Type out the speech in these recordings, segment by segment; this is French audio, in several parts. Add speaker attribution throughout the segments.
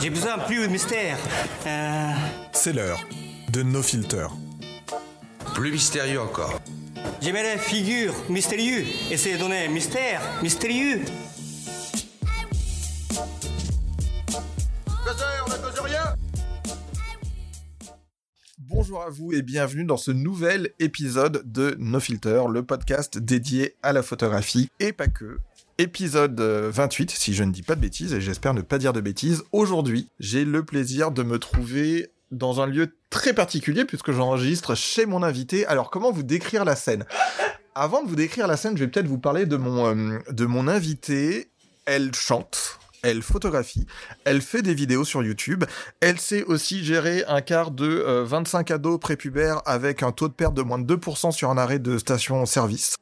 Speaker 1: J'ai besoin plus de mystère. Euh,
Speaker 2: C'est l'heure de No Filter.
Speaker 3: Plus mystérieux encore.
Speaker 1: J'aimais les figures mystérieux. Et c'est donner mystère mystérieux.
Speaker 2: Bonjour à vous et bienvenue dans ce nouvel épisode de No Filter, le podcast dédié à la photographie et pas que. Épisode euh, 28, si je ne dis pas de bêtises, et j'espère ne pas dire de bêtises. Aujourd'hui, j'ai le plaisir de me trouver dans un lieu très particulier puisque j'enregistre chez mon invité. Alors, comment vous décrire la scène? Avant de vous décrire la scène, je vais peut-être vous parler de mon, euh, de mon invité. Elle chante. Elle photographie, elle fait des vidéos sur YouTube, elle sait aussi gérer un quart de euh, 25 ados prépubères avec un taux de perte de moins de 2% sur un arrêt de station-service.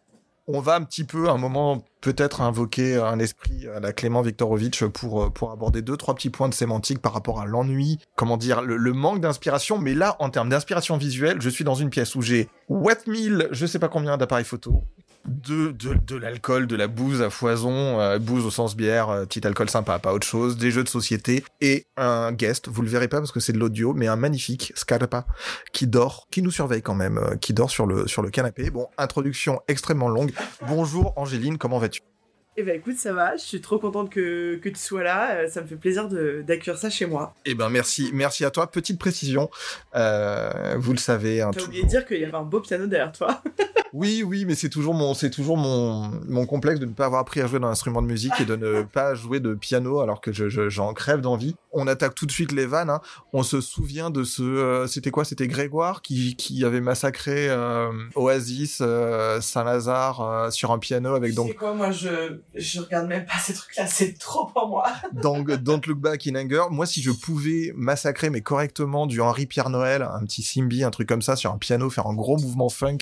Speaker 2: On va un petit peu, à un moment, peut-être invoquer un esprit à la Clément Viktorovitch pour, euh, aborder deux, trois petits points de sémantique par rapport à l'ennui, comment dire, le, manque d'inspiration. Mais là, en termes d'inspiration visuelle, je suis dans une pièce où j'ai Wattmill, je sais pas combien d'appareils photo, de, l'alcool, de la bouse à foison, euh, bouse au sens bière, euh, petit alcool sympa, pas autre chose, des jeux de société, et un guest, vous le verrez pas parce que c'est de l'audio, mais un magnifique Scarpa qui dort, qui nous surveille quand même, euh, qui dort sur le, sur le canapé. Bon, introduction extrêmement longue. Bonjour Angéline, comment vas-tu?
Speaker 4: Eh ben écoute, ça va, je suis trop contente que, que tu sois là, euh, ça me fait plaisir d'accueillir ça chez moi.
Speaker 2: Eh ben merci, merci à toi. Petite précision, euh, vous le savez, un
Speaker 4: T'as oublié de dire qu'il y avait un beau piano derrière toi.
Speaker 2: Oui, oui, mais c'est toujours mon, c'est toujours mon, mon complexe de ne pas avoir appris à jouer d'un instrument de musique et de ne pas jouer de piano alors que je, je- j'en crève d'envie. On attaque tout de suite les vannes. hein. On se souvient de ce, euh, c'était quoi? C'était Grégoire qui, qui avait massacré euh, Oasis, Saint-Lazare sur un piano avec donc
Speaker 4: C'est quoi, moi je, je regarde même pas ces trucs-là, c'est trop pour moi.
Speaker 2: dans Don't Look Back in Anger. Moi, si je pouvais massacrer mais correctement du Henri Pierre Noël, un petit Simbi, un truc comme ça sur un piano, faire un gros mouvement funk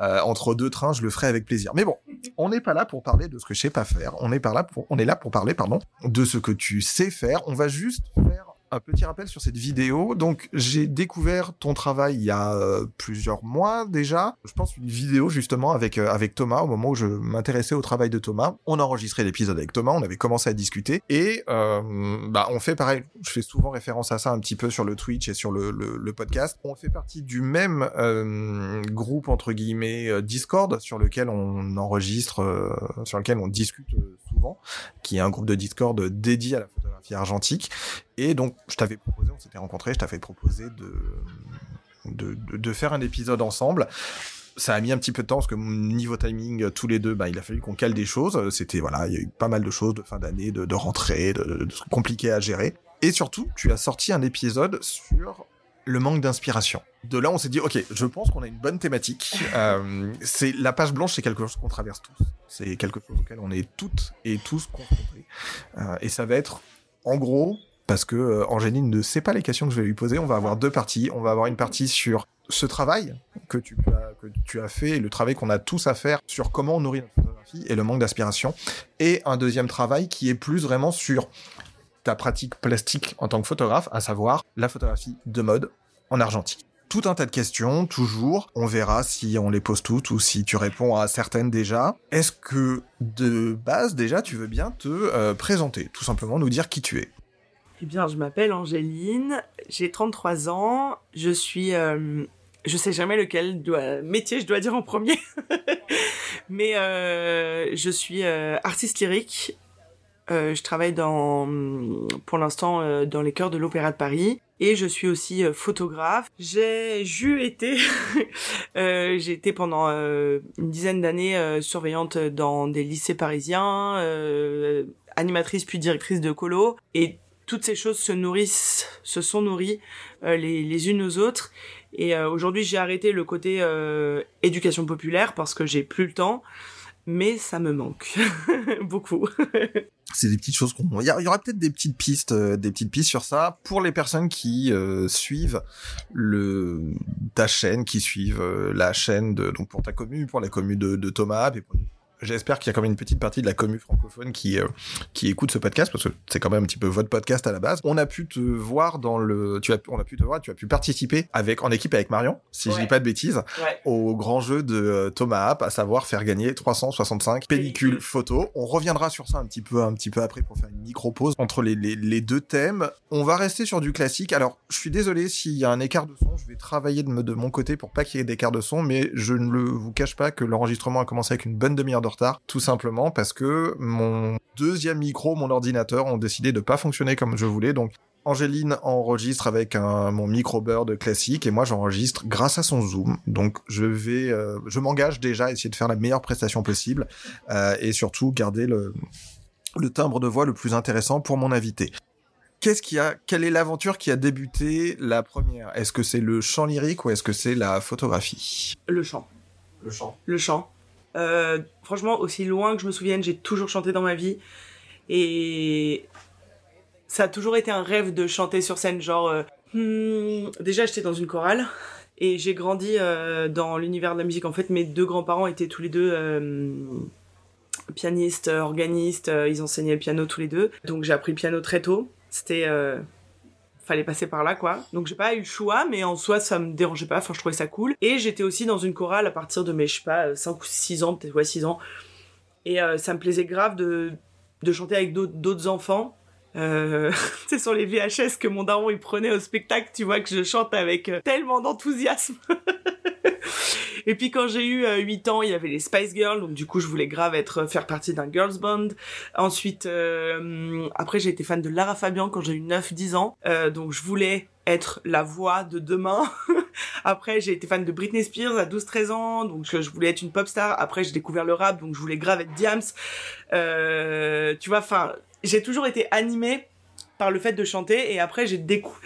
Speaker 2: euh, entre deux trains, je le ferais avec plaisir. Mais bon, on n'est pas là pour parler de ce que je sais pas faire. On est par là pour, on est là pour parler, pardon, de ce que tu sais faire. On va juste faire un petit rappel sur cette vidéo. Donc, j'ai découvert ton travail il y a euh, plusieurs mois déjà. Je pense une vidéo justement avec euh, avec Thomas au moment où je m'intéressais au travail de Thomas. On a enregistré l'épisode avec Thomas, on avait commencé à discuter et euh, bah on fait pareil. Je fais souvent référence à ça un petit peu sur le Twitch et sur le le, le podcast. On fait partie du même euh, groupe entre guillemets euh, Discord sur lequel on enregistre, euh, sur lequel on discute souvent, qui est un groupe de Discord dédié à la photographie argentique. Et donc, je t'avais proposé, on s'était rencontrés, je t'avais proposé de, de, de, de faire un épisode ensemble. Ça a mis un petit peu de temps parce que niveau timing, tous les deux, bah, il a fallu qu'on cale des choses. C'était voilà, il y a eu pas mal de choses de fin d'année, de, de rentrée, de, de, de trucs compliqués à gérer. Et surtout, tu as sorti un épisode sur le manque d'inspiration. De là, on s'est dit, ok, je pense qu'on a une bonne thématique. Euh, c'est la page blanche, c'est quelque chose qu'on traverse tous. C'est quelque chose auquel on est toutes et tous confrontés. Euh, et ça va être, en gros, parce que euh, Angéline ne sait pas les questions que je vais lui poser. On va avoir deux parties. On va avoir une partie sur ce travail que tu as, que fait le travail qu'on a tous à faire sur comment on nourrit notre photographie et le manque d'aspiration. Et un deuxième travail qui est plus vraiment sur ta pratique plastique en tant que photographe, à savoir la photographie de mode en argentique. Tout un tas de questions, toujours. On verra si on les pose toutes ou si tu réponds à certaines déjà. Est-ce que de base déjà tu veux bien te euh, présenter, tout simplement nous dire qui tu es?
Speaker 4: Eh bien, je m'appelle Angéline, j'ai 33 ans, je suis... euh, je sais jamais lequel métier je dois dire en premier, mais euh, je suis euh, artiste lyrique. Euh, je travaille dans, pour l'instant dans les chœurs de l'Opéra de Paris et je suis aussi photographe. J'ai eu été, j'ai été pendant une dizaine d'années surveillante dans des lycées parisiens, animatrice puis directrice de colo et toutes ces choses se nourrissent, se sont nourries euh, les, unes aux autres. Et euh, aujourd'hui, j'ai arrêté le côté euh, éducation populaire parce que j'ai plus le temps, mais ça me manque beaucoup.
Speaker 2: c'est des petites choses qu'on il y, aura peut-être des petites pistes des petites pistes sur ça pour les personnes qui suivent le ta chaîne qui suivent la chaîne de donc pour ta commune pour la commune de, de Thomas et pour j'espère qu'il y a quand même une petite partie de la commu francophone qui euh, qui écoute ce podcast parce que c'est quand même un petit peu votre podcast à la base. On a pu te voir dans le, tu as, on a pu te voir, tu as pu participer avec en équipe avec Marion, si je
Speaker 4: Ouais.
Speaker 2: dis pas de bêtises,
Speaker 4: Ouais.
Speaker 2: au grand jeu de euh, Thomas App, à savoir faire gagner 365 pellicules photos. On reviendra sur ça un petit peu, un petit peu après pour faire une micro pause entre les, les, les deux thèmes. On va rester sur du classique. Alors, je suis désolé s'il y a un écart de son. Je vais travailler de, mon côté pour pas qu'il y ait d'écart de son, mais je ne le vous cache pas que l'enregistrement a commencé avec une bonne demi-heure de retard, tout simplement parce que mon deuxième micro, mon ordinateur ont décidé de pas fonctionner comme je voulais. Donc, Angéline enregistre avec un, mon micro Bird classique et moi j'enregistre grâce à son zoom. Donc je vais, euh, je m'engage déjà à essayer de faire la meilleure prestation possible euh, et surtout garder le, le timbre de voix le plus intéressant pour mon invité. Qu'est-ce qui a, quelle est l'aventure qui a débuté la première? Est-ce que c'est le chant lyrique ou est-ce que c'est la photographie?
Speaker 4: Le chant.
Speaker 2: Le chant.
Speaker 4: le chant. Euh, franchement, aussi loin que je me souvienne, j'ai toujours chanté dans ma vie. Et ça a toujours été un rêve de chanter sur scène. Genre, euh, hmm, déjà, j'étais dans une chorale. Et j'ai grandi euh, dans l'univers de la musique. En fait, mes deux grands-parents étaient tous les deux pianistes, organistes. ils enseignaient le piano tous les deux. Donc j'ai appris le piano très tôt. C'était... euh, fallait passer par là quoi. Donc j'ai pas eu le choix mais en soi ça me dérangeait pas, enfin je trouvais ça cool. Et j'étais aussi dans une chorale à partir de mes je sais pas 5 ou 6 ans, peut-être ouais 6 ans. Et euh, ça me plaisait grave de de chanter avec d'autres d'autres enfants. Euh, c'est sur les VHS que mon daron il prenait au spectacle, tu vois que je chante avec euh, tellement d'enthousiasme. Et puis quand j'ai eu euh, 8 ans, il y avait les Spice Girls, donc du coup je voulais grave être faire partie d'un girls band. Ensuite, euh, après j'ai été fan de Lara Fabian quand j'ai eu 9-10 ans, Euh, donc je voulais être la voix de demain. après j'ai été fan de Britney Spears à 12-13 ans, donc je, voulais être une pop star. Après j'ai découvert le rap, donc je voulais grave être Diams. Euh, tu vois, enfin j'ai toujours été animée par le fait de chanter et après j'ai découvert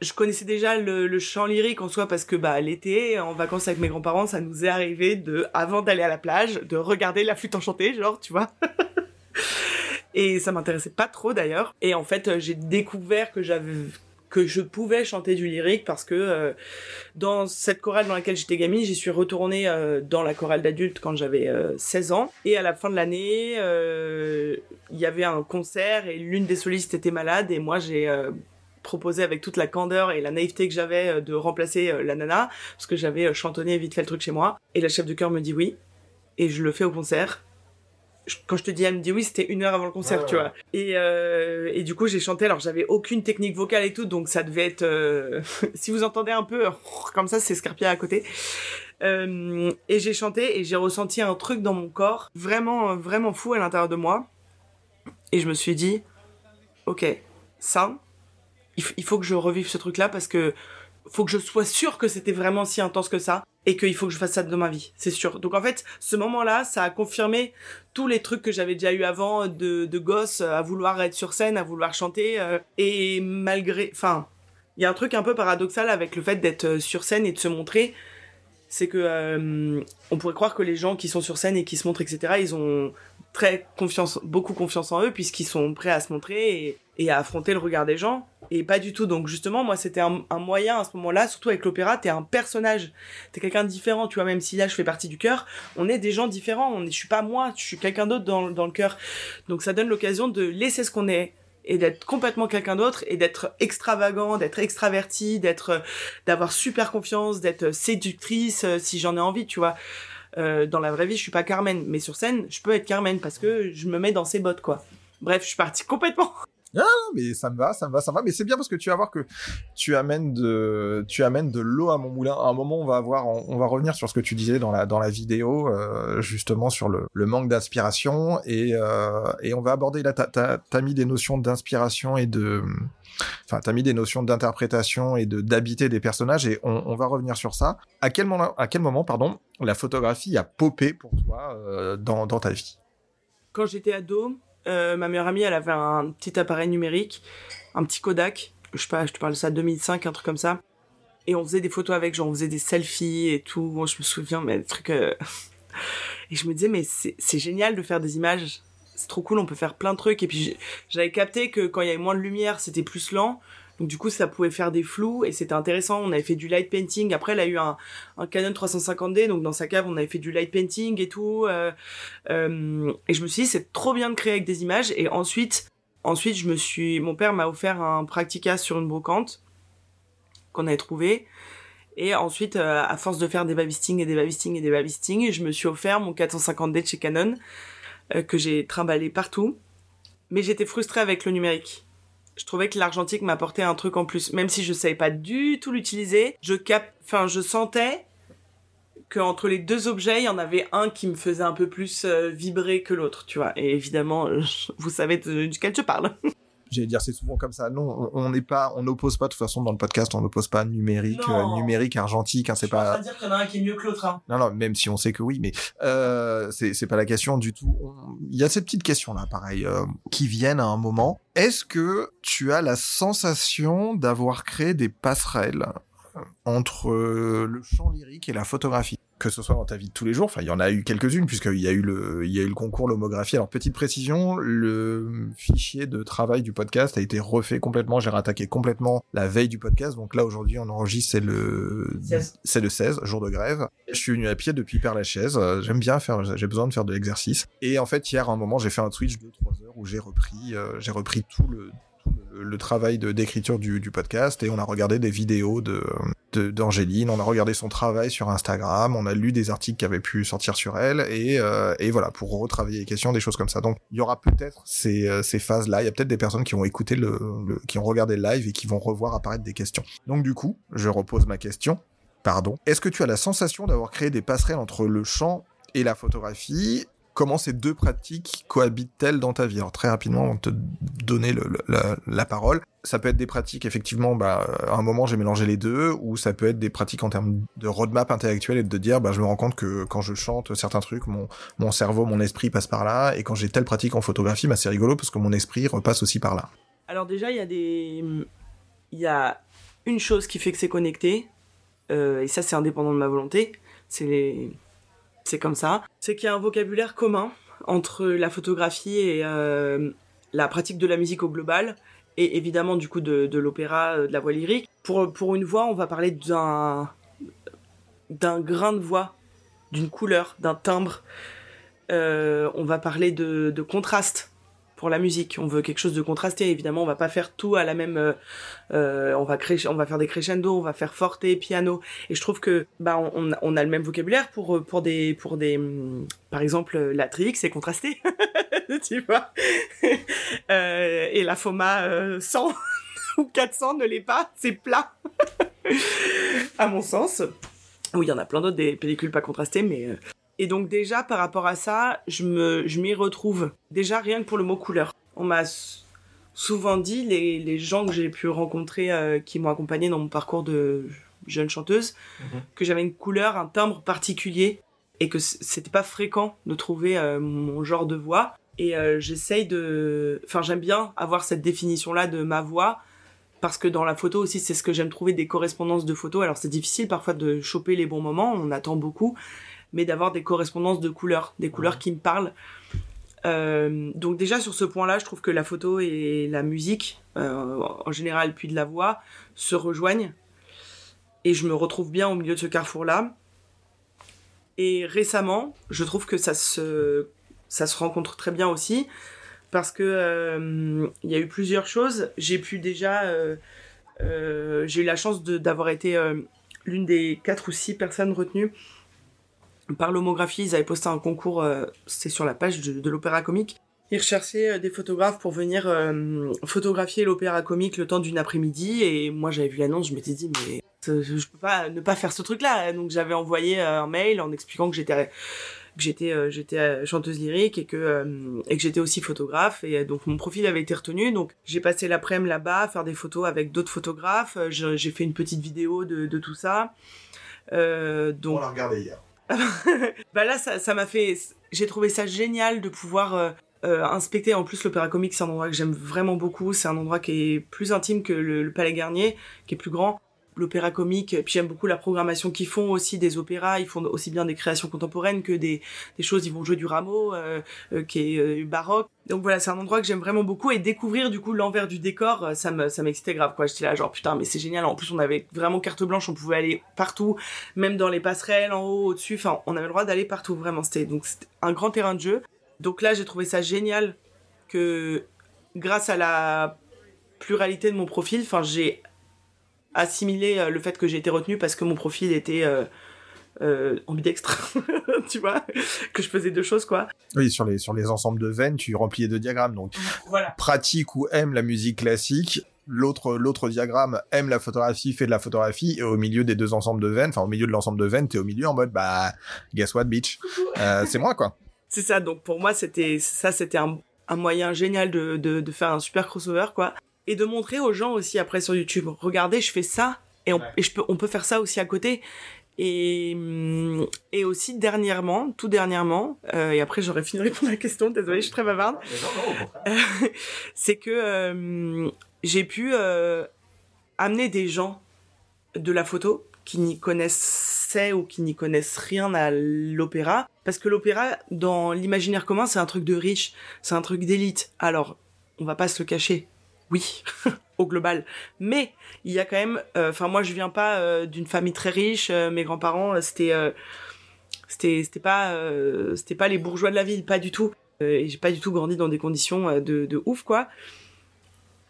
Speaker 4: je connaissais déjà le, chant lyrique en soi parce que bah l'été en vacances avec mes grands-parents ça nous est arrivé de avant d'aller à la plage de regarder la flûte enchantée genre tu vois et ça m'intéressait pas trop d'ailleurs et en fait j'ai découvert que j'avais que je pouvais chanter du lyrique parce que euh, dans cette chorale dans laquelle j'étais gamine, j'y suis retournée euh, dans la chorale d'adultes quand j'avais euh, 16 ans. Et à la fin de l'année, euh, il y avait un concert et l'une des solistes était malade et moi j'ai euh, proposé avec toute la candeur et la naïveté que j'avais euh, de remplacer euh, la nana parce que j'avais euh, chantonné vite fait le truc chez moi. Et la chef de chœur me dit oui et je le fais au concert. Je- Quand je te dis elle me dit oui, c'était une heure avant le concert,
Speaker 2: Ouais,
Speaker 4: tu
Speaker 2: ouais.
Speaker 4: vois. Et, euh, et du coup, j'ai chanté. Alors, j'avais aucune technique vocale et tout, donc ça devait être. euh, si vous entendez un peu comme ça, c'est Scarpia à côté. Euh, et j'ai chanté et j'ai ressenti un truc dans mon corps vraiment, vraiment fou à l'intérieur de moi. Et je me suis dit, ok, ça, il, faut que je revive ce truc-là parce que faut que je sois sûr que c'était vraiment si intense que ça et qu'il faut que je fasse ça de ma vie, c'est sûr. Donc en fait, ce moment-là, ça a confirmé tous les trucs que j'avais déjà eu avant de, de gosse à vouloir être sur scène, à vouloir chanter euh, et malgré, enfin, il y a un truc un peu paradoxal avec le fait d'être euh, sur scène et de se montrer, c'est que euh, on pourrait croire que les gens qui sont sur scène et qui se montrent, etc., ils ont très confiance, beaucoup confiance en eux puisqu'ils sont prêts à se montrer et à affronter le regard des gens. Et pas du tout. Donc justement, moi, c'était un, moyen à ce moment-là, surtout avec l'opéra, t'es un personnage, t'es quelqu'un de différent, tu vois. Même si là, je fais partie du chœur, on est des gens différents. On est, je suis pas moi, je suis quelqu'un d'autre dans, dans le chœur. Donc ça donne l'occasion de laisser ce qu'on est et d'être complètement quelqu'un d'autre et d'être extravagant, d'être extraverti, d'être, d'avoir super confiance, d'être séductrice euh, si j'en ai envie, tu vois. Euh, dans la vraie vie, je suis pas Carmen, mais sur scène, je peux être Carmen parce que je me mets dans ses bottes, quoi. Bref, je suis partie complètement.
Speaker 2: Non, mais ça me va, ça me va, ça me va. Mais c'est bien parce que tu vas voir que tu amènes de, tu amènes de l'eau à mon moulin. À un moment, on va avoir, on, va revenir sur ce que tu disais dans la dans la vidéo, euh, justement sur le, le manque d'inspiration et euh, et on va aborder là. T'as t'as mis des notions d'inspiration et de, enfin t'as mis des notions d'interprétation et de d'habiter des personnages et on, on va revenir sur ça. À quel moment, à quel moment, pardon, la photographie a popé pour toi euh, dans dans ta vie?
Speaker 4: Quand j'étais ado, euh, ma meilleure amie, elle avait un petit appareil numérique, un petit Kodak. Je sais pas, je te parle de ça 2005, un truc comme ça. Et on faisait des photos avec, genre on faisait des selfies et tout. Je me souviens, mais des trucs. euh, Et je me disais, mais c'est génial de faire des images. C'est trop cool, on peut faire plein de trucs. Et puis j'avais capté que quand il y avait moins de lumière, c'était plus lent. Donc du coup, ça pouvait faire des flous et c'était intéressant. On avait fait du light painting. Après, elle a eu un, un Canon 350D, donc dans sa cave, on avait fait du light painting et tout. Euh, euh, et je me suis dit, c'est trop bien de créer avec des images. Et ensuite, ensuite, je me suis, mon père m'a offert un Practica sur une brocante qu'on avait trouvé. Et ensuite, euh, à force de faire des babystings et des babystings et des babystings, je me suis offert mon 450D de chez Canon euh, que j'ai trimballé partout. Mais j'étais frustrée avec le numérique je trouvais que l'argentique m'apportait un truc en plus, même si je savais pas du tout l'utiliser. Je cap, enfin, je sentais que entre les deux objets, il y en avait un qui me faisait un peu plus euh, vibrer que l'autre, tu vois. Et évidemment, vous savez duquel je parle.
Speaker 2: J'allais dire, c'est souvent comme ça. Non, on n'est pas, on n'oppose pas de toute façon dans le podcast, on n'oppose pas numérique, euh, numérique, argentique. Hein, c'est pas.
Speaker 4: pas dire qu'il y en a un qui est mieux que l'autre. Hein.
Speaker 2: Non, non, même si on sait que oui, mais euh, c'est pas la question du tout. Il y a ces petites questions là, pareil, euh, qui viennent à un moment. Est-ce que tu as la sensation d'avoir créé des passerelles entre le chant lyrique et la photographie? Que ce soit dans ta vie de tous les jours. Enfin, il y en a eu quelques-unes puisqu'il y a eu le, il y a eu le concours l'homographie. Alors petite précision, le fichier de travail du podcast a été refait complètement. J'ai rattaqué complètement la veille du podcast. Donc là aujourd'hui, on enregistre c'est le, c'est le 16 jour de grève. Je suis venu à pied depuis Père Lachaise. J'aime bien faire, j'ai besoin de faire de l'exercice. Et en fait, hier à un moment, j'ai fait un Twitch de 3 heures où j'ai repris, euh, j'ai repris tout le le, travail d'écriture du, podcast et on a regardé des vidéos de d'Angéline, on a regardé son travail sur Instagram, on a lu des articles qui avaient pu sortir sur elle et, euh, et voilà pour retravailler les questions, des choses comme ça. Donc il y aura peut-être ces, euh, ces phases là, il y a peut-être des personnes qui ont écouté le, le, qui ont regardé le live et qui vont revoir apparaître des questions. Donc du coup, je repose ma question. Pardon. Est-ce que tu as la sensation d'avoir créé des passerelles entre le chant et la photographie comment ces deux pratiques cohabitent-elles dans ta vie? Alors très rapidement, on te donner la, parole. Ça peut être des pratiques, effectivement, bah, à un moment j'ai mélangé les deux, ou ça peut être des pratiques en termes de roadmap intellectuel et de dire, bah, je me rends compte que quand je chante certains trucs, mon, cerveau, mon esprit passe par là, et quand j'ai telle pratique en photographie, bah, c'est rigolo parce que mon esprit repasse aussi par là.
Speaker 4: Alors déjà, il y a des... Il y a une chose qui fait que c'est connecté, euh, et ça c'est indépendant de ma volonté, c'est les c'est comme ça, c'est qu'il y a un vocabulaire commun entre la photographie et euh, la pratique de la musique au global, et évidemment du coup de, l'opéra, euh, de la voix lyrique. Pour, une voix, on va parler d'un grain de voix, d'une couleur, d'un timbre. Euh, on va parler de contraste pour la musique. On veut quelque chose de contrasté. Évidemment, on va pas faire tout à la même. Euh, euh on va on va faire des crescendo, on va faire forte, piano. Et je trouve que bah on, a le même vocabulaire pour pour des pour des hum, par exemple la trix c'est contrasté, tu vois? euh, et la Foma 100 euh, ou 400 ne l'est pas, c'est plat. à mon sens. Oui, il y en a plein d'autres des pellicules pas contrastées, mais euh, et donc déjà par rapport à ça, je me je m'y retrouve. Déjà rien que pour le mot couleur. On m'a souvent dit les, les gens que j'ai pu rencontrer euh, qui m'ont accompagné dans mon parcours de jeune chanteuse mhm. que j'avais une couleur, un timbre particulier et que c'était pas fréquent de trouver euh, mon genre de voix et euh, j'essaye de enfin j'aime bien avoir cette définition là de ma voix parce que dans la photo aussi c'est ce que j'aime trouver des correspondances de photos alors c'est difficile parfois de choper les bons moments on attend beaucoup mais d'avoir des correspondances de couleurs, des couleurs qui me parlent. Euh, donc déjà sur ce point-là, je trouve que la photo et la musique, euh, en général, puis de la voix, se rejoignent. Et je me retrouve bien au milieu de ce carrefour-là. Et récemment, je trouve que ça se, ça se rencontre très bien aussi. Parce que euh, il y a eu plusieurs choses. J'ai pu déjà... j'ai eu la chance d'avoir été l'une des quatre ou six personnes retenues par l'homographie, ils avaient posté un concours, euh, c'est sur la page de, l'opéra comique. Ils recherchaient euh, des photographes pour venir euh, photographier l'opéra comique le temps d'une après-midi. Et moi j'avais vu l'annonce, je m'étais dit mais je peux pas ne pas faire ce truc-là. Donc j'avais envoyé un mail en expliquant que j'étais que j'étais j'étais chanteuse lyrique et que et que j'étais aussi photographe. Et donc mon profil avait été retenu. Donc j'ai passé l'après-midi là-bas faire des photos avec d'autres photographes. J'ai fait une petite vidéo de, de tout ça.
Speaker 2: Euh, donc on l'a regardé hier
Speaker 4: bah là, ça m'a fait. J'ai trouvé ça génial de pouvoir euh, euh, inspecter. En plus, l'Opéra Comique, c'est un endroit que j'aime vraiment beaucoup. C'est un endroit qui est plus intime que le, Palais Garnier, qui est plus grand. L'opéra comique. Puis j'aime beaucoup la programmation qu'ils font aussi des opéras. Ils font aussi bien des créations contemporaines que des, des choses. Ils vont jouer du Rameau, euh, euh, qui est euh, baroque. Donc voilà, c'est un endroit que j'aime vraiment beaucoup et découvrir du coup l'envers du décor, ça me m'excitait grave quoi. J'étais là genre putain mais c'est génial. En plus on avait vraiment carte blanche, on pouvait aller partout, même dans les passerelles, en haut, au-dessus. Enfin on avait le droit d'aller partout vraiment. C'était donc un grand terrain de jeu. Donc là j'ai trouvé ça génial que grâce à la pluralité de mon profil, enfin j'ai assimilé euh, le fait que j'ai été retenue parce que mon profil était euh, euh, ambidextre, tu vois, que je faisais deux choses quoi.
Speaker 2: Oui, sur les sur les ensembles de veines, tu remplis deux diagrammes. Donc
Speaker 4: Voilà.
Speaker 2: pratique ou aime la musique classique. L'autre l'autre diagramme aime la photographie, fait de la photographie. Et au milieu des deux ensembles de veines, enfin au milieu de l'ensemble de veines, t'es au milieu en mode bah guess what bitch, Euh, c'est moi quoi.
Speaker 4: C'est ça, donc pour moi, c'était ça, c'était un, un moyen génial de, de, de faire un super crossover, quoi. Et de montrer aux gens aussi après sur YouTube, regardez, je fais ça, et on, et je peux, on peut faire ça aussi à côté. Et, et aussi dernièrement, tout dernièrement, euh, et après j'aurais fini de répondre à la question, désolée, je suis très bavarde, Euh, c'est que euh, j'ai pu euh, amener des gens de la photo qui n'y connaissaient ou qui n'y connaissent rien à l'opéra. Parce que l'opéra, dans l'imaginaire commun, c'est un truc de riche, c'est un truc d'élite. Alors, on va pas se le cacher. Oui, au global. Mais il y a quand même. Enfin, moi, je viens pas euh, d'une famille très riche. euh, mes grands-parents, euh, c'était, euh, c'était, c'était pas, euh, c'était pas les bourgeois de la ville, pas du tout. Euh, et j'ai pas du tout grandi dans des conditions euh, de, ouf, quoi.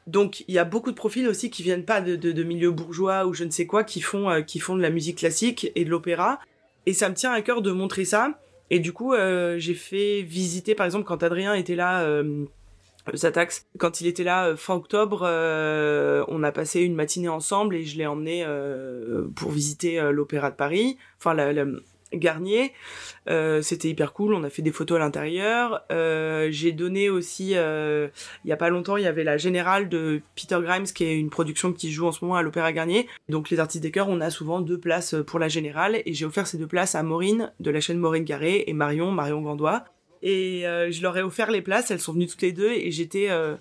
Speaker 4: Donc il y a beaucoup de profils aussi qui viennent pas de, milieux bourgeois ou je ne sais quoi, qui font euh, qui font de la musique classique et de l'opéra. Et ça me tient à cœur de montrer ça. Et du coup, euh, j'ai fait visiter, par exemple, quand Adrien était là, Zatax, quand il était là euh, fin octobre, euh, on a passé une matinée ensemble et je l'ai emmené euh, pour visiter euh, l'Opéra de Paris, enfin la, la- Garnier. Euh, C'était hyper cool, on a fait des photos à l'intérieur. J'ai donné aussi, il y a pas longtemps, il y avait la Générale de Peter Grimes, qui est une production qui joue en ce moment à l'Opéra Garnier. Donc les artistes des chœurs, on a souvent deux places pour la Générale et j'ai offert ces deux places à Maureen de la chaîne Maureen Garé et Marion, Marion Gandois. Et euh, je leur ai offert les places, elles sont venues toutes les deux et j'étais euh,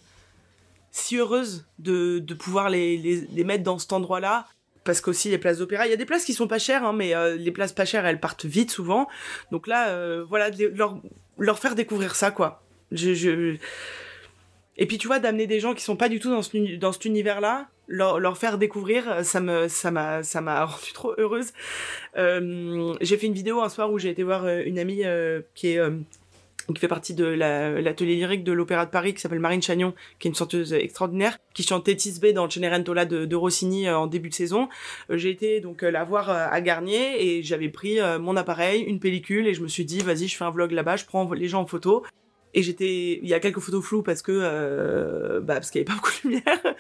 Speaker 4: si heureuse de, de pouvoir les, les, mettre dans cet endroit-là. Parce qu'aussi les places d'opéra, il y a des places qui sont pas chères, hein, mais euh, les places pas chères, elles partent vite souvent. Donc là, voilà, de leur, leur faire découvrir ça, quoi. Je, je... Et puis tu vois, d'amener des gens qui sont pas du tout dans, ce, dans cet univers-là, leur, leur faire découvrir, ça me, ça m'a, ça m'a rendu trop heureuse. J'ai fait une vidéo un soir où j'ai été voir une amie qui est qui fait partie de la- l'atelier lyrique de l'Opéra de Paris, qui s'appelle Marine Chagnon, qui est une chanteuse extraordinaire, qui chantait Tisbé dans le Cenerentola de, de Rossini euh, en début de saison. Euh, J'ai été donc euh, la voir à Garnier et j'avais pris mon appareil, une pellicule et je me suis dit vas-y je fais un vlog là-bas, je prends les gens en photo. Et j'étais, il y a quelques photos floues parce que, bah parce qu'il y avait pas beaucoup de lumière.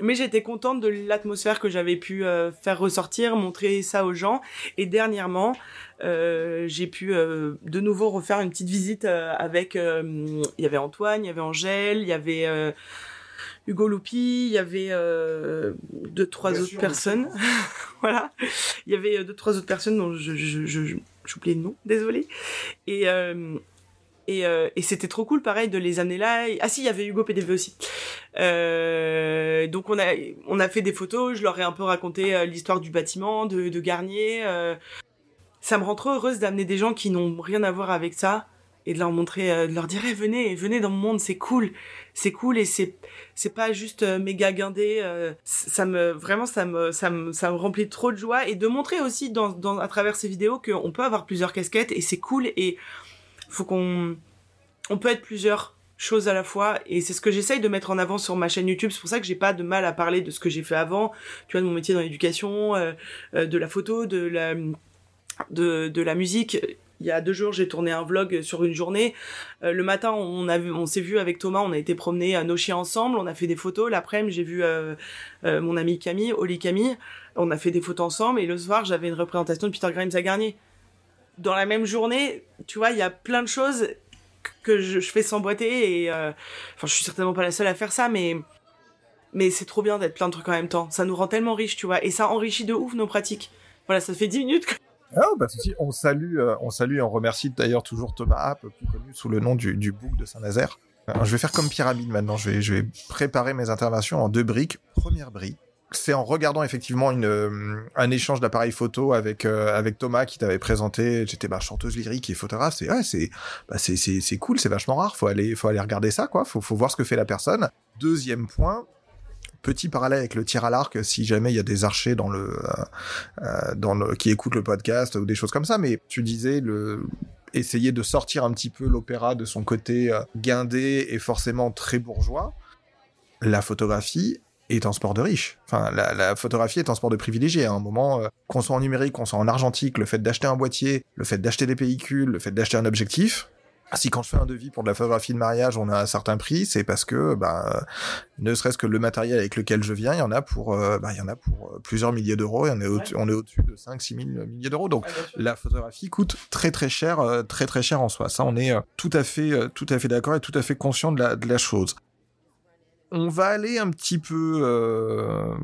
Speaker 4: Mais j'étais contente de l'atmosphère que j'avais pu euh, faire ressortir, montrer ça aux gens. Et dernièrement, euh, j'ai pu euh, de nouveau refaire une petite visite euh, avec. euh, Il y avait Antoine, il y avait Angèle, il y avait euh, Hugo Loupi, il y avait euh, deux trois
Speaker 2: Bien
Speaker 4: autres
Speaker 2: sûr,
Speaker 4: personnes. voilà, il y avait deux trois autres personnes dont je je je je- j'oublie le nom, désolé. Et euh, et, euh, et c'était trop cool, pareil, de les amener là. Ah si, il y avait Hugo PDV aussi. Euh, donc on a on a fait des photos. Je leur ai un peu raconté euh, l'histoire du bâtiment, de, Garnier. ça me rend trop heureuse d'amener des gens qui n'ont rien à voir avec ça et de leur montrer, de leur dire Eh, venez, venez dans mon monde, c'est cool, c'est cool et c'est c'est pas juste méga guindé. ça me vraiment ça me ça me ça me remplit trop de joie et de montrer aussi dans à travers ces vidéos qu'on peut avoir plusieurs casquettes et c'est cool et faut qu'on on peut être plusieurs choses à la fois et c'est ce que j'essaye de mettre en avant sur ma chaîne YouTube. C'est pour ça que j'ai pas de mal à parler de ce que j'ai fait avant. Tu vois de mon métier dans l'éducation euh, euh, de la photo de la musique. Il y a deux jours j'ai tourné un vlog sur une journée. Euh, le matin on s'est vu avec Thomas on a été promener à nos chiens ensemble on a fait des photos. L'après-midi j'ai vu mon ami Camille Oli Camille. On a fait des photos ensemble et le soir j'avais une représentation de Peter Grimes à Garnier dans la même journée, tu vois, il y a plein de choses que je, fais s'emboîter et euh, enfin je suis certainement pas la seule à faire ça mais mais c'est trop bien d'être plein de trucs en même temps ça nous rend tellement riches tu vois et ça enrichit de ouf nos pratiques voilà ça fait 10 minutes que...
Speaker 2: Ah, bah, si, on salue, euh, on salue et on remercie d'ailleurs toujours Thomas App, plus connu sous le nom du, du bouc de Saint-Nazaire. Euh, je vais faire comme pyramide maintenant. Je vais, je vais préparer mes interventions en deux briques. Première brique, c'est en regardant effectivement une, euh, un échange d'appareils photo avec euh, avec Thomas qui t'avait présenté. J'étais bah, chanteuse lyrique et photographe. Bah, c'est c'est c'est cool, c'est vachement rare. Faut aller faut aller regarder ça quoi. Faut faut voir ce que fait la personne. Deuxième point. Petit parallèle avec le tir à l'arc, si jamais il y a des archers dans le, euh, dans le, qui écoutent le podcast ou des choses comme ça. Mais tu disais le, essayer de sortir un petit peu l'opéra de son côté guindé et forcément très bourgeois. La photographie est un sport de riche. Enfin, la, la photographie est un sport de privilégié. À un moment, euh, qu'on soit en numérique, qu'on soit en argentique, le fait d'acheter un boîtier, le fait d'acheter des pellicules, le fait d'acheter un objectif. Si quand je fais un devis pour de la photographie de mariage, on a un certain prix, c'est parce que, bah, ne serait-ce que le matériel avec lequel je viens, il y en a pour, euh, bah, il y en a pour euh, plusieurs milliers d'euros, et on est au-dessus de 5 6 000 milliers d'euros. Donc, la photographie coûte très très cher, euh, très très cher en soi. Ça, on est tout à fait, tout à fait d'accord et tout à fait conscient de la, de la chose. On va aller un petit peu, euh,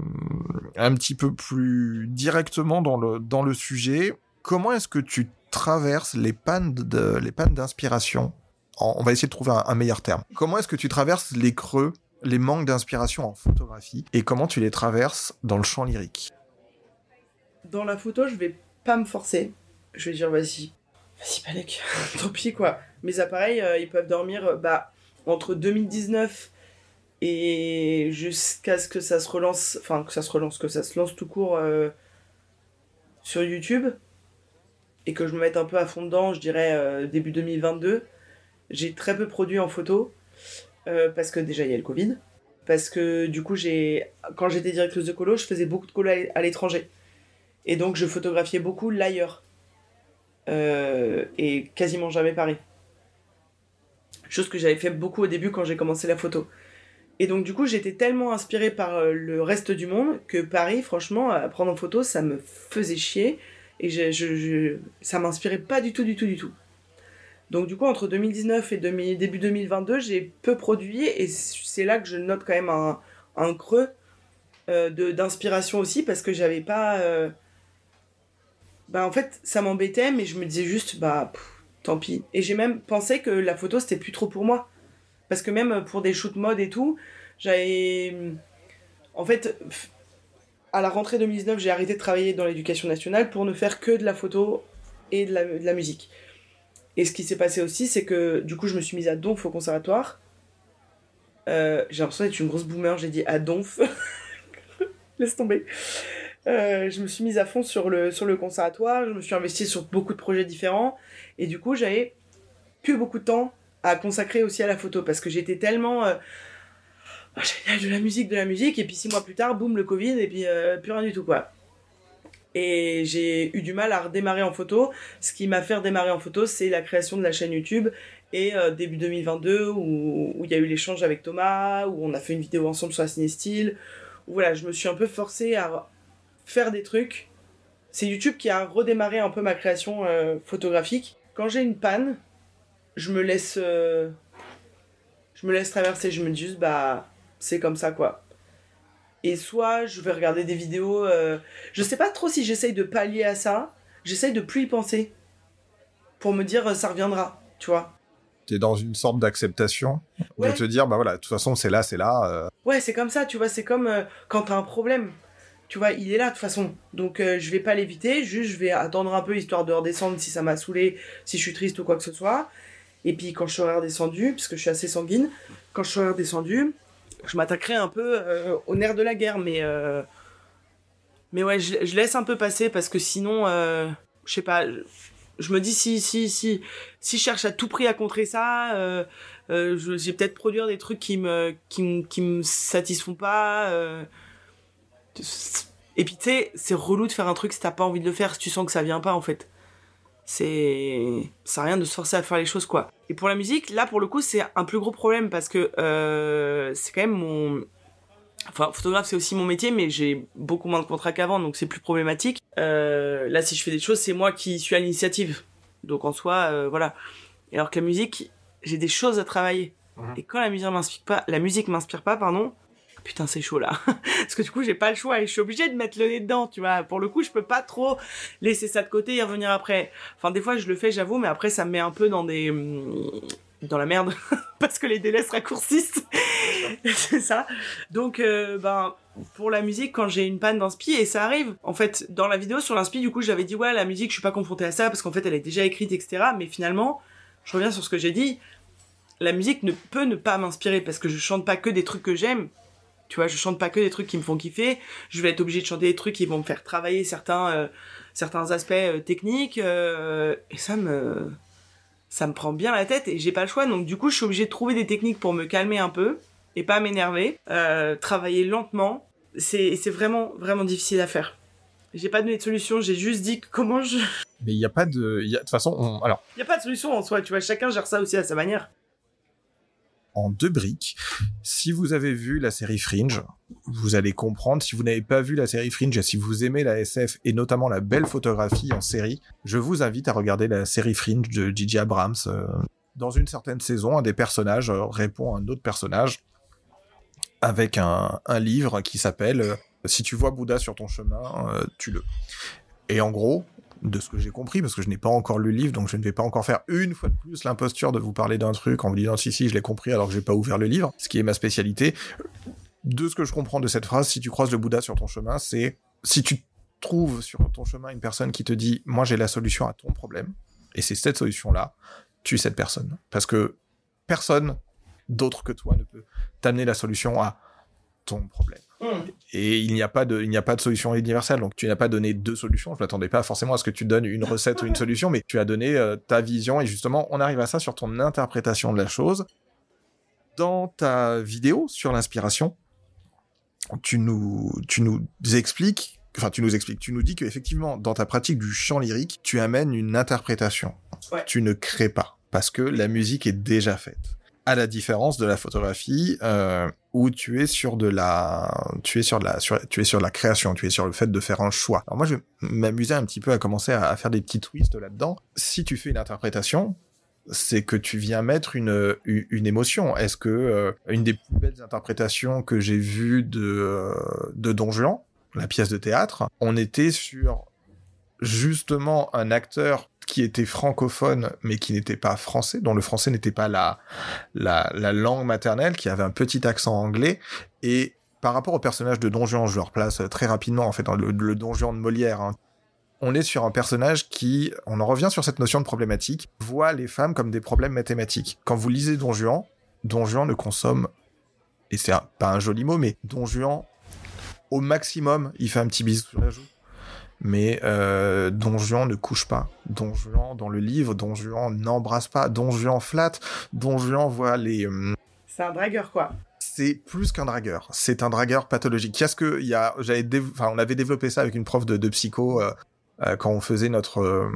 Speaker 2: plus directement dans le sujet. Comment est-ce que tu traverses les pannes d'inspiration? On va essayer de trouver un, meilleur terme. Comment est-ce que tu traverses les creux, les manques d'inspiration en photographie? Et comment tu les traverses dans le champ lyrique?
Speaker 4: Dans la photo, je vais pas me forcer. Je vais dire, vas-y. Vas-y, Palek. Tant pis, quoi. Mes appareils, euh, ils peuvent dormir euh, bah, entre 2019 et jusqu'à ce que ça se relance. Enfin, que ça se relance, que ça se lance tout court euh, sur YouTube. Et que je me mette un peu à fond dedans, je dirais euh, début 2022. J'ai très peu produit en photo. euh, parce que déjà, il y a le Covid. Parce que du coup, j'ai quand j'étais directrice de colo, je faisais beaucoup de colo à l'é- à l'étranger. Et donc, je photographiais beaucoup l'ailleurs. Et quasiment jamais Paris. Chose que j'avais fait beaucoup au début quand j'ai commencé la photo. Et donc, du coup, j'étais tellement inspirée par euh, le reste du monde que Paris, franchement, à prendre en photo, ça me faisait chier. Et je, ça m'inspirait pas du tout, du tout, du tout. Donc, du coup, entre 2019 et début 2022, j'ai peu produit. Et c'est là que je note quand même un, creux euh, d'inspiration aussi parce que j'avais pas. euh, Bah, en fait, ça m'embêtait, mais je me disais juste, bah, tant pis. Et j'ai même pensé que la photo, c'était plus trop pour moi. Parce que même pour des shoots mode et tout, j'avais. En fait, à la rentrée 2019, j'ai arrêté de travailler dans l'éducation nationale pour ne faire que de la photo et de la, de la musique. Et ce qui s'est passé aussi, c'est que du coup, je me suis mise à Donf au conservatoire. Euh, j'ai l'impression d'être une grosse boomer, j'ai dit à Donf. Laisse tomber. Euh, je me suis mise à fond sur le, sur le conservatoire, je me suis investie sur beaucoup de projets différents, et du coup, j'avais plus beaucoup de temps à consacrer aussi à la photo, parce que j'étais tellement... euh, Ah, génial, de la musique, de la musique, et puis six mois plus tard, boum, le Covid, et puis euh, plus rien du tout, quoi. Et j'ai eu du mal à redémarrer en photo. Ce qui m'a fait redémarrer en photo, c'est la création de la chaîne YouTube, et euh, début 2022, où il y a eu l'échange avec Thomas, où on a fait une vidéo ensemble sur la Cinestyle, voilà, je me suis un peu forcée à faire des trucs. C'est YouTube qui a redémarré un peu ma création euh, photographique. Quand j'ai une panne, je me laisse, euh, je me laisse traverser. Je me dis juste bah c'est comme ça quoi. Et soit je vais regarder des vidéos. euh, je sais pas trop si j'essaye de pallier à ça. J'essaye de plus y penser pour me dire euh, ça reviendra. Tu vois.
Speaker 2: T'es dans une sorte d'acceptation
Speaker 4: Ouais.
Speaker 2: de te dire bah voilà de toute façon c'est là c'est là euh,
Speaker 4: Ouais, c'est comme ça, tu vois, c'est comme quand t'as un problème. Tu vois, il est là de toute façon. Donc euh, je vais pas l'éviter, juste je vais attendre un peu histoire de redescendre si ça m'a saoulé, si je suis triste ou quoi que ce soit. Et puis quand je serai redescendu, parce que je suis assez sanguine, quand je serai redescendu, je m'attaquerai un peu euh, au nerf de la guerre, mais euh, mais ouais, je, laisse un peu passer parce que sinon, euh, je sais pas, je, me dis si si si si je cherche à tout prix à contrer ça, je, j'ai peut-être produire des trucs qui me qui me qui me satisfont pas. Et puis tu sais, c'est relou de faire un truc si t'as pas envie de le faire, si tu sens que ça vient pas en fait. C'est ça rien de se forcer à faire les choses quoi. Et pour la musique, là pour le coup, c'est un plus gros problème parce que euh, c'est quand même mon Enfin, photographe, c'est aussi mon métier, mais j'ai beaucoup moins de contrats qu'avant, donc c'est plus problématique. Euh, là, si je fais des choses, c'est moi qui suis à l'initiative. Donc en soi, euh, voilà. Alors que la musique, j'ai des choses à travailler.
Speaker 2: Mhm.
Speaker 4: Et quand la musique m'inspire pas, la musique m'inspire pas, pardon. Putain, c'est chaud là. Parce que du coup, j'ai pas le choix et je suis obligée de mettre le nez dedans, tu vois. Pour le coup, je peux pas trop laisser ça de côté et revenir après. Enfin, des fois, je le fais, j'avoue, mais après, ça me met un peu dans des. hum, dans la merde parce que les délais se raccourcissent. c'est ça. Donc, euh, ben, pour la musique, quand j'ai une panne d'inspi, et ça arrive, en fait, dans la vidéo sur l'inspi, du coup, j'avais dit, ouais, la musique, je suis pas confronté à ça parce qu'en fait, elle est déjà écrite, etc. Mais finalement, je reviens sur ce que j'ai dit, la musique ne peut ne pas m'inspirer parce que je chante pas que des trucs que j'aime. Tu vois, je chante pas que des trucs qui me font kiffer. Je vais être obligé de chanter des trucs qui vont me faire travailler certains, euh, certains aspects euh, techniques. et ça me, ça me prend bien la tête et j'ai pas le choix. Donc du coup, je suis obligée de trouver des techniques pour me calmer un peu et pas m'énerver, euh, travailler lentement. C'est c'est vraiment vraiment difficile à faire. J'ai pas donné de solution, j'ai juste dit comment je.
Speaker 2: Mais il y a pas de, de toute façon, on... alors.
Speaker 4: Il y a pas de solution en soi, tu vois. Chacun gère ça aussi à sa manière
Speaker 2: en deux briques. Si vous avez vu la série Fringe, vous allez comprendre. Si vous n'avez pas vu la série Fringe et si vous aimez la SF et notamment la belle photographie en série, je vous invite à regarder la série Fringe de Gigi Abrams. Euh, dans une certaine saison, un des personnages euh, répond à un autre personnage avec un, livre qui s'appelle euh, Si tu vois Bouddha sur ton chemin, tue-le. Et en gros, de ce que j'ai compris, parce que je n'ai pas encore lu le livre, donc je ne vais pas encore faire une fois de plus l'imposture de vous parler d'un truc en vous disant si si je l'ai compris alors que j'ai pas ouvert le livre, ce qui est ma spécialité. De ce que je comprends de cette phrase, si tu croises le Bouddha sur ton chemin, c'est si tu trouves sur ton chemin une personne qui te dit moi j'ai la solution à ton problème, et c'est cette solution-là, tue cette personne. Parce que personne d'autre que toi ne peut t'amener la solution à ton problème. Hmm. Et il n'y a pas de, il n'y a pas de solution universelle. Donc tu n'as pas donné deux solutions. Je m'attendais pas forcément à ce que tu donnes une recette ou une solution, mais tu as donné euh, ta vision et justement on arrive à ça sur ton interprétation de la chose. Dans ta vidéo sur l'inspiration, tu nous, tu nous expliques, enfin tu nous expliques, tu nous dis qu'effectivement dans ta pratique du chant lyrique, tu amènes une interprétation. Tu ne crées pas parce que la musique est déjà faite à la différence de la photographie euh, où tu es sur de la tu es sur la tu es sur la création tu es sur le fait de faire un choix. Alors moi je vais m'amuser un petit peu à commencer à, faire des petits twists là dedans si tu fais une interprétation c'est que tu viens mettre une une émotion. Est-ce que euh, une des plus belles interprétations que j'ai vues de de Don Juan la pièce de théâtre on était sur justement un acteur qui était francophone mais qui n'était pas français, dont le français n'était pas la, la, la langue maternelle, qui avait un petit accent anglais et par rapport au personnage de Don Juan, je le replace très rapidement en fait dans le, le Don Juan de Molière. Hein, on est sur un personnage qui, on en revient sur cette notion de problématique, voit les femmes comme des problèmes mathématiques. Quand vous lisez Don Juan, Don Juan ne consomme, et c'est pas un joli mot, mais Don Juan, au maximum, il fait un petit bisou sur la joue mais euh, Don Juan ne couche pas. Don Juan, dans le livre, Don Juan n'embrasse pas. Don Juan flatte. Don Juan voit les... Euh,
Speaker 4: c'est un dragueur, quoi.
Speaker 2: C'est plus qu'un dragueur. C'est un dragueur pathologique. Qu'est-ce que il y a J'avais, enfin, on avait développé ça avec une prof de, de psycho euh, euh quand on faisait notre, euh,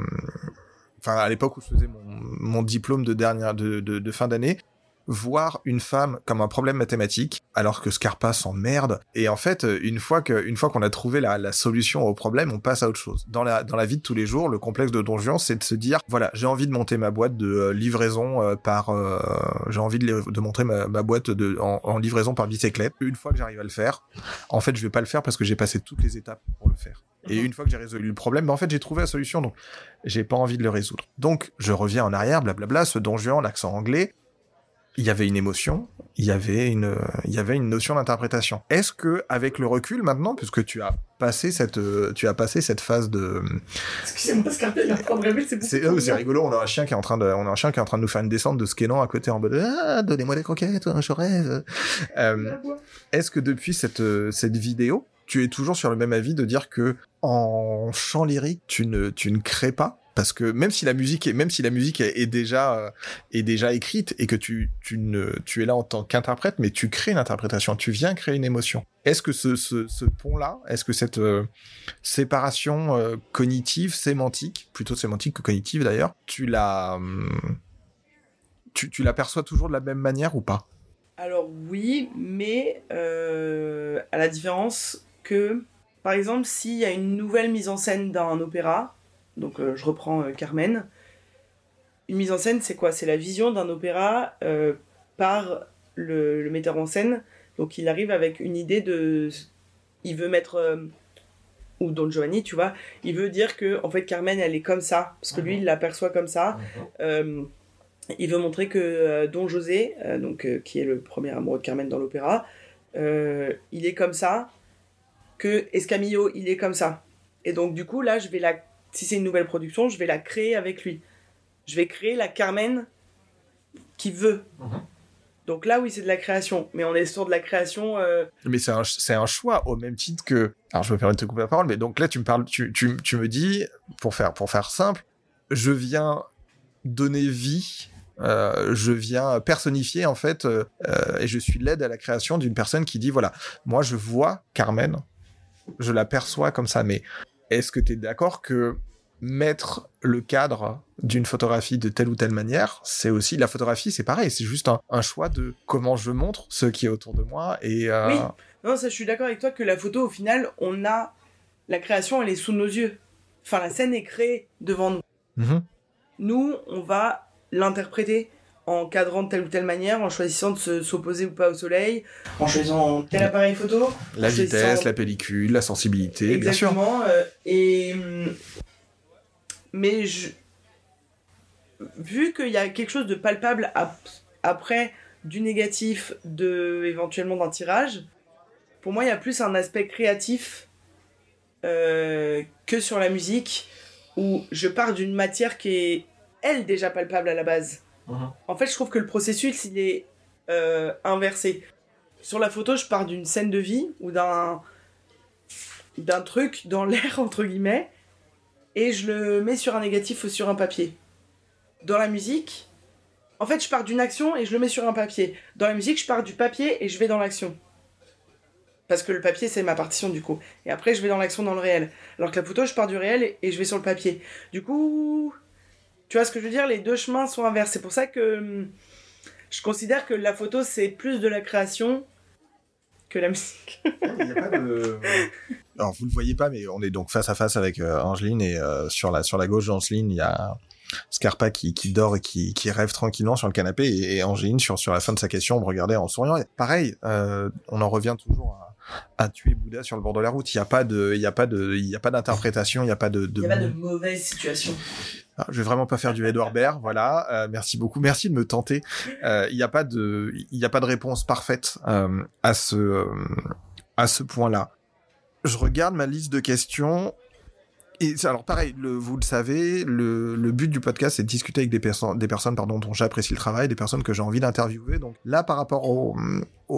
Speaker 2: enfin, à l'époque où je faisais mon, mon diplôme de dernière, de, de, de fin d'année voir une femme comme un problème mathématique, alors que Scarpa s'emmerde. Et en fait, une fois que, une fois qu'on a trouvé la, la, solution au problème, on passe à autre chose. Dans la, dans la vie de tous les jours, le complexe de Don Juan, c'est de se dire, voilà, j'ai envie de monter ma boîte de euh, livraison euh, par, euh, j'ai envie de, de montrer ma, ma boîte de, en, en, livraison par bicyclette. Une fois que j'arrive à le faire, en fait, je vais pas le faire parce que j'ai passé toutes les étapes pour le faire. Et une fois que j'ai résolu le problème, ben en fait, j'ai trouvé la solution, donc j'ai pas envie de le résoudre. Donc, je reviens en arrière, blablabla, ce Don Juan, l'accent anglais, il y avait une émotion, il y avait une, il y avait une notion d'interprétation. Est-ce que, avec le recul maintenant, puisque tu as passé cette, tu as passé cette phase de.
Speaker 4: Excusez-moi, c'est
Speaker 2: c'est rigolo. On a un chien qui est en train de, on a un chien qui est en train de nous faire une descente de Skénan à côté en mode, ah, donnez-moi des croquettes, je rêve. Euh, est-ce que depuis cette, cette vidéo, tu es toujours sur le même avis de dire que en chant lyrique, tu ne, tu ne crées pas parce que même si la musique est même si la musique est, déjà euh, est déjà écrite et que tu tu ne tu es là en tant qu'interprète mais tu crées une interprétation tu viens créer une émotion. Est-ce que ce, ce, pont là est-ce que cette euh, séparation euh, cognitive sémantique plutôt sémantique que cognitive d'ailleurs tu la hum, tu l'aperçois toujours de la même manière ou pas?
Speaker 4: Alors oui mais à la différence que par exemple s'il y a une nouvelle mise en scène d'un opéra donc euh, je reprends euh, Carmen. Une mise en scène, c'est quoi? C'est la vision d'un opéra euh, par le, metteur en scène. Donc il arrive avec une idée de... Il veut mettre... ou Don Giovanni, tu vois, il veut dire que en fait Carmen, elle est comme ça, parce que lui, il l'aperçoit comme ça. il veut montrer que Don José, donc, qui est le premier amoureux de Carmen dans l'opéra, il est comme ça, que Escamillo, il est comme ça. Et donc, du coup, là, je vais la. Si c'est une nouvelle production, je vais la créer avec lui. Je vais créer la Carmen qui veut. Donc là, oui, c'est de la création. Mais on est sur de la création. euh,
Speaker 2: Mais c'est un, choix au même titre que. Alors, je me permets de te couper la parole, mais donc là, tu me parles, tu, tu, tu me dis, pour faire, pour faire simple, je viens donner vie, euh, je viens personnifier en fait, euh, et je suis l'aide à la création d'une personne qui dit voilà, moi je vois Carmen, je la perçois comme ça, mais est-ce que tu es d'accord que mettre le cadre d'une photographie de telle ou telle manière, c'est aussi la photographie, c'est pareil, c'est juste un, un choix de comment je montre ce qui est autour de moi et euh,
Speaker 4: Oui. Non, ça, je suis d'accord avec toi que la photo, au final, on a. La création, elle est sous nos yeux. Enfin, la scène est créée devant nous.
Speaker 2: mhm.
Speaker 4: Nous, on va l'interpréter en cadrant de telle ou telle manière, en choisissant de se- s'opposer ou pas au soleil, en choisissant tel appareil photo.
Speaker 2: la vitesse, la pellicule, la sensibilité, bien sûr.
Speaker 4: Euh, et. hum, Mais je. Vu qu'il y a quelque chose de palpable ap- après du négatif, de éventuellement d'un tirage, pour moi, il y a plus un aspect créatif euh, que sur la musique, où je pars d'une matière qui est, elle, déjà palpable à la base. En fait, je trouve que le processus, il est euh, inversé. Sur la photo, je pars d'une scène de vie ou d'un d'un truc dans l'air entre guillemets et je le mets sur un négatif ou sur un papier. Dans la musique, en fait, je pars d'une action et je le mets sur un papier. Dans la musique, je pars du papier et je vais dans l'action. Parce que le papier, c'est ma partition du coup. Et après, je vais dans l'action dans le réel. Alors que la photo, je pars du réel et je vais sur le papier. Du coup, tu vois ce que je veux dire? Les deux chemins sont inverses. C'est pour ça que hum, je considère que la photo, c'est plus de la création que la musique.
Speaker 2: Alors vous le voyez pas, mais on est donc face à face avec euh, Angeline et euh, sur la sur la gauche d'Angeline, il y a Scarpa qui, qui dort et qui, qui rêve tranquillement sur le canapé et, et Angeline sur sur la fin de sa question me regardait en souriant. Et pareil, euh, on en revient toujours à, à tuer Bouddha sur le bord de la route. Il y a pas de il y a pas de il y a pas d'interprétation, il y a pas de, de,
Speaker 4: Il n'y a pas de mauvaise situation.
Speaker 2: Ah, je vais vraiment pas faire du Edouard Baird, voilà. Euh, merci beaucoup, merci de me tenter. Euh, Il n'y a pas de, il y a pas de réponse parfaite euh, à ce, à ce point-là. Je regarde ma liste de questions. Et alors pareil, vous le savez, le, but du podcast c'est de discuter avec des personnes, pardon dont j'apprécie le travail, des personnes que j'ai envie d'interviewer. Donc là, par rapport au,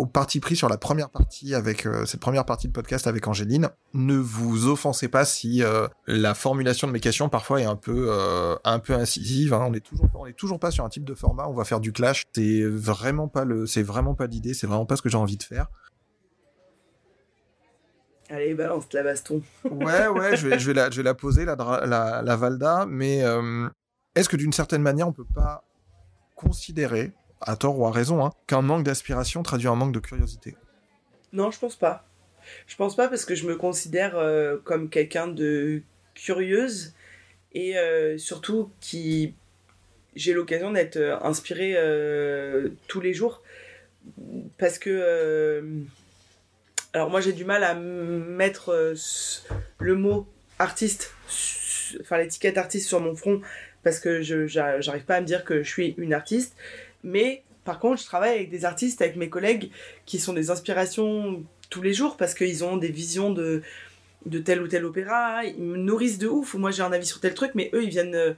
Speaker 2: parti pris sur la première partie avec euh, cette première partie de podcast avec Angéline, ne vous offensez pas si euh, la formulation de mes questions parfois est un peu euh, un peu incisive. hein. On est toujours toujours pas sur un type de format. On va faire du clash. C'est vraiment c'est vraiment pas l'idée. C'est vraiment pas ce que j'ai envie de faire.
Speaker 4: Allez, balance la baston.
Speaker 2: Ouais, ouais, je vais, je vais la, je vais la poser, la, la, la Valda, mais euh, est-ce que d'une certaine manière, on peut pas considérer, à tort ou à raison, hein, qu'un manque d'aspiration traduit un manque de curiosité?
Speaker 4: Non, je pense pas. Je pense pas parce que je me considère euh, comme quelqu'un de curieuse et euh, surtout qui j'ai l'occasion d'être inspirée tous les jours parce que alors moi j'ai du mal à mettre euh, le mot artiste enfin l'étiquette artiste sur mon front parce que je j'a- j'arrive pas à me dire que je suis une artiste mais par contre je travaille avec des artistes avec mes collègues qui sont des inspirations tous les jours parce qu'ils ont des visions de, tel ou tel opéra, ils me nourrissent de ouf, ou moi j'ai un avis sur tel truc, mais eux ils viennent. euh,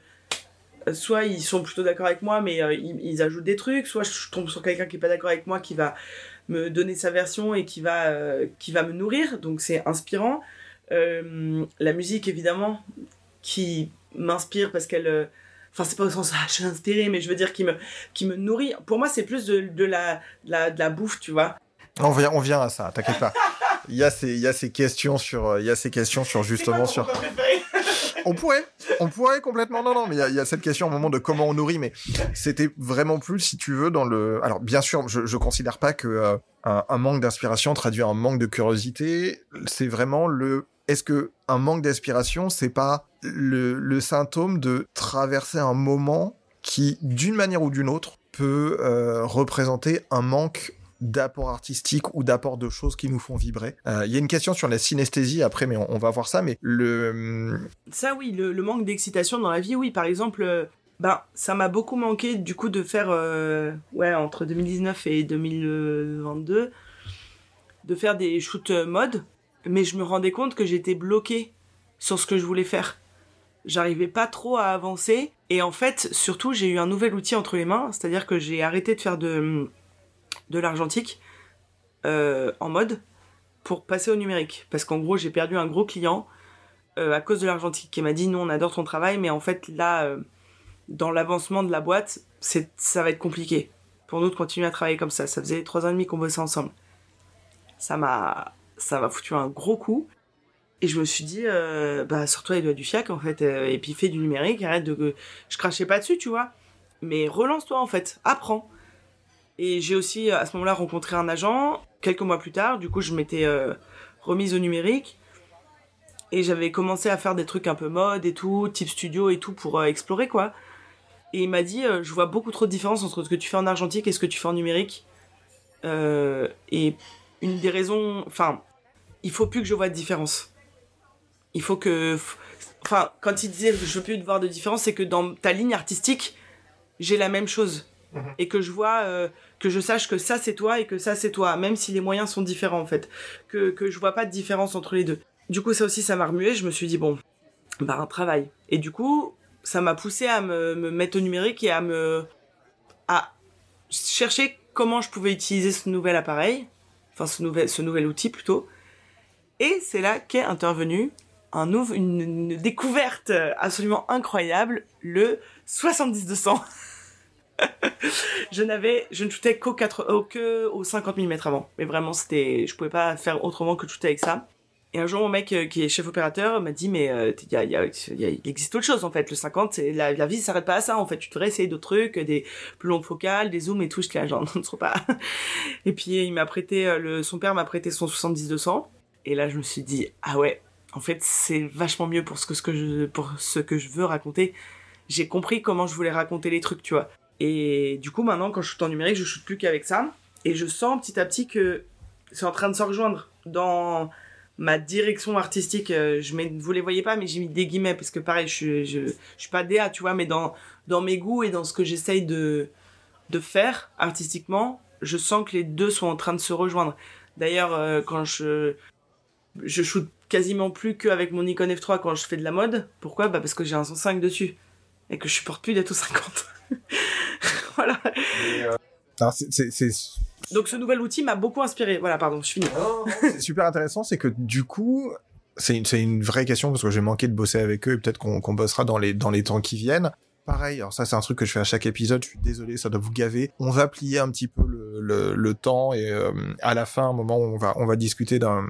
Speaker 4: soit ils sont plutôt d'accord avec moi, mais euh, ils, ils ajoutent des trucs, soit je tombe sur quelqu'un qui est pas d'accord avec moi qui va me donner sa version et qui va, euh, qui va me nourrir, donc c'est inspirant. Euh, la musique évidemment, qui m'inspire parce qu'elle. euh, Enfin, c'est pas au sens, ah, je suis inspirée, mais je veux dire qui me, qui me nourrit. Pour moi, c'est plus de, de, la, de, la, de la bouffe, tu vois.
Speaker 2: On vient, on vient à ça, t'inquiète pas. Il y a ces, il y a ces questions sur, euh, il y a ces questions sur justement sur. On pourrait, on pourrait complètement. Non, non, mais il y a, cette question au moment de comment on nourrit, mais c'était vraiment plus, si tu veux, dans le. Alors, bien sûr, je, je considère pas que euh, un, un manque d'inspiration traduit un manque de curiosité. C'est vraiment le. Est-ce que un manque d'inspiration, c'est pas le, le symptôme de traverser un moment qui, d'une manière ou d'une autre, peut euh, représenter un manque d'apport artistique ou d'apport de choses qui nous font vibrer. Euh, Il y a une question sur la synesthésie après, mais on, va voir ça. Mais le
Speaker 4: Ça, oui, le, manque d'excitation dans la vie, oui. Par exemple, euh, Ben, ça m'a beaucoup manqué du coup de faire, euh, ouais, entre 2019 et 2022, de faire des shoots mode, mais je me rendais compte que j'étais bloquée sur ce que je voulais faire. J'arrivais pas trop à avancer, et en fait, surtout, j'ai eu un nouvel outil entre les mains, c'est-à-dire que j'ai arrêté de faire de, de l'argentique euh, en mode pour passer au numérique. Parce qu'en gros, j'ai perdu un gros client euh, à cause de l'argentique qui m'a dit non, on adore ton travail, mais en fait, là, euh, dans l'avancement de la boîte, ça va être compliqué pour nous de continuer à travailler comme ça. Ça faisait trois ans et demi qu'on bossait ensemble. Ça m'a, ça m'a foutu un gros coup. Et je me suis dit, euh, bah, sors-toi les doigts du fiac, en fait, et puis fais du numérique, arrête de... Je crachais pas dessus, tu vois. Mais relance-toi, en fait, apprends. Et j'ai aussi, à ce moment-là, rencontré un agent, quelques mois plus tard, du coup, je m'étais euh, remise au numérique, et j'avais commencé à faire des trucs un peu mode et tout, type studio et tout, pour euh, explorer, quoi. Et il m'a dit, euh, je vois beaucoup trop de différence entre ce que tu fais en argentique et ce que tu fais en numérique. Euh, et une des raisons, enfin, il faut plus que je vois de différence. Il faut que, enfin, quand il disait je veux plus voir de différence, c'est que dans ta ligne artistique, j'ai la même chose. Et que je vois, euh, que je sache que ça c'est toi et que ça c'est toi, même si les moyens sont différents en fait. Que, que je vois pas de différence entre les deux. Du coup, ça aussi, ça m'a remué. Je me suis dit, bon, bah, un travail. Et du coup, ça m'a poussé à me, me mettre au numérique et à me, à chercher comment je pouvais utiliser ce nouvel appareil, enfin ce nouvel, ce nouvel outil plutôt. Et c'est là qu'est intervenu un une, une découverte absolument incroyable, le 70-200. je n'avais, je ne shootais qu'au 4, au, que au 50 mm avant. Mais vraiment, c'était, je pouvais pas faire autrement que shooter avec ça. Et un jour, mon mec euh, qui est chef opérateur m'a dit, mais euh, il existe autre chose en fait. Le 50, c'est la, la vie s'arrête pas à ça en fait. Tu devrais essayer d'autres trucs, des plus longues focales, des zooms et tout. Je là, genre, non, trop pas. Et puis il m'a prêté, euh, le, son père m'a prêté son 70-200. Et là, je me suis dit, ah ouais, en fait, c'est vachement mieux pour ce que je, pour ce que je veux raconter. J'ai compris comment je voulais raconter les trucs, tu vois. Et du coup, maintenant, quand je shoot en numérique, je shoot plus qu'avec ça. Et je sens petit à petit que c'est en train de se rejoindre dans ma direction artistique. euh, Je mets, vous les voyez pas, mais j'ai mis des guillemets parce que pareil, je, je, je suis pas DA, tu vois, mais dans, dans mes goûts et dans ce que j'essaye de, de faire artistiquement, je sens que les deux sont en train de se rejoindre. D'ailleurs, euh, quand je, je shoot quasiment plus qu'avec mon Nikon F3 quand je fais de la mode. Pourquoi? Bah parce que j'ai un 105 dessus et que je supporte plus d'être au 50. voilà.
Speaker 2: Alors, c'est- c'est- c'est
Speaker 4: Donc ce nouvel outil m'a beaucoup inspiré. Voilà, pardon, je finis.
Speaker 2: c'est super intéressant, c'est que du coup, c'est une, c'est une vraie question parce que j'ai manqué de bosser avec eux et peut-être qu'on qu'on bossera dans les, dans les temps qui viennent. Pareil, alors ça c'est un truc que je fais à chaque épisode, je suis désolé, ça doit vous gaver. On va plier un petit peu le, le, le temps et euh, à la fin, un moment, on va, on va discuter d'un...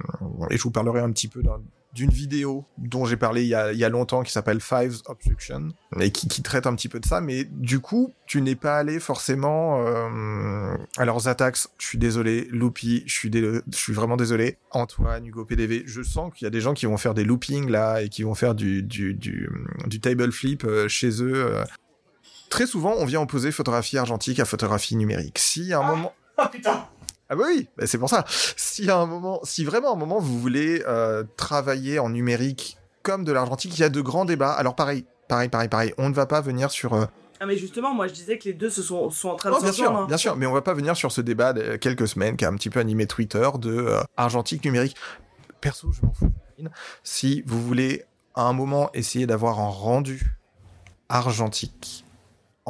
Speaker 2: Et je vous parlerai un petit peu d'un- d'une vidéo dont j'ai parlé il y, a, il y a longtemps qui s'appelle Fives Obstruction et qui, qui traite un petit peu de ça. Mais du coup, tu n'es pas allé forcément... Euh... Alors Zatax, je suis désolé. Loopy, je suis, dé- je suis vraiment désolé. Antoine, Hugo PDV, je sens qu'il y a des gens qui vont faire des loopings là et qui vont faire du, du, du, du table flip euh, chez eux. euh. Très souvent, on vient opposer photographie argentique à photographie numérique. Si à un moment...
Speaker 4: Oh putain
Speaker 2: Ah bah oui, bah c'est pour ça. Si à un moment, si vraiment à un moment vous voulez euh, travailler en numérique comme de l'argentique, il y a de grands débats. Alors pareil, pareil, pareil, pareil. On ne va pas venir sur. euh,
Speaker 4: Ah mais justement, moi je disais que les deux se sont, sont en train de
Speaker 2: Oh, bien sûr,
Speaker 4: hein.
Speaker 2: bien sûr, mais on va pas venir sur ce débat de quelques semaines qui a un petit peu animé Twitter de euh, argentique numérique. Perso, je m'en fous. Si vous voulez à un moment essayer d'avoir un rendu argentique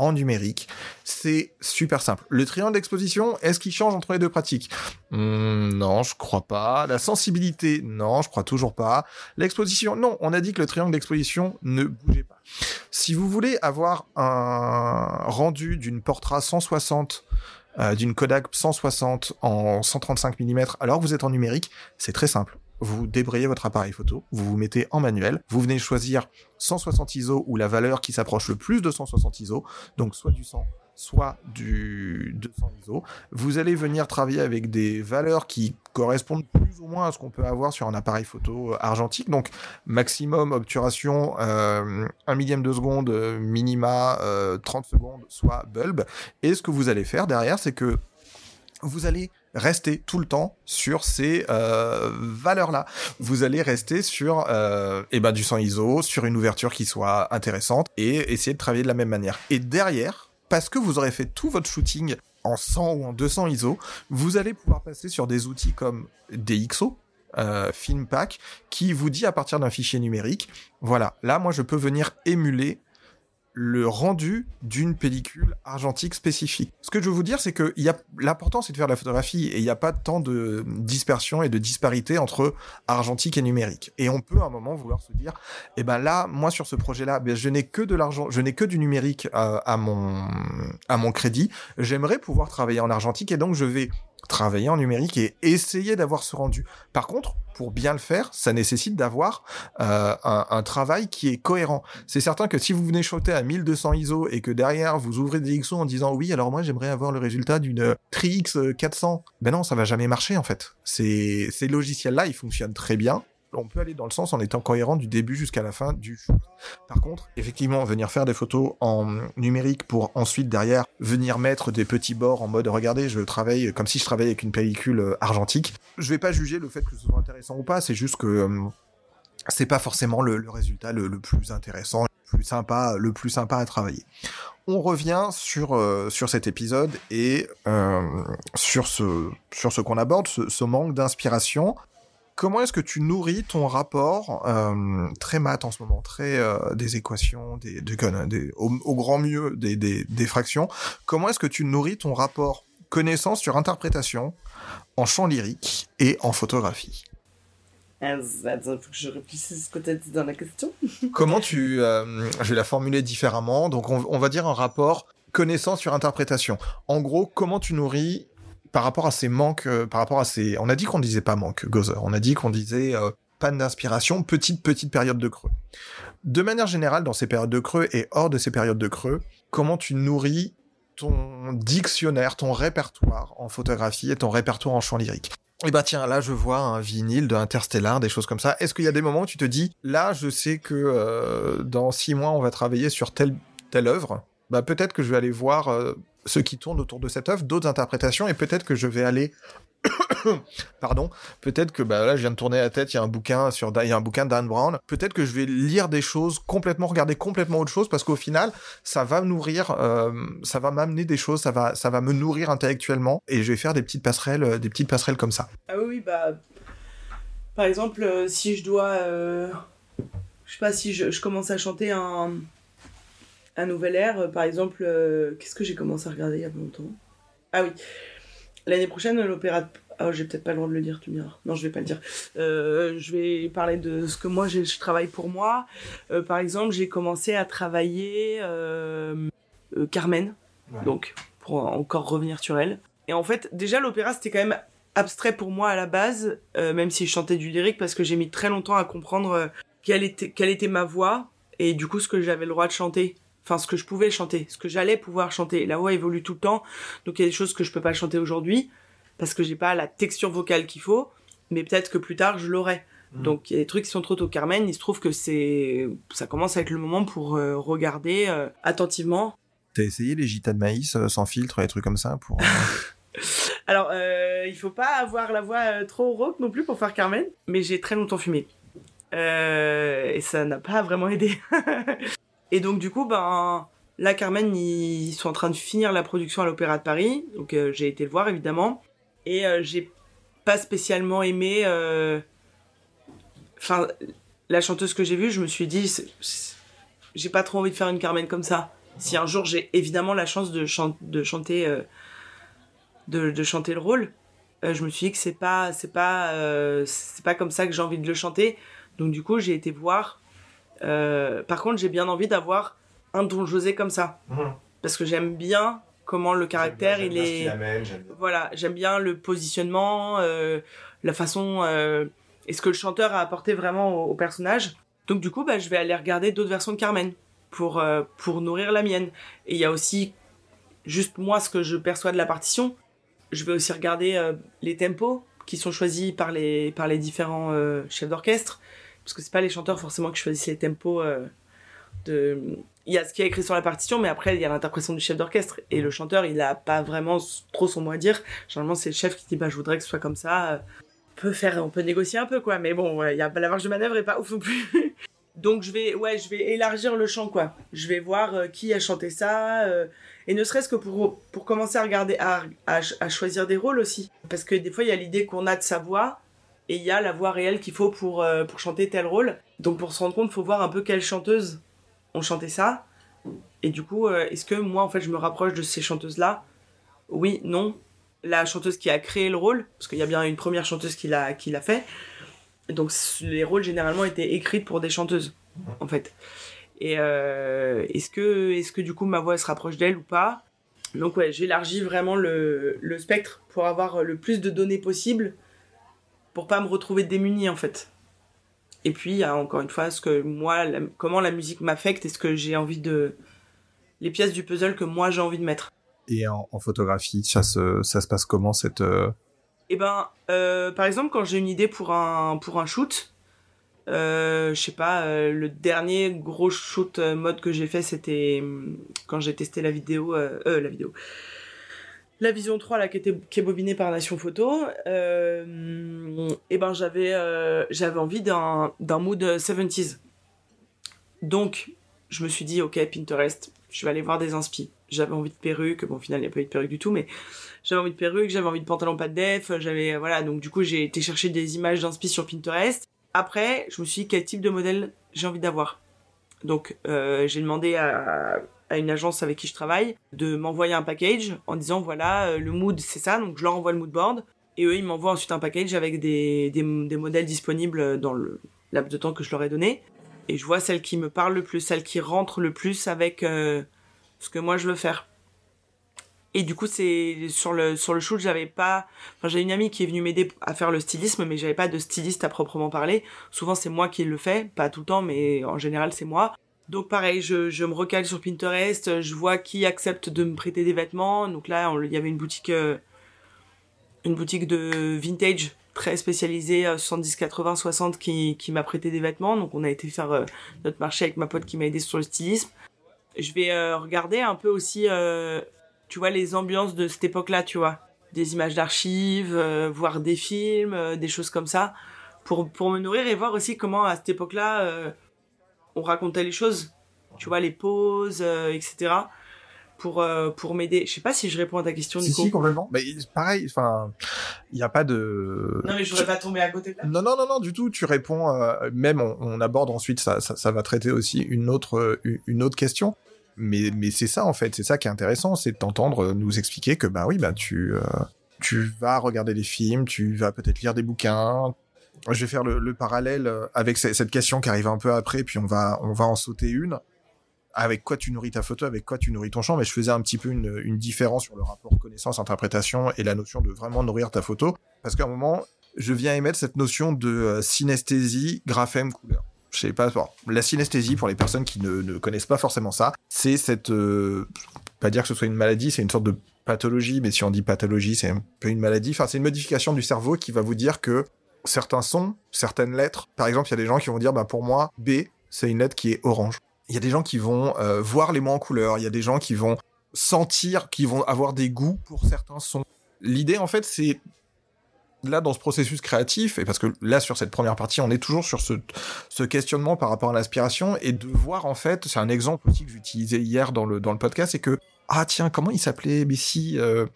Speaker 2: en numérique, c'est super simple. Le triangle d'exposition, est-ce qu'il change entre les deux pratiques? Hmm, Non, je crois pas. La sensibilité, non, je crois toujours pas. L'exposition, non, on a dit que le triangle d'exposition ne bougeait pas. Si vous voulez avoir un rendu d'une Portra 160, euh, d'une Kodak 160 en 135 mm, alors que vous êtes en numérique, c'est très simple. Vous débrayez votre appareil photo, vous vous mettez en manuel, vous venez choisir 160 ISO ou la valeur qui s'approche le plus de 160 ISO, donc soit du 100, soit du 200 ISO. Vous allez venir travailler avec des valeurs qui correspondent plus ou moins à ce qu'on peut avoir sur un appareil photo argentique, donc maximum obturation euh, 1 millième de seconde, euh, minima euh, 30 secondes, soit bulb. Et ce que vous allez faire derrière, c'est que vous allez rester tout le temps sur ces euh, valeurs-là. Vous allez rester sur euh, eh ben, du 100 ISO, sur une ouverture qui soit intéressante et essayer de travailler de la même manière. Et derrière, parce que vous aurez fait tout votre shooting en 100 ou en 200 ISO, vous allez pouvoir passer sur des outils comme DxO, euh, FilmPack, qui vous dit à partir d'un fichier numérique, voilà, là moi je peux venir émuler le rendu d'une pellicule argentique spécifique. Ce que je veux vous dire, c'est que l'important, c'est de faire de la photographie et il n'y a pas tant de dispersion et de disparité entre argentique et numérique. Et on peut à un moment vouloir se dire, eh ben là, moi sur ce projet-là, ben, je n'ai que de l'argent, je n'ai que du numérique à mon à mon crédit. J'aimerais pouvoir travailler en argentique et donc je vais travailler en numérique et essayer d'avoir ce rendu. Par contre, pour bien le faire, ça nécessite d'avoir euh, un, travail qui est cohérent. C'est certain que si vous venez shooter à 1200 ISO et que derrière vous ouvrez des XO en disant oui, alors moi j'aimerais avoir le résultat d'une Trix 400, ben non, ça va jamais marcher en fait. Ces, ces logiciels-là, ils fonctionnent très bien, on peut aller dans le sens en étant cohérent du début jusqu'à la fin du shoot. Par contre, effectivement, venir faire des photos en numérique pour ensuite derrière venir mettre des petits bords en mode regardez, je travaille comme si je travaillais avec une pellicule euh, argentique. Je vais pas juger le fait que ce soit intéressant ou pas, c'est juste que euh, c'est pas forcément le, résultat le, plus intéressant, le plus sympa, le plus sympa à travailler. On revient sur euh, sur cet épisode et sur ce sur ce qu'on aborde, ce manque d'inspiration comment est-ce que tu nourris ton rapport euh, très mat en ce moment, très euh, des équations, des, des, au, grand mieux des, des, fractions. Comment est-ce que tu nourris ton rapport connaissance sur interprétation en chant lyrique et en photographie?
Speaker 4: Faut que je réfléchisse ce que tu as dit dans la question.
Speaker 2: Comment tu... Euh, je vais la formuler différemment. Donc, on, on, va dire un rapport connaissance sur interprétation. En gros, comment tu nourris par rapport à ces manques, euh, par rapport à ces, on a dit qu'on disait pas manque, Gozer, on a dit qu'on disait euh, panne d'inspiration, petite petite période de creux. De manière générale, dans ces périodes de creux et hors de ces périodes de creux, comment tu nourris ton dictionnaire, ton répertoire en photographie et ton répertoire en chant lyrique? Eh bah tiens, là je vois un vinyle de Interstellar, des choses comme ça. Est-ce qu'il y a des moments où tu te dis, là je sais que euh, dans six mois on va travailler sur telle telle œuvre, bah peut-être que je vais aller voir euh, ce qui tourne autour de cette œuvre, d'autres interprétations, et peut-être que je vais aller pardon, peut-être que bah là je viens de tourner la tête, il y a un bouquin sur il y a un bouquin d'Anne Brown, peut-être que je vais lire des choses complètement regarder complètement autre chose parce qu'au final ça va nourrir euh, ça va m'amener des choses, ça va ça va me nourrir intellectuellement et je vais faire des petites passerelles euh, des petites passerelles comme ça.
Speaker 4: Ah oui bah par exemple si je dois je sais pas si je commence à chanter un un nouvel air. Euh, par exemple, euh, qu'est-ce que j'ai commencé à regarder il y a longtemps? Ah oui, l'année prochaine, l'opéra. Oh, j'ai peut-être pas le droit de le dire, tu me diras. Non, je vais pas le dire. Euh, je vais parler de ce que moi, je travaille pour moi. par exemple, j'ai commencé à travailler Carmen. Donc, pour encore revenir sur elle. Et en fait, déjà, l'opéra, c'était quand même abstrait pour moi à la base, même si je chantais du lyrique, parce que j'ai mis très longtemps à comprendre quelle, était, quelle était ma voix et du coup ce que j'avais le droit de chanter enfin ce que je pouvais chanter, ce que j'allais pouvoir chanter. La voix évolue tout le temps, donc il y a des choses que je peux pas chanter aujourd'hui parce que j'ai pas la texture vocale qu'il faut, mais peut-être que plus tard je l'aurai. Mmh. Donc il y a des trucs qui sont trop tôt. Carmen, il se trouve que c'est, ça commence à être le moment pour euh, regarder euh, attentivement.
Speaker 2: T'as essayé les gitas de maïs euh, sans filtre, les trucs comme ça pour.
Speaker 4: Alors, il faut pas avoir la voix trop rauque non plus pour faire Carmen, mais j'ai très longtemps fumé. et ça n'a pas vraiment aidé. Et donc du coup, ben là Carmen, ils sont en train de finir la production à l'Opéra de Paris, donc euh, j'ai été le voir évidemment, et euh, j'ai pas spécialement aimé. Euh, enfin, la chanteuse que j'ai vue, je me suis dit, j'ai pas trop envie de faire une Carmen comme ça. Si un jour j'ai évidemment la chance de, chanter, de, chanter le rôle, je me suis dit que c'est pas, c'est pas, c'est pas comme ça que j'ai envie de le chanter. Donc du coup, j'ai été voir euh, par contre, j'ai bien envie d'avoir un Don José comme ça. Mhm. Parce que j'aime bien comment le caractère, il est. voilà, j'aime bien le positionnement, euh, la façon. Euh, et ce que le chanteur a apporté vraiment au, personnage. Donc, du coup, bah, je vais aller regarder d'autres versions de Carmen pour, pour nourrir la mienne. Et il y a aussi juste moi ce que je perçois de la partition. Je vais aussi regarder les tempos qui sont choisis par les, par les différents chefs d'orchestre parce que c'est pas les chanteurs forcément qui choisissent les tempos euh, il y a ce qui est écrit sur la partition, mais après il y a l'interprétation du chef d'orchestre et le chanteur, il a pas vraiment trop son mot à dire. Généralement, c'est le chef qui dit bah je voudrais que ce soit comme ça. On peut négocier un peu quoi, mais bon, il y a la marge de manœuvre est pas ouf non plus. Donc je vais, ouais, je vais élargir le champ quoi. Je vais voir euh, qui a chanté ça. Euh, et ne serait-ce que pour, pour commencer à regarder, à, à, choisir des rôles aussi. Parce que des fois, il y a l'idée qu'on a de sa voix, et il y a la voix réelle qu'il faut pour, euh, pour chanter tel rôle. Donc pour se rendre compte, il faut voir un peu quelles chanteuses ont chanté ça. Et du coup, euh, est-ce que moi, en fait, je me rapproche de ces chanteuses-là? Oui, non. La chanteuse qui a créé le rôle, parce qu'il y a bien une première chanteuse qui l'a, qui l'a fait. Donc les rôles généralement étaient écrits pour des chanteuses, en fait. Et euh, est-ce que, est-ce que du coup ma voix se rapproche d'elle ou pas? Donc ouais, j'élargis vraiment le, le, spectre pour avoir le plus de données possible pour pas me retrouver démunie en fait. Et puis il y a encore une fois ce que moi, comment la musique m'affecte et ce que j'ai envie de, les pièces du puzzle que moi j'ai envie de mettre.
Speaker 2: Et en, photographie, ça se, ça se passe comment cette euh
Speaker 4: Eh ben, euh, par exemple, quand j'ai une idée pour un pour un shoot, euh, je sais pas, euh, le dernier gros shoot mode que j'ai fait, c'était hum, quand j'ai testé la vidéo, euh, la vidéo, la Vision 3 là qui était qui est bobinée par Nation Photo. et ben j'avais j'avais envie d'un d'un mood 70s. Donc je me suis dit ok Pinterest, je vais aller voir des inspi. J'avais envie de perruque, bon au final il n'y a pas eu de perruque du tout, mais j'avais envie de perruque, j'avais envie de pantalon pas de def, j'avais voilà donc du coup j'ai été chercher des images d'inspi sur Pinterest après, je me suis dit quel type de modèle j'ai envie d'avoir? Donc, euh, j'ai demandé à, à, une agence avec qui je travaille de m'envoyer un package en disant voilà, euh, le mood c'est ça, donc je leur envoie le mood board. Et eux, ils m'envoient ensuite un package avec des, des, modèles disponibles dans le laps de temps que je leur ai donné. Et je vois celle qui me parle le plus, celle qui rentre le plus avec euh, ce que moi je veux faire. Et du coup, c'est sur le sur le shoot, j'avais pas. Enfin, j'ai une amie qui est venue m'aider à faire le stylisme, mais j'avais pas de styliste à proprement parler. Souvent, c'est moi qui le fais, pas tout le temps, mais en général, c'est moi. Donc pareil, je, me recale sur Pinterest, je vois qui accepte de me prêter des vêtements. Donc là, il y avait une boutique, euh, une boutique de vintage très spécialisée 70, 80, 60 qui, m'a prêté des vêtements. Donc on a été faire euh, notre marché avec ma pote qui m'a aidé sur le stylisme. Je vais euh, regarder un peu aussi tu vois, les ambiances de cette époque-là, tu vois. Des images d'archives, euh, voir des films, euh, des choses comme ça. Pour, me nourrir et voir aussi comment, à cette époque-là, euh, on racontait les choses. Tu vois, les pauses, etc. Pour, pour m'aider. Je sais pas si je réponds à ta question,
Speaker 2: si, Si, complètement. Mais pareil, enfin, il n'y a pas de...
Speaker 4: Non, mais je voudrais pas tomber à côté de là.
Speaker 2: Non, non, non, non, du tout. Tu réponds, même on, on, aborde ensuite, ça, ça, ça va traiter aussi une autre, une autre question mais mais c'est ça en fait, c'est ça qui est intéressant, c'est de t'entendre nous expliquer que bah oui bah tu euh, tu vas regarder des films, tu vas peut-être lire des bouquins. Je vais faire le, le parallèle euh, avec cette question qui arrive un peu après, puis on va on va en sauter une. Avec quoi tu nourris ta photo, avec quoi tu nourris ton champ, mais je faisais un petit peu une, différence sur le rapport connaissance-interprétation et la notion de vraiment nourrir ta photo, parce qu'à un moment, je viens émettre cette notion de euh, synesthésie, graphème, couleur je sais pas, la synesthésie pour les personnes qui ne, ne connaissent pas forcément ça, c'est cette, euh, pas dire que ce soit une maladie, c'est une sorte de pathologie, mais si on dit pathologie, c'est un peu une maladie. Enfin, c'est une modification du cerveau qui va vous dire que certains sons, certaines lettres, par exemple, il y a des gens qui vont dire, bah pour moi, B, c'est une lettre qui est orange. Il y a des gens qui vont euh, voir les mots en couleur. Il y a des gens qui vont sentir, qui vont avoir des goûts pour certains sons. L'idée, en fait, c'est là dans ce processus créatif et parce que là sur cette première partie on est toujours sur ce, questionnement par rapport à l'inspiration et de voir en fait c'est un exemple aussi que j'utilisais hier dans le dans le podcast c'est que ah tiens comment il s'appelait si euh,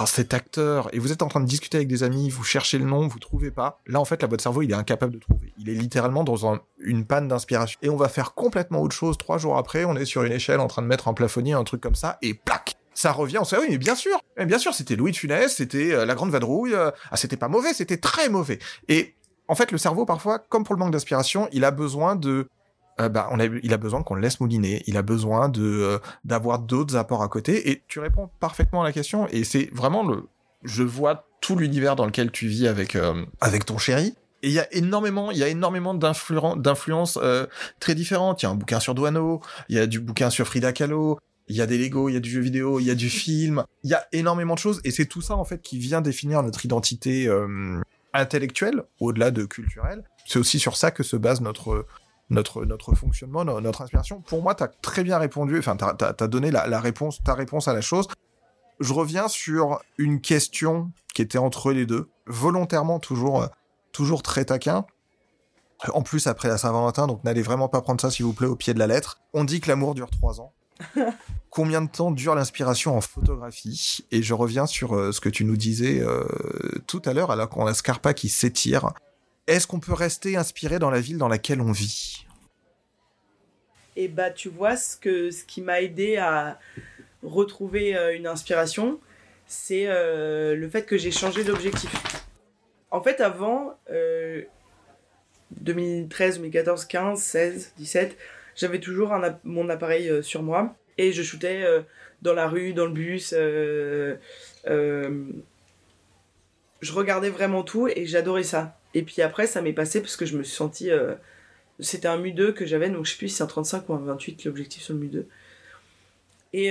Speaker 2: oh, cet acteur. Et vous êtes en train de discuter avec des amis vous cherchez le nom vous trouvez pas. Là en fait là votre cerveau il est incapable de trouver. Il est littéralement dans un, une panne d'inspiration. Et on va faire complètement autre chose trois jours après. On est sur une échelle en train de mettre un plafonnier un truc comme ça et plaque ça revient, on sait, oui, mais bien sûr, mais bien sûr, c'était Louis de Funès, c'était euh, La Grande Vadrouille, euh, ah, c'était pas mauvais, c'était très mauvais. Et en fait, le cerveau, parfois, comme pour le manque d'inspiration, il a besoin de, euh, bah, on a, il a besoin qu'on le laisse mouliner, il a besoin de d'avoir d'autres apports à côté. Et tu réponds parfaitement à la question, et c'est vraiment le, je vois tout l'univers dans lequel tu vis avec avec ton chéri. Et il y a énormément, il y a énormément d'influences très différentes. Il y a un bouquin sur Douaneau, il y a du bouquin sur Frida Kahlo, il y a des Lego, il y a du jeu vidéo, il y a du film, il y a énormément de choses et c'est tout ça en fait qui vient définir notre identité euh, intellectuelle au-delà de culturelle. C'est aussi sur ça que se base notre notre notre fonctionnement, notre inspiration. Pour moi, tu as très bien répondu. Enfin, tu as, donné la, la réponse, ta réponse à la chose. Je reviens sur une question qui était entre les deux, volontairement toujours toujours très taquin. En plus, après la Saint-Valentin, donc n'allez vraiment pas prendre ça, s'il vous plaît, au pied de la lettre. On dit que l'amour dure trois ans. Combien de temps dure l'inspiration en photographie? Et je reviens sur euh, ce que tu nous disais euh, tout à l'heure, alors qu'on a Scarpa qui s'étire. Est-ce qu'on peut rester inspiré dans la ville dans laquelle on vit?
Speaker 4: Et bah, tu vois, ce, qui m'a aidé à retrouver euh, une inspiration, c'est le fait que j'ai changé d'objectif. En fait, avant, 2013, 2014, 15, 16, 17, j'avais toujours mon appareil euh, sur moi et je shootais euh, dans la rue, dans le bus. Euh, je regardais vraiment tout et j'adorais ça. Et puis après, ça m'est passé parce que je me suis senti. C'était un MU2 que j'avais, donc je sais plus si c'est un 35 ou un 28 l'objectif sur le MU2. Et,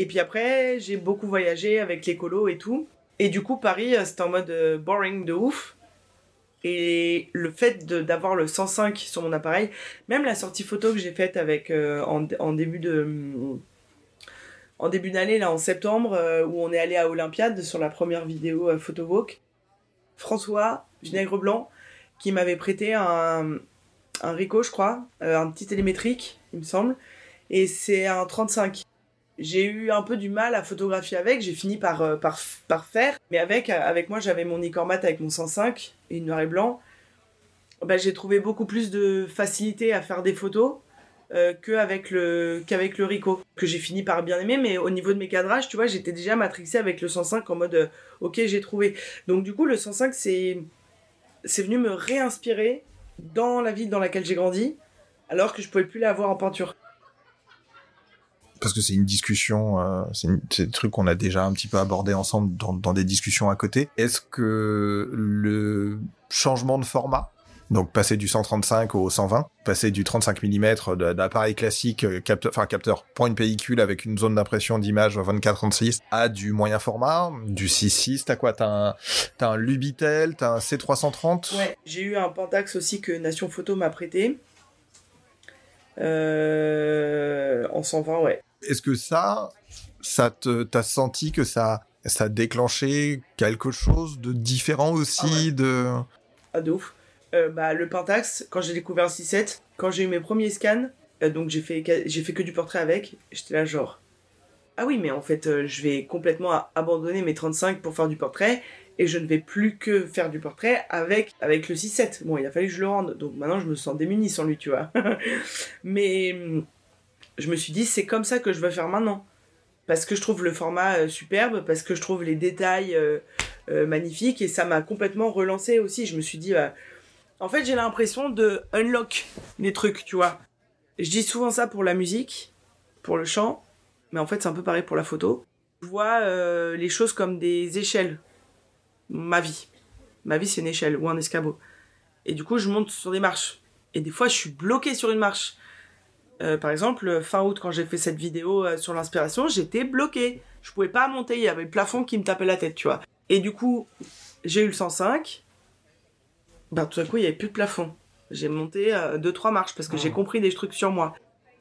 Speaker 4: et puis après, j'ai beaucoup voyagé avec l'écolo et tout. Et du coup, Paris, c'était en mode boring de ouf. Et le fait d'avoir le 105 sur mon appareil, même la sortie photo que j'ai faite avec euh, en, début de en d'année en septembre euh, où on est allé à Olympiade sur la première vidéo euh, François Vinaigre Blanc qui m'avait prêté un un Ricoh je crois, euh, un petit télémétrique il me semble, et c'est un 35 j'ai eu un peu du mal à photographier avec, j'ai fini par, euh, par, par, faire. Mais avec, avec moi, j'avais mon Nicormat avec mon 105 et noir et blanc. Bah, j'ai trouvé beaucoup plus de facilité à faire des photos euh, qu'avec le, qu'avec le Ricoh, que j'ai fini par bien aimer. Mais au niveau de mes cadrages, tu vois, j'étais déjà matrixé avec le 105 en mode ok, j'ai trouvé. Donc du coup, le 105, c'est, c'est venu me réinspirer dans la ville dans laquelle j'ai grandi, alors que je pouvais plus l'avoir en peinture
Speaker 2: parce que c'est une discussion, euh, c'est des trucs qu'on a déjà un petit peu abordé ensemble dans des discussions à côté. Est-ce que le changement de format, donc passer du 135 au 120, passer du 35 mm d'appareil classique, euh, capteur, enfin capteur pour une pellicule avec une zone d'impression d'image 24-36 à du moyen format, du 6.6, t'as quoi? T'as un, as un Lubitel, t'as un C330
Speaker 4: Ouais, j'ai eu un Pentax aussi que Nation Photo m'a prêté. Euh, en 120, ouais.
Speaker 2: Est-ce que ça, ça te, t'as senti que ça, ça a déclenché quelque chose de différent aussi
Speaker 4: ah
Speaker 2: de?
Speaker 4: Ah de ouf. Euh, bah le Pentax, quand j'ai découvert le 6.7, quand j'ai eu mes premiers scans, euh, donc j'ai fait, j'ai fait que du portrait avec, j'étais là genre. Ah oui, mais en fait, euh, je vais complètement abandonner mes 35 pour faire du portrait et je ne vais plus que faire du portrait avec, avec le 6.7. Bon, il a fallu que je le rende, donc maintenant je me sens démuni sans lui, tu vois. mais je me suis dit, c'est comme ça que je veux faire maintenant. Parce que je trouve le format superbe, parce que je trouve les détails magnifiques, et ça m'a complètement relancé aussi. Je me suis dit, bah, en fait, j'ai l'impression de unlock les trucs, tu vois. Je dis souvent ça pour la musique, pour le chant, mais en fait, c'est un peu pareil pour la photo. Je vois les choses comme des échelles. Ma vie. Ma vie, c'est une échelle ou un escabeau. Et du coup, je monte sur des marches. Et des fois, je suis bloqué sur une marche. Euh, par exemple, fin août, quand j'ai fait cette vidéo euh, sur l'inspiration, j'étais bloqué. Je pouvais pas monter, il y avait le plafond qui me tapait la tête, tu vois. Et du coup, j'ai eu le 105. Ben, tout d'un coup, il y avait plus de plafond. J'ai monté 2 euh, trois marches parce que j'ai ah. compris des trucs sur moi.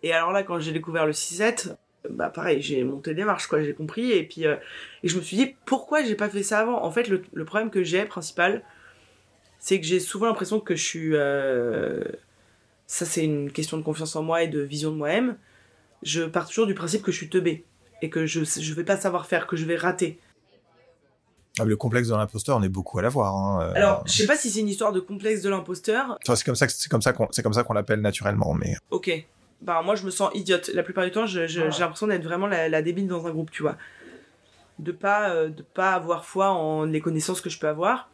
Speaker 4: Et alors là, quand j'ai découvert le 6-7, bah pareil, j'ai monté des marches, quoi, j'ai compris. Et puis, et je me suis dit, pourquoi j'ai pas fait ça avant? En fait, le, le problème que j'ai, principal, c'est que j'ai souvent l'impression que je suis ça c'est une question de confiance en moi et de vision de moi-même, je pars toujours du principe que je suis teubé et que je je vais pas savoir faire, que je vais rater.
Speaker 2: Ah, le complexe de l'imposteur, on est beaucoup à l'avoir. Hein,
Speaker 4: euh. Alors, je sais pas si c'est une histoire de complexe de l'imposteur.
Speaker 2: c'est comme ça c'est comme ça qu'on c'est comme ça qu'on l'appelle naturellement, mais.
Speaker 4: Ok. Bah moi je me sens idiote. La plupart du temps, j'ai l'impression d'être vraiment la, débile dans un groupe, tu vois. De pas euh, de pas avoir foi en les connaissances que je peux avoir.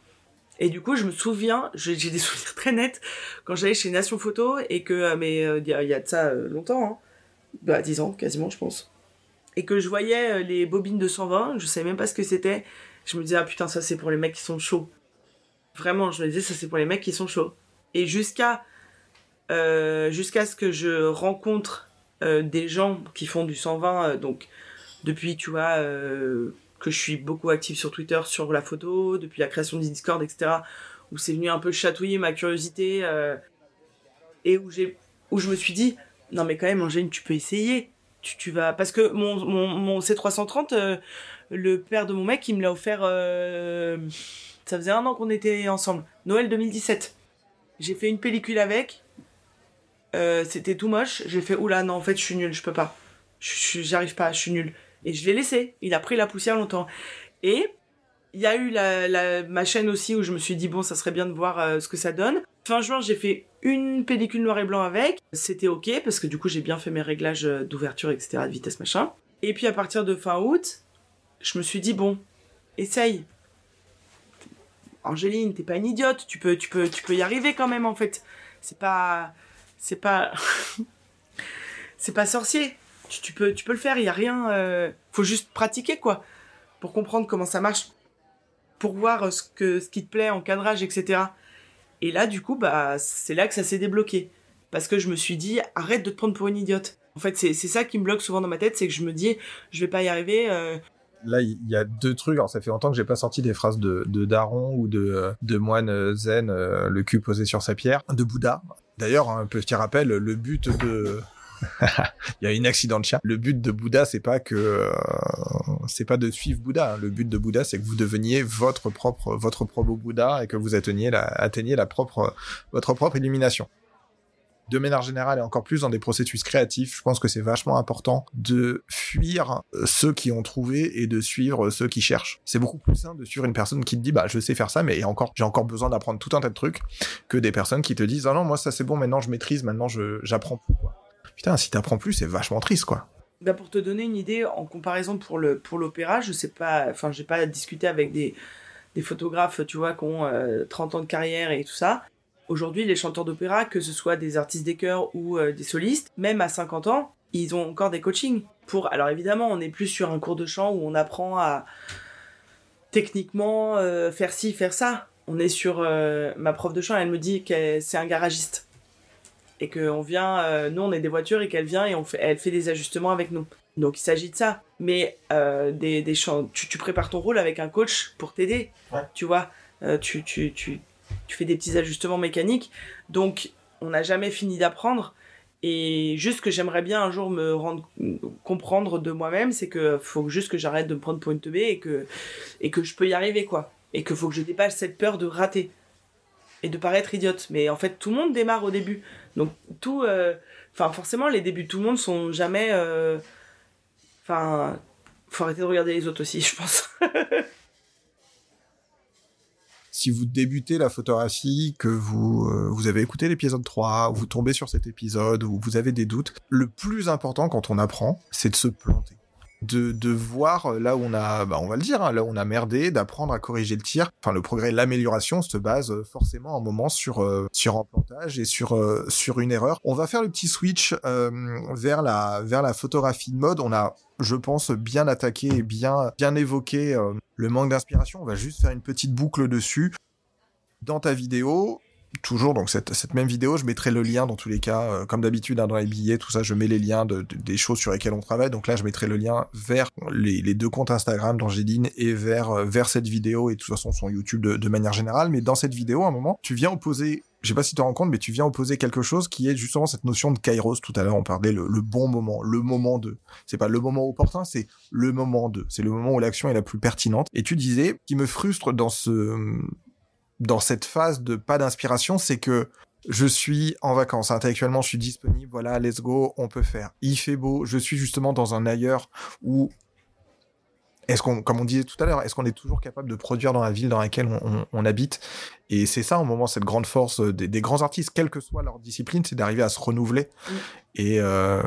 Speaker 4: Et du coup, je me souviens, j'ai des souvenirs très nets, quand j'allais chez Nation Photo et que, euh, mais euh, il y, a de ça euh, longtemps, hein, bah 10 ans quasiment, je pense, et que je voyais les bobines de 120, je savais même pas ce que c'était. Je me disais, ah putain, ça c'est pour les mecs qui sont chauds. Vraiment, je me disais, ça c'est pour les mecs qui sont chauds. Et jusqu'à jusqu'à ce que je rencontre des gens qui font du 120, donc depuis, tu vois que je suis beaucoup active sur Twitter sur la photo, depuis la création du Discord, etc., où c'est venu un peu chatouiller ma curiosité. Euh, et où où je me suis dit non mais quand même Angéline tu peux essayer tu, tu vas parce que mon mon, mon C330 euh, le père de mon mec il me l'a offert euh, ça faisait un an qu'on était ensemble. Noël 2017 j'ai fait une pellicule avec. Euh, c'était tout moche. J'ai fait oula non en fait je suis nul je peux pas. J'arrive pas je suis nul et je l'ai laissé. Il a pris la poussière longtemps. Et il y a eu la, ma chaîne aussi où je me suis dit bon ça serait bien de voir euh, ce que ça donne. Fin juin j'ai fait une pellicule noir et blanc avec. C'était ok parce que du coup j'ai bien fait mes réglages d'ouverture etc de vitesse machin. Et puis à partir de fin août je me suis dit bon essaye. Angéline t'es pas une idiote tu peux tu peux tu peux y arriver quand même en fait. C'est pas c'est pas c'est pas sorcier. Tu, peux tu peux le faire il y a rien. euh, Faut juste pratiquer quoi pour comprendre comment ça marche pour voir ce que ce qui te plaît en cadrage etc et là du coup bah c'est là que ça s'est débloqué parce que je me suis dit arrête de te prendre pour une idiote en fait c'est c'est ça qui me bloque souvent dans ma tête c'est que je me dis je vais pas y arriver euh,
Speaker 2: Là, il y a deux trucs. Alors, ça fait longtemps que j'ai pas sorti des phrases de, Daron ou de, moine zen, euh, le cul posé sur sa pierre, de Bouddha. D'ailleurs, un petit rappel, le but de... il y a une accident de chien. Le but de Bouddha, c'est pas que euh, c'est pas de suivre Bouddha. hein. Le but de Bouddha, c'est que vous deveniez votre propre votre propre Bouddha et que vous atteigniez la la propre votre propre illumination. De manière générale et encore plus dans des processus créatifs, je pense que c'est vachement important de fuir euh, ceux qui ont trouvé et de suivre ceux qui cherchent. C'est beaucoup plus simple de suivre une personne qui te dit bah je sais faire ça mais encore j'ai encore besoin d'apprendre tout un tas de trucs que des personnes qui te disent ah non moi ça c'est bon maintenant je maîtrise maintenant j'apprends plus. Putain si t'apprends plus c'est vachement triste quoi.
Speaker 4: bah, pour te donner une idée en comparaison pour le pour l'opéra je sais pas enfin j'ai pas discuté avec des des photographes tu vois qui ont euh, 30 ans de carrière et tout ça Aujourd'hui, les chanteurs d'opéra, que ce soit des artistes des chœurs ou euh, des solistes, même à 50 ans, ils ont encore des coachings. Pour, alors évidemment, on n'est plus sur un cours de chant où on apprend à techniquement euh, faire ci, faire ça. On est sur euh, ma prof de chant, elle me dit que c'est un garagiste et que on vient, nous on est des voitures et qu'elle vient et on fait, elle fait des ajustements avec nous. Donc il s'agit de ça. Mais des, des chants, tu, tu prépares ton rôle avec un coach pour t'aider.
Speaker 2: Ouais.
Speaker 4: Tu vois, Euh, tu, tu, tu, tu fais des petits ajustements mécaniques. Donc, on n'a jamais fini d'apprendre. Et juste que j'aimerais bien un jour me rendre comprendre de moi-même, c'est que faut juste que j'arrête de me prendre pour une teubée et que, et que je peux y arriver, quoi. Et que faut que je dépasse cette peur de rater. Et de paraître idiote. Mais en fait, tout le monde démarre au début. Donc, tout. euh, Enfin, forcément, les débuts de tout le monde sont jamais. euh, Enfin. faut arrêter de regarder les autres aussi, je pense.
Speaker 2: Si vous débutez la photographie, que vous, euh, vous avez écouté l'épisode 3, ou vous tombez sur cet épisode, ou vous avez des doutes, le plus important quand on apprend, c'est de se planter. De, voir euh, là où on a, bah on va le dire, hein, là où on a merdé, d'apprendre à corriger le tir. Enfin, le progrès, l'amélioration se base euh, forcément un moment sur euh, sur un plantage et sur sur une erreur. On va faire le petit switch vers la vers la photographie de mode. On a, je pense, bien attaqué et bien bien évoqué le manque d'inspiration. On va juste faire une petite boucle dessus. Dans ta vidéo, toujours donc cette, cette même vidéo, je mettrai le lien dans tous les cas, euh, comme d'habitude hein, dans les billets, tout ça, je mets les liens de, de- des choses sur lesquelles on travaille. Donc là, je mettrai le lien vers les, deux comptes Instagram d'Angéline et vers euh, vers cette vidéo et de toute façon son YouTube de, de manière générale. Mais dans cette vidéo, à un moment, tu viens opposer je sais pas si tu te rends compte, mais tu viens opposer quelque chose qui est justement cette notion de kairos. Tout à l'heure, on parlait le, le bon moment, le moment de. C'est pas le moment opportun, c'est le moment de. C'est le moment où l'action est la plus pertinente. Et tu disais, qui me frustre dans ce, dans cette phase de pas d'inspiration, c'est que je suis en vacances. Intellectuellement, je suis disponible. Voilà, let's go, on peut faire. Il fait beau. Je suis justement dans un ailleurs où est-ce qu'on, comme on disait tout à l'heure, est-ce qu'on est toujours capable de produire dans la ville dans laquelle on, on- on habite? Et c'est ça, au moment, cette grande force des, des grands artistes, quelle que soit leur discipline, c'est d'arriver à se renouveler.
Speaker 4: Mm.
Speaker 2: Et, euh,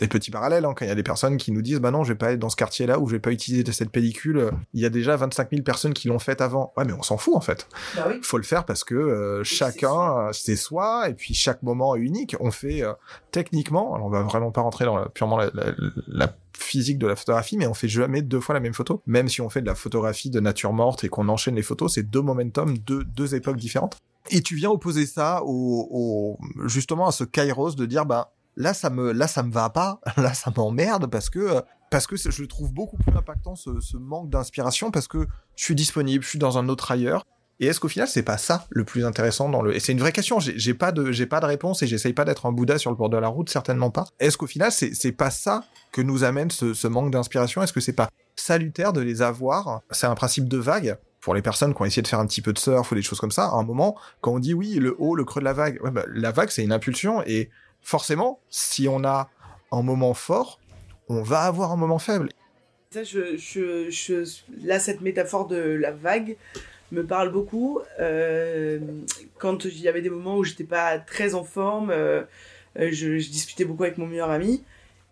Speaker 2: et petit parallèle, hein, quand il y a des personnes qui nous disent, bah non, je vais pas être dans ce quartier-là ou je vais pas utiliser cette pellicule, euh, il y a déjà 25 000 personnes qui l'ont faite avant. Ouais, mais on s'en fout en fait.
Speaker 4: Bah oui.
Speaker 2: faut le faire parce que euh, chacun, euh, c'est soi, et puis chaque moment est unique. On fait euh, techniquement, alors on va vraiment pas rentrer dans la- purement la, la- la physique de la photographie, mais on fait jamais deux fois la même photo. Même si on fait de la photographie de nature morte et qu'on enchaîne les photos, c'est deux momentum, deux, deux époques différentes. Et tu viens opposer ça au, justement à ce kairos de dire, bah là ça me, là ça me va pas, là ça m'emmerde parce que parce que je trouve beaucoup plus impactant ce, ce manque d'inspiration parce que je suis disponible, je suis dans un autre ailleurs Et est-ce qu'au final, c'est pas ça le plus intéressant dans le. Et c'est une vraie question. J'ai pas de, pas de réponse et j'essaye pas d'être un Bouddha sur le bord de la route, certainement pas. Est-ce qu'au final, c'est, pas ça que nous amène ce, ce manque d'inspiration? Est-ce que c'est pas salutaire de les avoir? C'est un principe de vague pour les personnes qui ont essayé de faire un petit peu de surf ou des choses comme ça. À un moment, quand on dit oui, le haut, le creux de la vague, bah, la vague, c'est une impulsion et forcément, si on a un moment fort, on va avoir un moment faible.
Speaker 4: Là, cette métaphore de la vague, me parle beaucoup. Euh, quand il y avait des moments où j'étais pas très en forme, euh, euh, je, discutais beaucoup avec mon meilleur ami.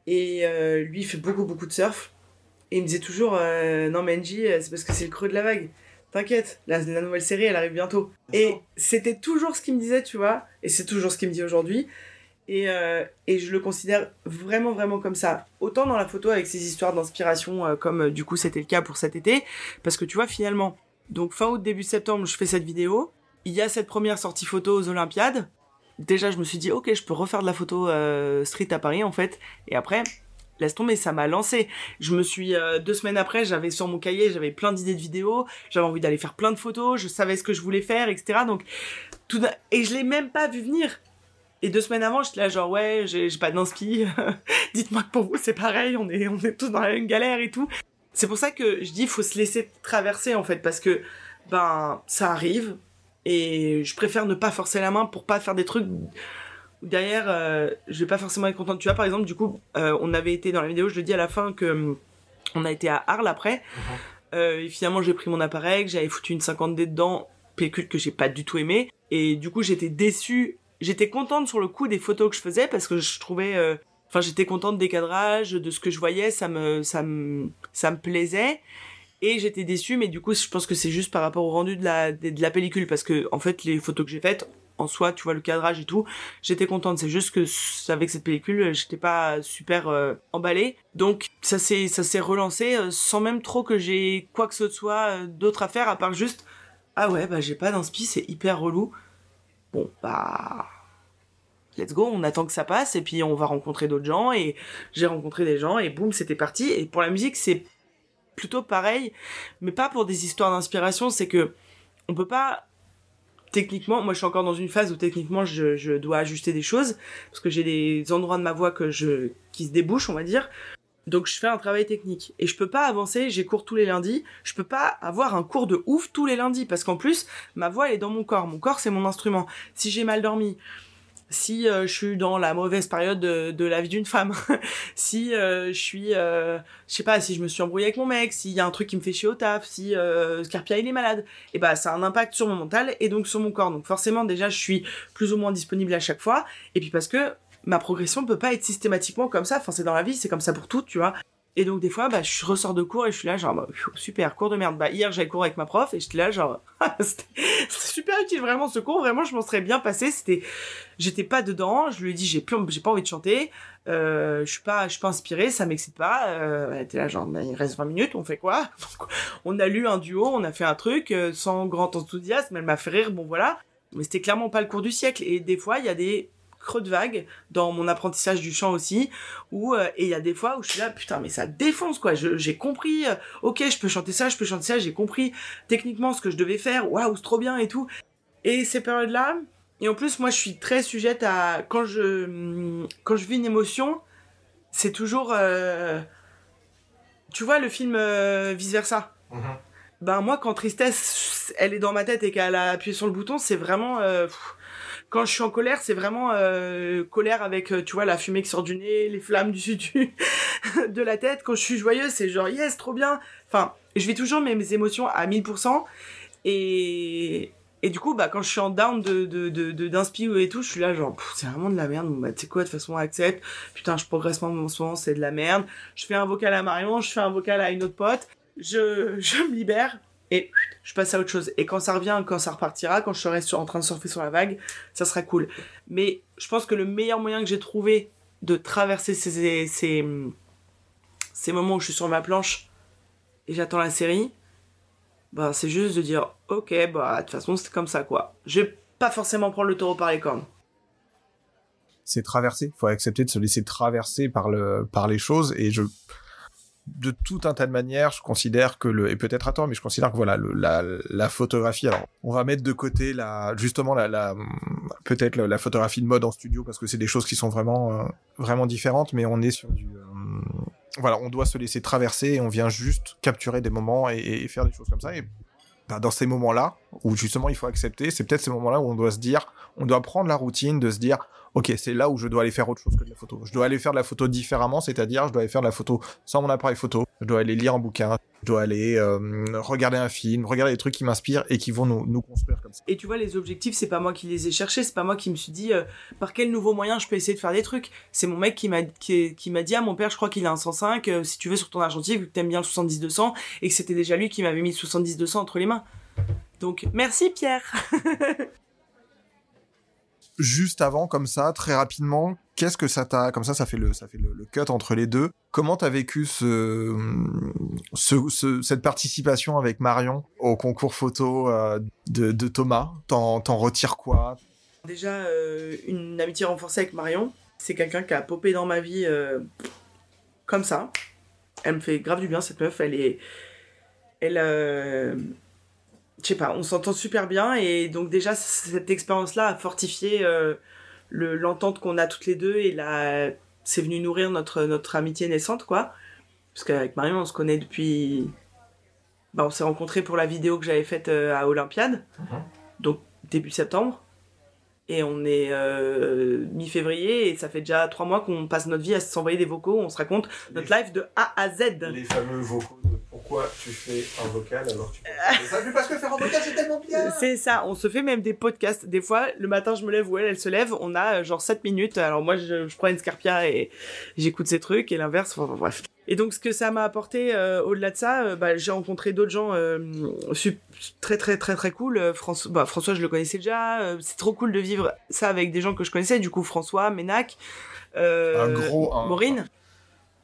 Speaker 4: Et lui, il fait beaucoup, beaucoup de surf. Et il me disait toujours Non, mais Angie, c'est parce que c'est le creux de la vague. T'inquiète, la, la, nouvelle série, elle arrive bientôt. Et c'était toujours ce qu'il me disait, tu vois. Et c'est toujours ce qu'il me dit aujourd'hui. Et, et, je le considère vraiment, vraiment comme ça. Autant dans la photo avec ses histoires d'inspiration, comme du coup c'était le cas pour cet été. Parce que tu vois, finalement, donc fin août, début septembre, je fais cette vidéo. Il y a cette première sortie photo aux Olympiades. Déjà, je me suis dit, ok, je peux refaire de la photo euh, street à Paris, en fait. Et après, laisse tomber, ça m'a lancé. Je me suis, euh, deux semaines après, j'avais sur mon cahier, j'avais plein d'idées de vidéos, j'avais envie d'aller faire plein de photos, je savais ce que je voulais faire, etc. Donc, et je l'ai même pas vu venir. Et deux semaines avant, j'étais là genre, ouais, j'ai pas d'inspi, dites-moi que pour vous c'est pareil, on est, on est tous dans la même galère et tout. C'est pour ça que je dis faut se laisser traverser en fait parce que ben ça arrive et je préfère ne pas forcer la main pour pas faire des trucs derrière euh, je vais pas forcément être contente. Tu vois par exemple du coup euh, on avait été dans la vidéo je le dis à la fin que on a été à Arles après uh-huh. euh, et finalement j'ai pris mon appareil j'avais foutu une 50D dedans pellicule que j'ai pas du tout aimé et du coup j'étais déçue j'étais contente sur le coup des photos que je faisais parce que je trouvais Enfin, j'étais contente des cadrages, de ce que je voyais, ça me, ça me, ça me plaisait. Et j'étais déçue, mais du coup, je pense que c'est juste par rapport au rendu de la, de, la pellicule, parce que, en fait, les photos que j'ai faites, en soi, tu vois, le cadrage et tout, j'étais contente. C'est juste que, avec cette pellicule, j'étais pas super euh, emballée. Donc, ça s'est, ça s'est relancé, euh, sans même trop que j'ai quoi que ce soit euh, d'autre à faire, à part juste, ah ouais, bah, j'ai pas d'inspi, c'est hyper relou. Bon, bah, let's go, on attend que ça passe et puis on va rencontrer d'autres gens et j'ai rencontré des gens et boum, c'était parti. Et pour la musique, c'est plutôt pareil, mais pas pour des histoires d'inspiration, c'est que on peut pas techniquement, moi je suis encore dans une phase où techniquement je, dois ajuster des choses parce que j'ai des endroits de ma voix que je qui se débouchent, on va dire. Donc je fais un travail technique et je peux pas avancer, j'ai cours tous les lundis, je peux pas avoir un cours de ouf tous les lundis parce qu'en plus ma voix est dans mon corps, mon corps c'est mon instrument. Si j'ai mal dormi, si euh, je suis dans la mauvaise période de, la vie d'une femme, si euh, je suis, euh, je sais pas, si je me suis embrouillé avec mon mec, s'il y a un truc qui me fait chier au taf, si Scarpia il est malade, et bah ça a un impact sur mon mental et donc sur mon corps. Donc forcément déjà je suis plus ou moins disponible à chaque fois. Et puis parce que ma progression peut pas être systématiquement comme ça. Enfin c'est dans la vie, c'est comme ça pour tout, tu vois. Et donc des fois, bah, je ressors de cours et je suis là genre bah, super cours de merde. Bah hier j'avais cours avec ma prof et j'étais là genre c'était super utile vraiment ce cours. Vraiment je m'en serais bien passé. C'était j'étais pas dedans. Je lui ai dit j'ai plus j'ai pas envie de chanter. Euh, je suis pas je suis pas inspirée, ça m'excite pas. Euh, elle était là genre il reste 20 minutes, on fait quoi? On a lu un duo, on a fait un truc euh, sans grand enthousiasme. Elle m'a fait rire, bon voilà. Mais c'était clairement pas le cours du siècle. Et des fois il y a des creux de vague dans mon apprentissage du chant aussi où euh, et il y a des fois où je suis là putain mais ça défonce quoi. J'ai compris euh, ok je peux chanter ça je peux chanter ça j'ai compris techniquement ce que je devais faire waouh c'est trop bien et tout. Et ces périodes là et en plus moi je suis très sujette à quand je quand je vis une émotion c'est toujours euh, tu vois le film vice versa. Mm-hmm. ben moi quand tristesse elle est dans ma tête et qu'elle a appuyé sur le bouton c'est vraiment quand je suis en colère, c'est vraiment euh, colère avec, euh, tu vois, la fumée qui sort du nez, les flammes du, du de la tête. Quand je suis joyeuse, c'est genre yes, trop bien. Enfin, je vis toujours mes, émotions à 1000%. Et, et du coup, bah, quand je suis en down de, de, de, et tout, je suis là, genre, c'est vraiment de la merde. Bah, tu sais quoi, de toute façon, accepte. Putain, je progresse ce moment, c'est de la merde. Je fais un vocal à Marion, je fais un vocal à une autre pote. Je, je me libère et je passe à autre chose. Et quand ça revient, quand ça repartira, quand je serai en train de surfer sur la vague, ça sera cool. Mais je pense que le meilleur moyen que j'ai trouvé de traverser ces, moments où je suis sur ma planche et j'attends la série, bah, c'est juste de dire, ok, bah, de toute façon, c'est comme ça, quoi. Je vais pas forcément prendre le taureau par les cornes.
Speaker 2: C'est traverser. Faut accepter de se laisser traverser par par les choses et je, de tout un tas de manières, je considère que le, et peut-être à mais je considère que voilà, la, photographie, alors, on va mettre de côté la, justement la, peut-être la, photographie de mode en studio parce que c'est des choses qui sont vraiment, euh, vraiment différentes, mais on est sur du, euh, voilà, on doit se laisser traverser et on vient juste capturer des moments et, et faire des choses comme ça. Et bah, dans ces moments-là, où justement il faut accepter, c'est peut-être ces moments-là où on doit se dire, on doit prendre la routine de se dire, ok, c'est là où je dois aller faire autre chose que de la photo. Je dois aller faire de la photo différemment, c'est-à-dire je dois aller faire de la photo sans mon appareil photo, je dois aller lire un bouquin, je dois aller euh, regarder un film, regarder des trucs qui m'inspirent et qui vont nous, nous, construire comme ça.
Speaker 4: Et tu vois, les objectifs, c'est pas moi qui les ai cherchés, c'est pas moi qui me suis dit euh, par quel nouveau moyen je peux essayer de faire des trucs. C'est mon mec qui m'a qui, m'a dit ah mon père, je crois qu'il a un 105, euh, si tu veux sur ton argentique, vu que t'aimes bien le 70-200 et que c'était déjà lui qui m'avait mis le 70-200 entre les mains. Donc merci Pierre.
Speaker 2: juste avant, comme ça, très rapidement, qu'est-ce que ça t'a, comme ça, ça fait le, ça fait le, cut entre les deux. Comment t'as vécu ce, ce, ce, cette participation avec Marion au concours photo euh, de, de, Thomas? T'en, t'en retires quoi?
Speaker 4: Déjà, euh, une amitié renforcée avec Marion. C'est quelqu'un qui a popé dans ma vie euh, comme ça. Elle me fait grave du bien, cette meuf. Elle est, elle je sais pas, on s'entend super bien et donc déjà cette expérience-là a fortifié euh, le l'entente qu'on a toutes les deux et là c'est venu nourrir notre notre amitié naissante quoi. Parce qu'avec Marion on se connaît depuis, bah on s'est rencontrés pour la vidéo que j'avais faite euh, à Olympiade,
Speaker 2: Mhm.
Speaker 4: donc début septembre. Et on est euh, mi-février et ça fait déjà trois mois qu'on passe notre vie à s'envoyer des vocaux, on se raconte notre live de A à Z.
Speaker 2: Les fameux vocaux de pourquoi tu fais un vocal alors tu fais ça parce que faire un vocal c'est tellement bien.
Speaker 4: C'est ça, on se fait même des podcasts. Des fois, le matin, je me lève ou elle, elle se lève, on a euh, genre 7 minutes. Alors moi, je, je prends une Scarpia et j'écoute ces trucs et l'inverse, enfin bref. Et donc, ce que ça m'a apporté euh, au-delà de ça, euh, bah, j'ai rencontré d'autres gens euh, très très très très cool. François, bah, François, je le connaissais déjà. c'est trop cool de vivre ça avec des gens que je connaissais. Du coup, François, Ménac, euh,
Speaker 2: Un gros- un-
Speaker 4: Maureen,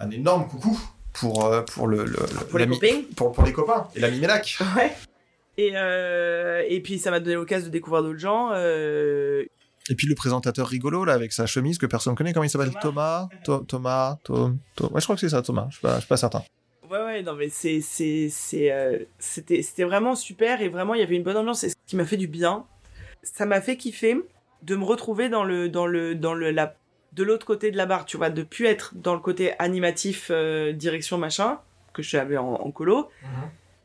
Speaker 2: Un énorme coucou pour euh, pour le,
Speaker 4: pour les copains.
Speaker 2: pour, pour les copains et l'ami Ménac.
Speaker 4: Ouais. Et, euh, et puis ça m'a donné l'occasion de découvrir d'autres gens. Euh,
Speaker 2: Et puis le présentateur rigolo là avec sa chemise que personne connaît, comment il s'appelle? Thomas Thomas? Thomas? Tom- Tom- Ouais, je crois que c'est ça Thomas, je suis pas, je suis pas certain.
Speaker 4: Ouais ouais non mais c'est c'est c'est c'était c'était vraiment super et vraiment il y avait une bonne ambiance et ce qui m'a fait du bien ça m'a fait kiffer de me retrouver dans le dans le dans le la de l'autre côté de la barre tu vois de plus être dans le côté animatif euh, direction machin que je savais en, en colo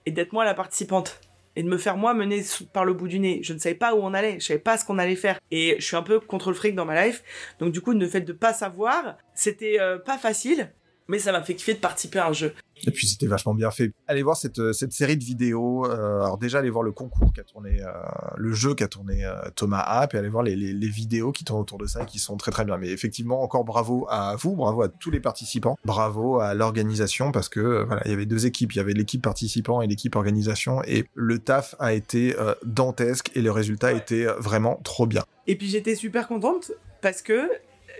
Speaker 4: et d'être moi la participante. Et de me faire moi mener par le bout du nez. Je ne savais pas où on allait, je savais pas ce qu'on allait faire. Et je suis un peu contre le fric dans ma life. Donc du coup, le fait de pas savoir, c'était euh, pas facile, mais ça m'a fait kiffer de participer à un jeu.
Speaker 2: Et puis c'était vachement bien fait. Allez voir cette, euh, cette série de vidéos. euh, alors déjà allez voir le concours qu'a tourné, euh, le jeu qu'a tourné euh, Thomas App et allez voir les, les, les vidéos qui tournent autour de ça et qui sont très très bien. Mais effectivement encore bravo à vous, bravo à tous les participants, bravo à l'organisation parce que voilà il y avait deux équipes, il y avait l'équipe participant et l'équipe organisation et le taf a été dantesque et le résultat était euh, vraiment trop bien.
Speaker 4: Et puis j'étais super contente parce que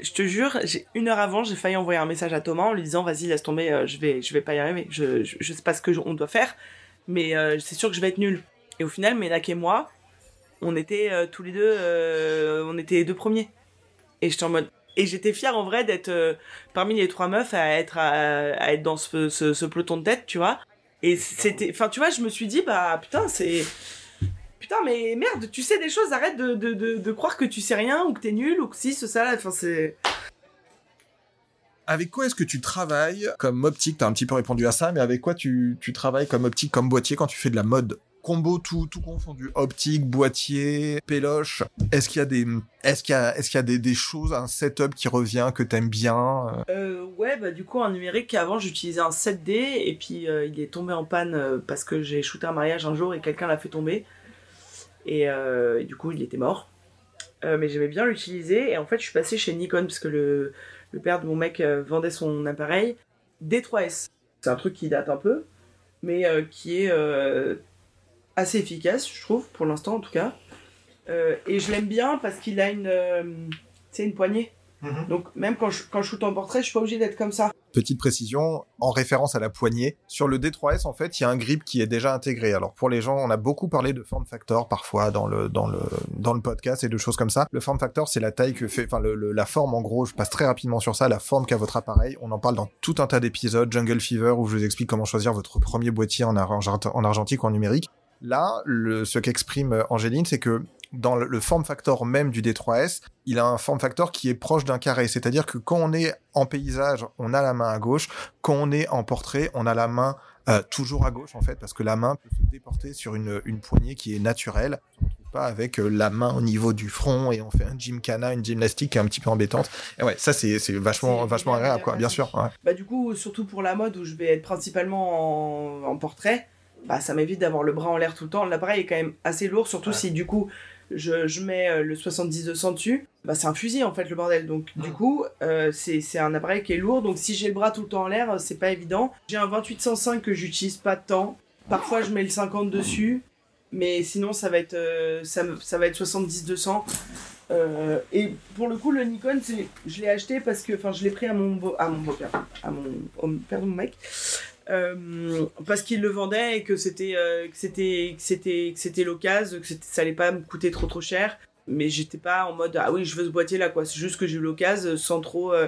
Speaker 4: je te jure, j'ai une heure avant, j'ai failli envoyer un message à Thomas en lui disant vas-y laisse tomber, euh, je vais je vais pas y arriver, je je, sais pas ce que je- on doit faire, mais euh, c'est sûr que je vais être nul. Et au final, Ménac et moi, on était euh, tous les deux, on était les deux premiers. Et j'étais en mode et j'étais fière en vrai d'être parmi les trois meufs à être à être dans ce, ce, ce peloton de tête, tu vois. Et c'était, enfin tu vois, je me suis dit bah putain c'est Putain, mais merde, tu sais des choses, arrête de, de, de, de croire que tu sais rien, ou que t'es nul, ou que si, ce, ça, là, enfin, c'est...
Speaker 2: Avec quoi est-ce que tu travailles comme optique? T'as un petit peu répondu à ça, mais avec quoi tu, tu travailles comme optique, comme boîtier quand tu fais de la mode? Combo tout, tout confondu, optique, boîtier, péloche. Est-ce qu'il y a des, est-ce qu'il y a, est-ce qu'il y a des, des choses, un setup qui revient que t'aimes bien euh?
Speaker 4: Euh, ouais, bah, du coup, en numérique, avant, j'utilisais un 7D, et puis euh, il est tombé en panne euh, parce que j'ai shooté un mariage un jour et quelqu'un l'a fait tomber. Et, euh, et du coup, il était mort. Euh, mais j'aimais bien l'utiliser, et en fait, je suis passé chez Nikon, parce que le, le père de mon mec euh, vendait son appareil D3S. C'est un truc qui date un peu, mais qui est assez efficace, je trouve, pour l'instant en tout cas. Euh, et je l'aime bien parce qu'il a une, euh, une poignée. Donc même quand je, quand je shoot en portrait, je suis pas obligé d'être comme ça.
Speaker 2: Petite précision, en référence à la poignée, sur le D3S, en fait, il y a un grip qui est déjà intégré. Alors pour les gens, on a beaucoup parlé de form factor parfois dans le dans le dans le podcast et de choses comme ça. Le form factor, c'est la taille que fait, enfin la forme en gros. Je passe très rapidement sur ça, la forme qu'a votre appareil. On en parle dans tout un tas d'épisodes, Jungle Fever, où je vous explique comment choisir votre premier boîtier en, en argentique ou en numérique. Là, ce qu'exprime Angéline, c'est que dans le, form factor même du D3S, il a un form factor qui est proche d'un carré. C'est-à-dire que quand on est en paysage, on a la main à gauche. Quand on est en portrait, on a la main euh, toujours à gauche en fait, parce que la main peut se déporter sur une, une poignée qui est naturelle. On ne retrouve pas avec euh, la main au niveau du front et on fait un gymkhana, une gymnastique qui est un petit peu embêtante. Et ouais, ça c'est vachement, vachement agréable, quoi, bien sûr. Ouais.
Speaker 4: Bah du coup, surtout pour la mode où je vais être principalement en, en portrait, bah ça m'évite d'avoir le bras en l'air tout le temps. L'appareil est quand même assez lourd, surtout si du coup je, je mets euh, le 70-200 dessus, bah c'est un fusil en fait le bordel. Donc du coup, euh, c'est un appareil qui est lourd. Donc si j'ai le bras tout le temps en l'air, euh, c'est pas évident. J'ai un 2805 que j'utilise pas tant. Parfois je mets le 50 dessus, mais sinon ça va être ça, ça, va être 70-200. Euh, et pour le coup, le Nikon, je l'ai acheté parce que, enfin, je l'ai pris à mon beau, à mon beau-père, à mon père de mon mec, euh, parce qu'il le vendait et que c'était euh, c'était c'était c'était l'occasion que ça allait pas me coûter trop trop cher. Mais j'étais pas en mode ah oui je veux ce boîtier là quoi. C'est juste que j'ai eu l'occasion sans trop euh.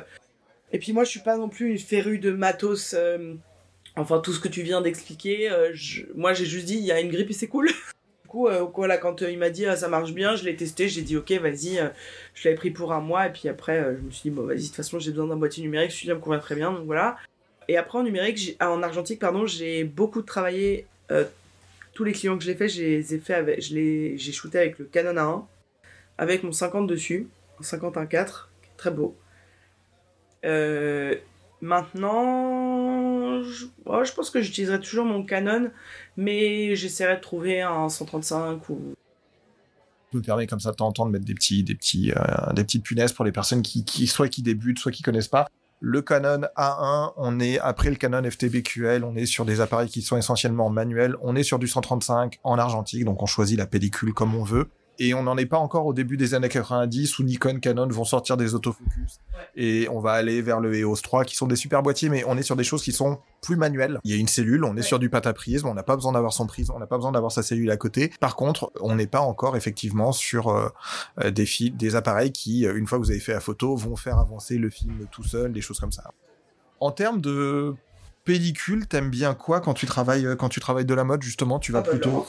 Speaker 4: et puis moi je suis pas non plus une férue de matos enfin tout ce que tu viens d'expliquer moi j'ai juste dit il y a une grippe et c'est cool. Du coup voilà quand il m'a dit ah, ça marche bien je l'ai testé j'ai dit ok vas-y je l'avais pris pour un mois. Et puis après je me suis dit bon vas-y de toute façon j'ai besoin d'un boîtier numérique celui-là me convient très bien donc voilà et après en numérique, ah, en argentique, pardon, j'ai beaucoup travaillé. Euh, tous les clients que j'ai fait, j'ai fait avec, j'ai shooté avec le Canon A1, avec mon 50 dessus, un 51.4, très beau. Euh, maintenant, je, pense que j'utiliserai toujours mon Canon, mais j'essaierai de trouver un 135 ou.
Speaker 2: Ça me permet comme ça de temps en temps de mettre des petits, des petits, euh, des petites punaises pour les personnes qui, qui soit qui débutent, soit qui connaissent pas le Canon A1, on est après le Canon FTBQL, on est sur des appareils qui sont essentiellement manuels, on est sur du 135 en argentique, donc on choisit la pellicule comme on veut. Et on n'en est pas encore au début des années 90 où Nikon, Canon vont sortir des autofocus. Et on va aller vers le EOS 3 qui sont des super boîtiers, mais on est sur des choses qui sont plus manuelles. Il y a une cellule, on est sur du pataprisme, on n'a pas besoin d'avoir son prisme, on n'a pas besoin d'avoir sa cellule à côté. Par contre, on n'est pas encore effectivement sur euh, euh, des fils, des appareils qui, euh, une fois que vous avez fait la photo, vont faire avancer le film tout seul, des choses comme ça. En termes de pellicule, t'aimes bien quoi quand tu travailles quand tu travailles de la mode justement? Tu vas ah bah, plutôt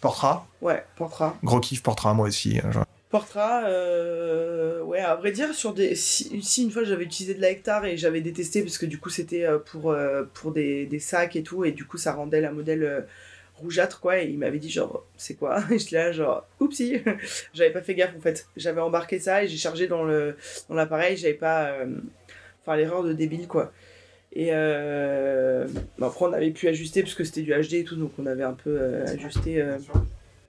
Speaker 2: Portrait
Speaker 4: Ouais, portrait.
Speaker 2: Gros kiff portrait, moi aussi. Hein,
Speaker 4: portrait, euh, ouais, à vrai dire, sur des... si, une fois j'avais utilisé de la hectare et j'avais détesté parce que du coup c'était euh, pour, euh, pour des, des, sacs et tout, et du coup ça rendait la modèle rougeâtre, quoi, et il m'avait dit genre, c'est quoi Et j'étais là, genre, oupsie J'avais pas fait gaffe en fait. J'avais embarqué ça et j'ai chargé dans l'appareil, dans j'avais pas. Enfin, l'erreur de débile, quoi. Et euh, après, on avait pu ajuster parce que c'était du HD et tout, donc on avait un peu euh, ajusté euh,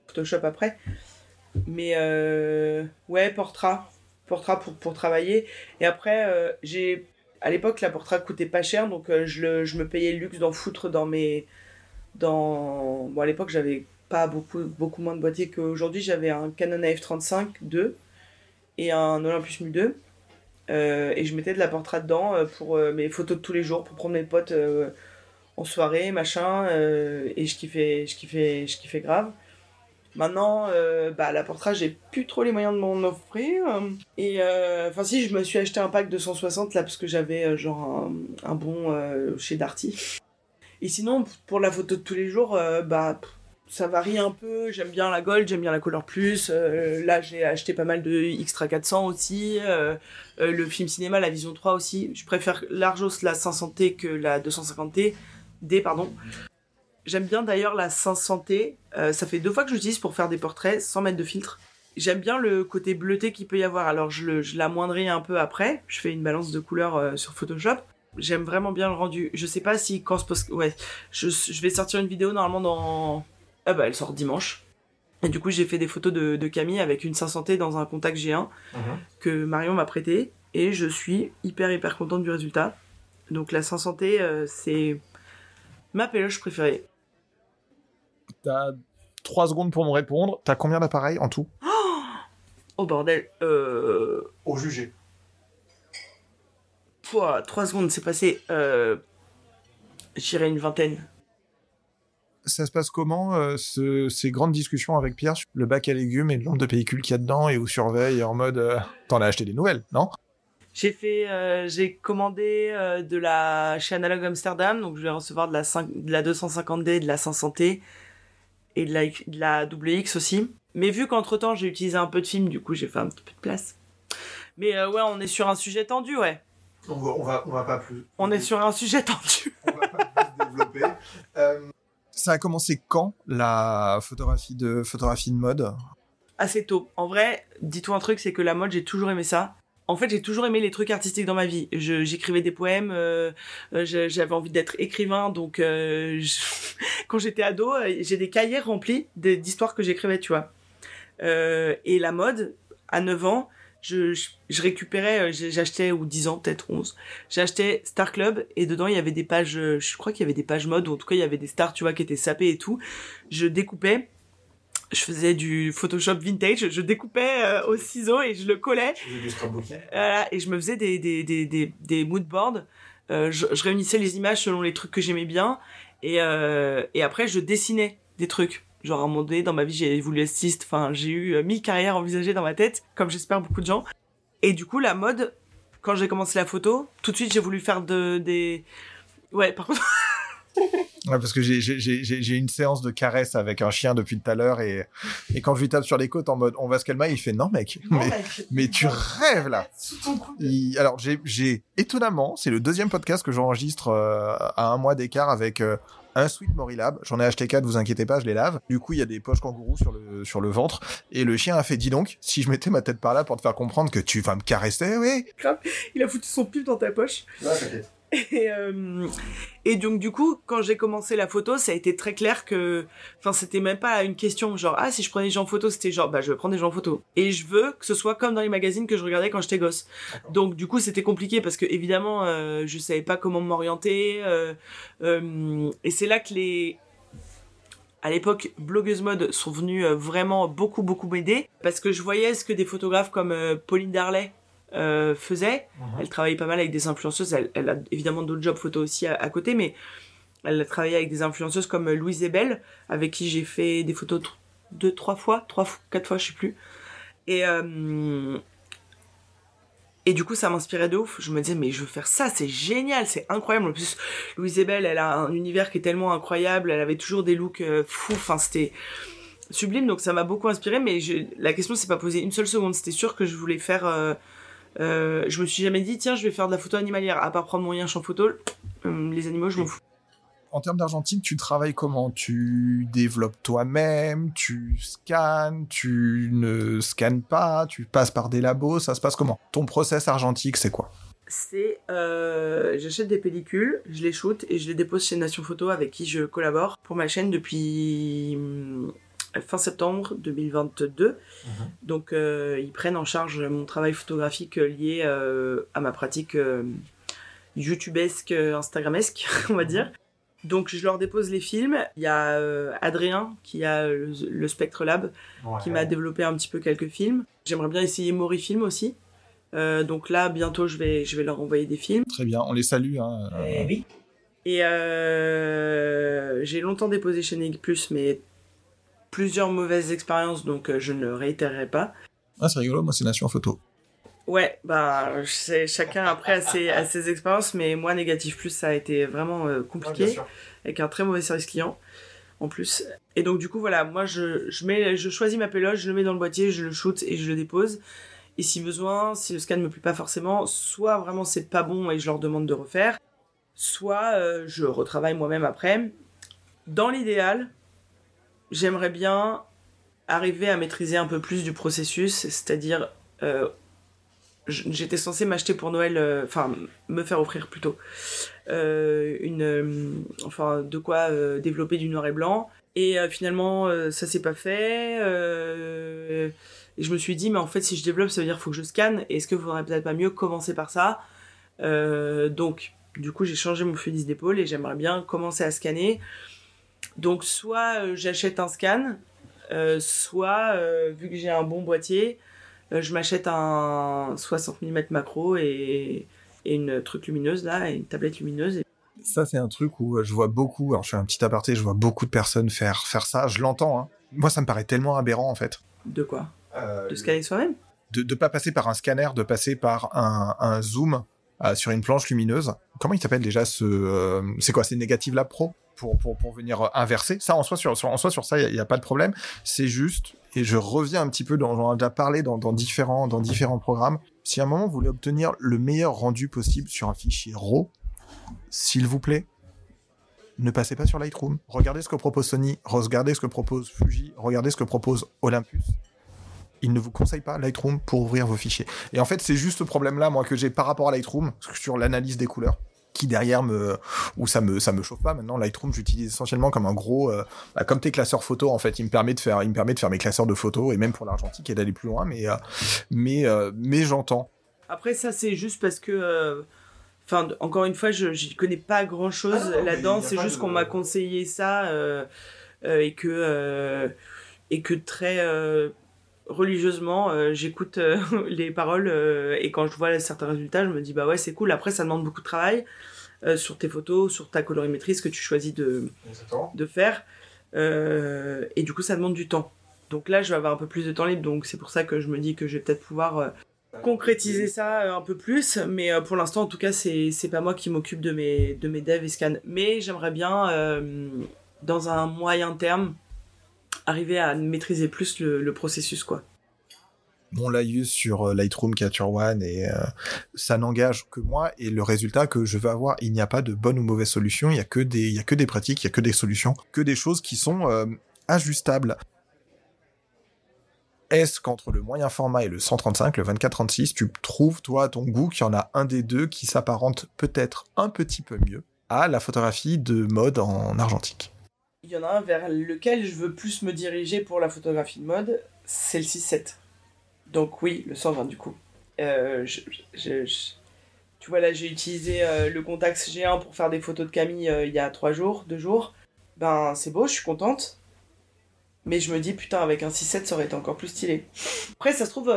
Speaker 4: Photoshop après. Mais ouais, portrait. Portrait pour, pour travailler. Et après, j'ai. À l'époque, la portrait coûtait pas cher, donc je, le, je me payais le luxe d'en foutre dans mes. Dans... Bon, à l'époque, j'avais pas beaucoup, beaucoup moins de boîtiers qu'aujourd'hui. J'avais un Canon AF35 2 et un Olympus Mu 2. Euh, et je mettais de la portrait dedans euh, pour euh, mes photos de tous les jours, pour prendre mes potes en soirée, machin. et je kiffais, je, kiffais, je kiffais grave. Maintenant, bah, la portrait, j'ai plus trop les moyens de m'en offrir. Et enfin, si, je me suis acheté un pack de 160 là, parce que j'avais genre un, bon chez Darty. Et sinon, pour la photo de tous les jours, bah ça varie un peu. J'aime bien la Gold, j'aime bien la Color Plus. Euh, là, j'ai acheté pas mal de Xtra 400 aussi. Euh, euh, le film cinéma, la Vision 3 aussi. Je préfère largement la 500T que la 250T. D, pardon. J'aime bien d'ailleurs la 500T. ça fait deux fois que je l'utilise pour faire des portraits sans mettre de filtre. J'aime bien le côté bleuté qu'il peut y avoir. Alors, je, l'amoindris un peu après. Je fais une balance de couleurs sur Photoshop j'aime vraiment bien le rendu. Je sais pas si quand je ouais, je, je, vais sortir une vidéo normalement dans ah bah elle sort dimanche. Et du coup, j'ai fait des photos de, Camille avec une 500T dans un contact G1 mhm. que Marion m'a prêté. Et je suis hyper, hyper contente du résultat. Donc la 500T, euh, c'est ma péloche préférée.
Speaker 2: T'as 3 secondes pour me répondre. T'as combien d'appareils en tout?
Speaker 4: Oh bordel. Euh...
Speaker 2: Au jugé.
Speaker 4: Pouah, trois secondes, c'est passé. Euh, J'irais une vingtaine.
Speaker 2: Ça se passe comment, euh, ce- ces grandes discussions avec Pierre sur le bac à légumes et le nombre de pellicules qu'il y a dedans et où surveille en mode euh, t'en as acheté des nouvelles, non?
Speaker 4: J'ai fait, euh, j'ai commandé euh, de la chez Analog Amsterdam, donc je vais recevoir de la, 5 de la 250D, de la 500T et de la, de la WX aussi. Mais vu qu'entre temps j'ai utilisé un peu de film, du coup j'ai fait un petit peu de place. Mais euh, ouais, on est sur un sujet tendu, ouais.
Speaker 2: on va, on va, on va pas plus.
Speaker 4: On est sur un sujet tendu.
Speaker 2: on va pas plus développer. Ça a commencé quand la photographie de photographie de mode?
Speaker 4: Assez tôt. En vrai, dis-toi un truc, c'est que la mode, j'ai toujours aimé ça. En fait, j'ai toujours aimé les trucs artistiques dans ma vie. J'écrivais des poèmes, euh, euh, j'avais envie d'être écrivain, donc euh, quand j'étais ado, j'ai des cahiers remplis d'histoires que j'écrivais, tu vois. Et la mode, à 9 ans, je, je, je récupérais, euh, j'achetais, ou 10 ans, peut-être 11, j'achetais Star Club, et dedans, il y avait des pages, euh, je crois qu'il y avait des pages mode, ou en tout cas, il y avait des stars, tu vois, qui étaient sapées et tout. Je découpais, je faisais du Photoshop vintage, je découpais euh, au ciseau et je le collais. Voilà, et je me faisais des, des, des, des, des mood boards. Euh, je, je réunissais les images selon les trucs que j'aimais bien. Et, euh, et après, je dessinais des trucs. Genre, à un moment donné, dans ma vie, j'ai voulu styliste. Enfin, j'ai eu euh, mille carrières envisagées dans ma tête, comme j'espère beaucoup de gens. Et du coup, la mode, quand j'ai commencé la photo, tout de suite, j'ai voulu faire de, des... Ouais, par contre...
Speaker 2: Ouais, parce que j'ai- une séance de caresse avec un chien depuis tout à l'heure et, et quand je lui tape sur les côtes en mode on va se calmer, il fait non mec, mais, mais tu rêves là. Il- alors j'ai- j'ai étonnamment, c'est le deuxième podcast que j'enregistre euh, à un mois d'écart avec euh, un sweat Morilab. J'en ai acheté quatre, vous inquiétez pas, je les lave. Du coup, il y a des poches kangourous sur le sur le ventre et le chien a fait dis donc, si je mettais ma tête par là pour te faire comprendre que tu vas me caresser, oui.
Speaker 4: Il a foutu son pub dans ta poche. Et, euh, et donc du coup, quand j'ai commencé la photo, ça a été très clair que, enfin, c'était même pas une question genre ah si je prenais des gens en photo, c'était genre bah je vais prendre des gens en photo. Et je veux que ce soit comme dans les magazines que je regardais quand j'étais gosse. Donc du coup c'était compliqué parce que évidemment euh, je savais pas comment m'orienter. euh, euh, et c'est là que les à l'époque, blogueuses mode sont venues vraiment beaucoup beaucoup m'aider parce que je voyais ce que des photographes comme Pauline Darley euh, faisaient. Elle travaille pas mal avec des influenceuses. Elle, elle a évidemment d'autres jobs photo aussi à, à côté, mais elle a travaillé avec des influenceuses comme Louise Ebel, avec qui j'ai fait des photos deux, trois fois, trois, fois- quatre fois, je sais plus. Et euh, et du coup, ça m'inspirait de ouf. Je me disais, mais je veux faire ça, c'est génial, c'est incroyable. En plus, Louise Ebel, elle a un univers qui est tellement incroyable. Elle avait toujours des looks euh, fous. Enfin, c'était sublime. Donc, ça m'a beaucoup inspiré. Mais je, la question s'est pas posée une seule seconde. C'était sûr que je voulais faire. euh, euh, je me suis jamais dit, tiens, je vais faire de la photo animalière. À part prendre mon yinche en photo, euh, les animaux, je m'en fous.
Speaker 2: En termes d'argentique, tu travailles comment? Tu développes toi-même, tu scannes, tu ne scannes pas, tu passes par des labos, ça se passe comment? Ton process argentique, c'est quoi?
Speaker 4: C'est, euh, j'achète des pellicules, je les shoot et je les dépose chez Nation Photo avec qui je collabore pour ma chaîne depuis hum, fin septembre 2022. Donc euh, ils prennent en charge mon travail photographique lié euh, à ma pratique euh, youtubesque, instagramesque, on va dire. Donc je leur dépose les films. Il y a euh, Adrien qui a le, le Spectre Lab qui m'a développé un petit peu quelques films. J'aimerais bien essayer Morifilm aussi. Euh, donc là, bientôt, je vais, je vais leur envoyer des films.
Speaker 2: Très bien, on les salue. Hein. euh,
Speaker 4: oui. Et euh, j'ai longtemps déposé chez Neg Plus, mais plusieurs mauvaises expériences, donc euh, je ne réitérerai pas.
Speaker 2: Ah, c'est rigolo, moi c'est Nation Photo.
Speaker 4: Ouais, bah, c'est chacun après a ses, a ses expériences, mais moi, Négatif Plus, ça a été vraiment euh, compliqué, avec un très mauvais service client, en plus. Et donc, du coup, voilà, moi, je, je, mets, je choisis ma péloche, je le mets dans le boîtier, je le shoot et je le dépose. Et si besoin, si le scan ne me plaît pas forcément, soit vraiment c'est pas bon et je leur demande de refaire, soit euh, je retravaille moi-même après. Dans l'idéal, j'aimerais bien arriver à maîtriser un peu plus du processus, c'est-à-dire euh, j'étais censée m'acheter pour Noël, euh, enfin me faire offrir plutôt euh, une, enfin de quoi développer du noir et blanc. Et finalement, ça s'est pas fait. et je me suis dit, mais en fait, si je développe, ça veut dire faut que je scanne. Est-ce que faudrait peut-être pas mieux commencer par ça? Donc, du coup, j'ai changé mon fusil d'épaule et j'aimerais bien commencer à scanner. Donc, soit euh, j'achète un scan, euh, soit, euh, vu que j'ai un bon boîtier, je m'achète un 60 mm macro et, et une truc lumineuse là, et une tablette lumineuse. Et...
Speaker 2: Ça, c'est un truc où je vois beaucoup, alors je fais un petit aparté, je vois beaucoup de personnes faire, faire ça, je l'entends. Hein. Moi, ça me paraît tellement aberrant en fait.
Speaker 4: De quoi?
Speaker 2: Euh,
Speaker 4: De scanner soi-même?
Speaker 2: de ne pas passer par un scanner, de passer par un, un zoom euh, sur une planche lumineuse. Comment il s'appelle déjà ce... euh, c'est quoi C'est Negative Lab Pro? Pour, pour, venir euh, inverser. Ça, en soi, sur, sur- ça, il n'y a, pas de problème. C'est juste, et je reviens un petit peu, dans, j'en ai déjà parlé dans, différents, dans différents programmes, si à un moment vous voulez obtenir le meilleur rendu possible sur un fichier RAW, s'il vous plaît, ne passez pas sur Lightroom. Regardez ce que propose Sony, regardez ce que propose Fuji, regardez ce que propose Olympus il ne vous conseille pas Lightroom pour ouvrir vos fichiers. Et en fait, c'est juste ce problème-là, moi, que j'ai par rapport à Lightroom, sur l'analyse des couleurs, qui derrière me, ou ça me, ça me chauffe pas. Maintenant, Lightroom, j'utilise essentiellement comme un gros, euh, bah, comme tes classeurs photos, en fait. Il me permet de faire, il me permet de faire mes classeurs de photos, et même pour l'argentique, et d'aller plus loin, mais, euh, mais, euh, mais j'entends.
Speaker 4: Après, ça, c'est juste parce que. Enfin, encore une fois, je j'y connais pas grand chose
Speaker 2: Ah
Speaker 4: là-dedans. C'est juste
Speaker 2: de-
Speaker 4: qu'on m'a conseillé ça euh, euh, et que euh, et que très euh, religieusement, euh, j'écoute euh, les paroles euh, et quand je vois certains résultats, je me dis bah ouais, c'est cool. Après, ça demande beaucoup de travail sur tes photos, sur ta colorimétrie, ce que tu choisis de de faire. Et du coup, ça demande du temps. Donc là, je vais avoir un peu plus de temps libre. Donc c'est pour ça que je me dis que je vais peut-être pouvoir concrétiser ça un peu plus. Mais pour l'instant, en tout cas, c'est c'est pas moi qui m'occupe de mes, de mes devs et scans. Mais j'aimerais bien, dans un moyen terme, arriver à maîtriser plus le, processus, quoi.
Speaker 2: mon laïus sur euh, Lightroom Capture One et euh, ça n'engage que moi et le résultat que je veux avoir, il n'y a pas de bonne ou mauvaise solution, il y a que des, y a que des pratiques, il y a que des solutions, que des choses qui sont euh, ajustables. Est-ce qu'entre le moyen format et le 135, le 24-36, tu trouves, toi, à ton goût, qu'il y en a un des deux qui s'apparente peut-être un petit peu mieux à la photographie de mode en argentique?
Speaker 4: Il y en a un vers lequel je veux plus me diriger pour la photographie de mode, c'est le 6-7. Donc oui, le 120 du coup. Euh, Tu vois là, j'ai utilisé euh, le Contax G1 pour faire des photos de Camille euh, il y a 3 jours, 2 jours. Ben c'est beau, je suis contente. Mais je me dis, putain, avec un 6-7, ça aurait été encore plus stylé. Après, ça se trouve,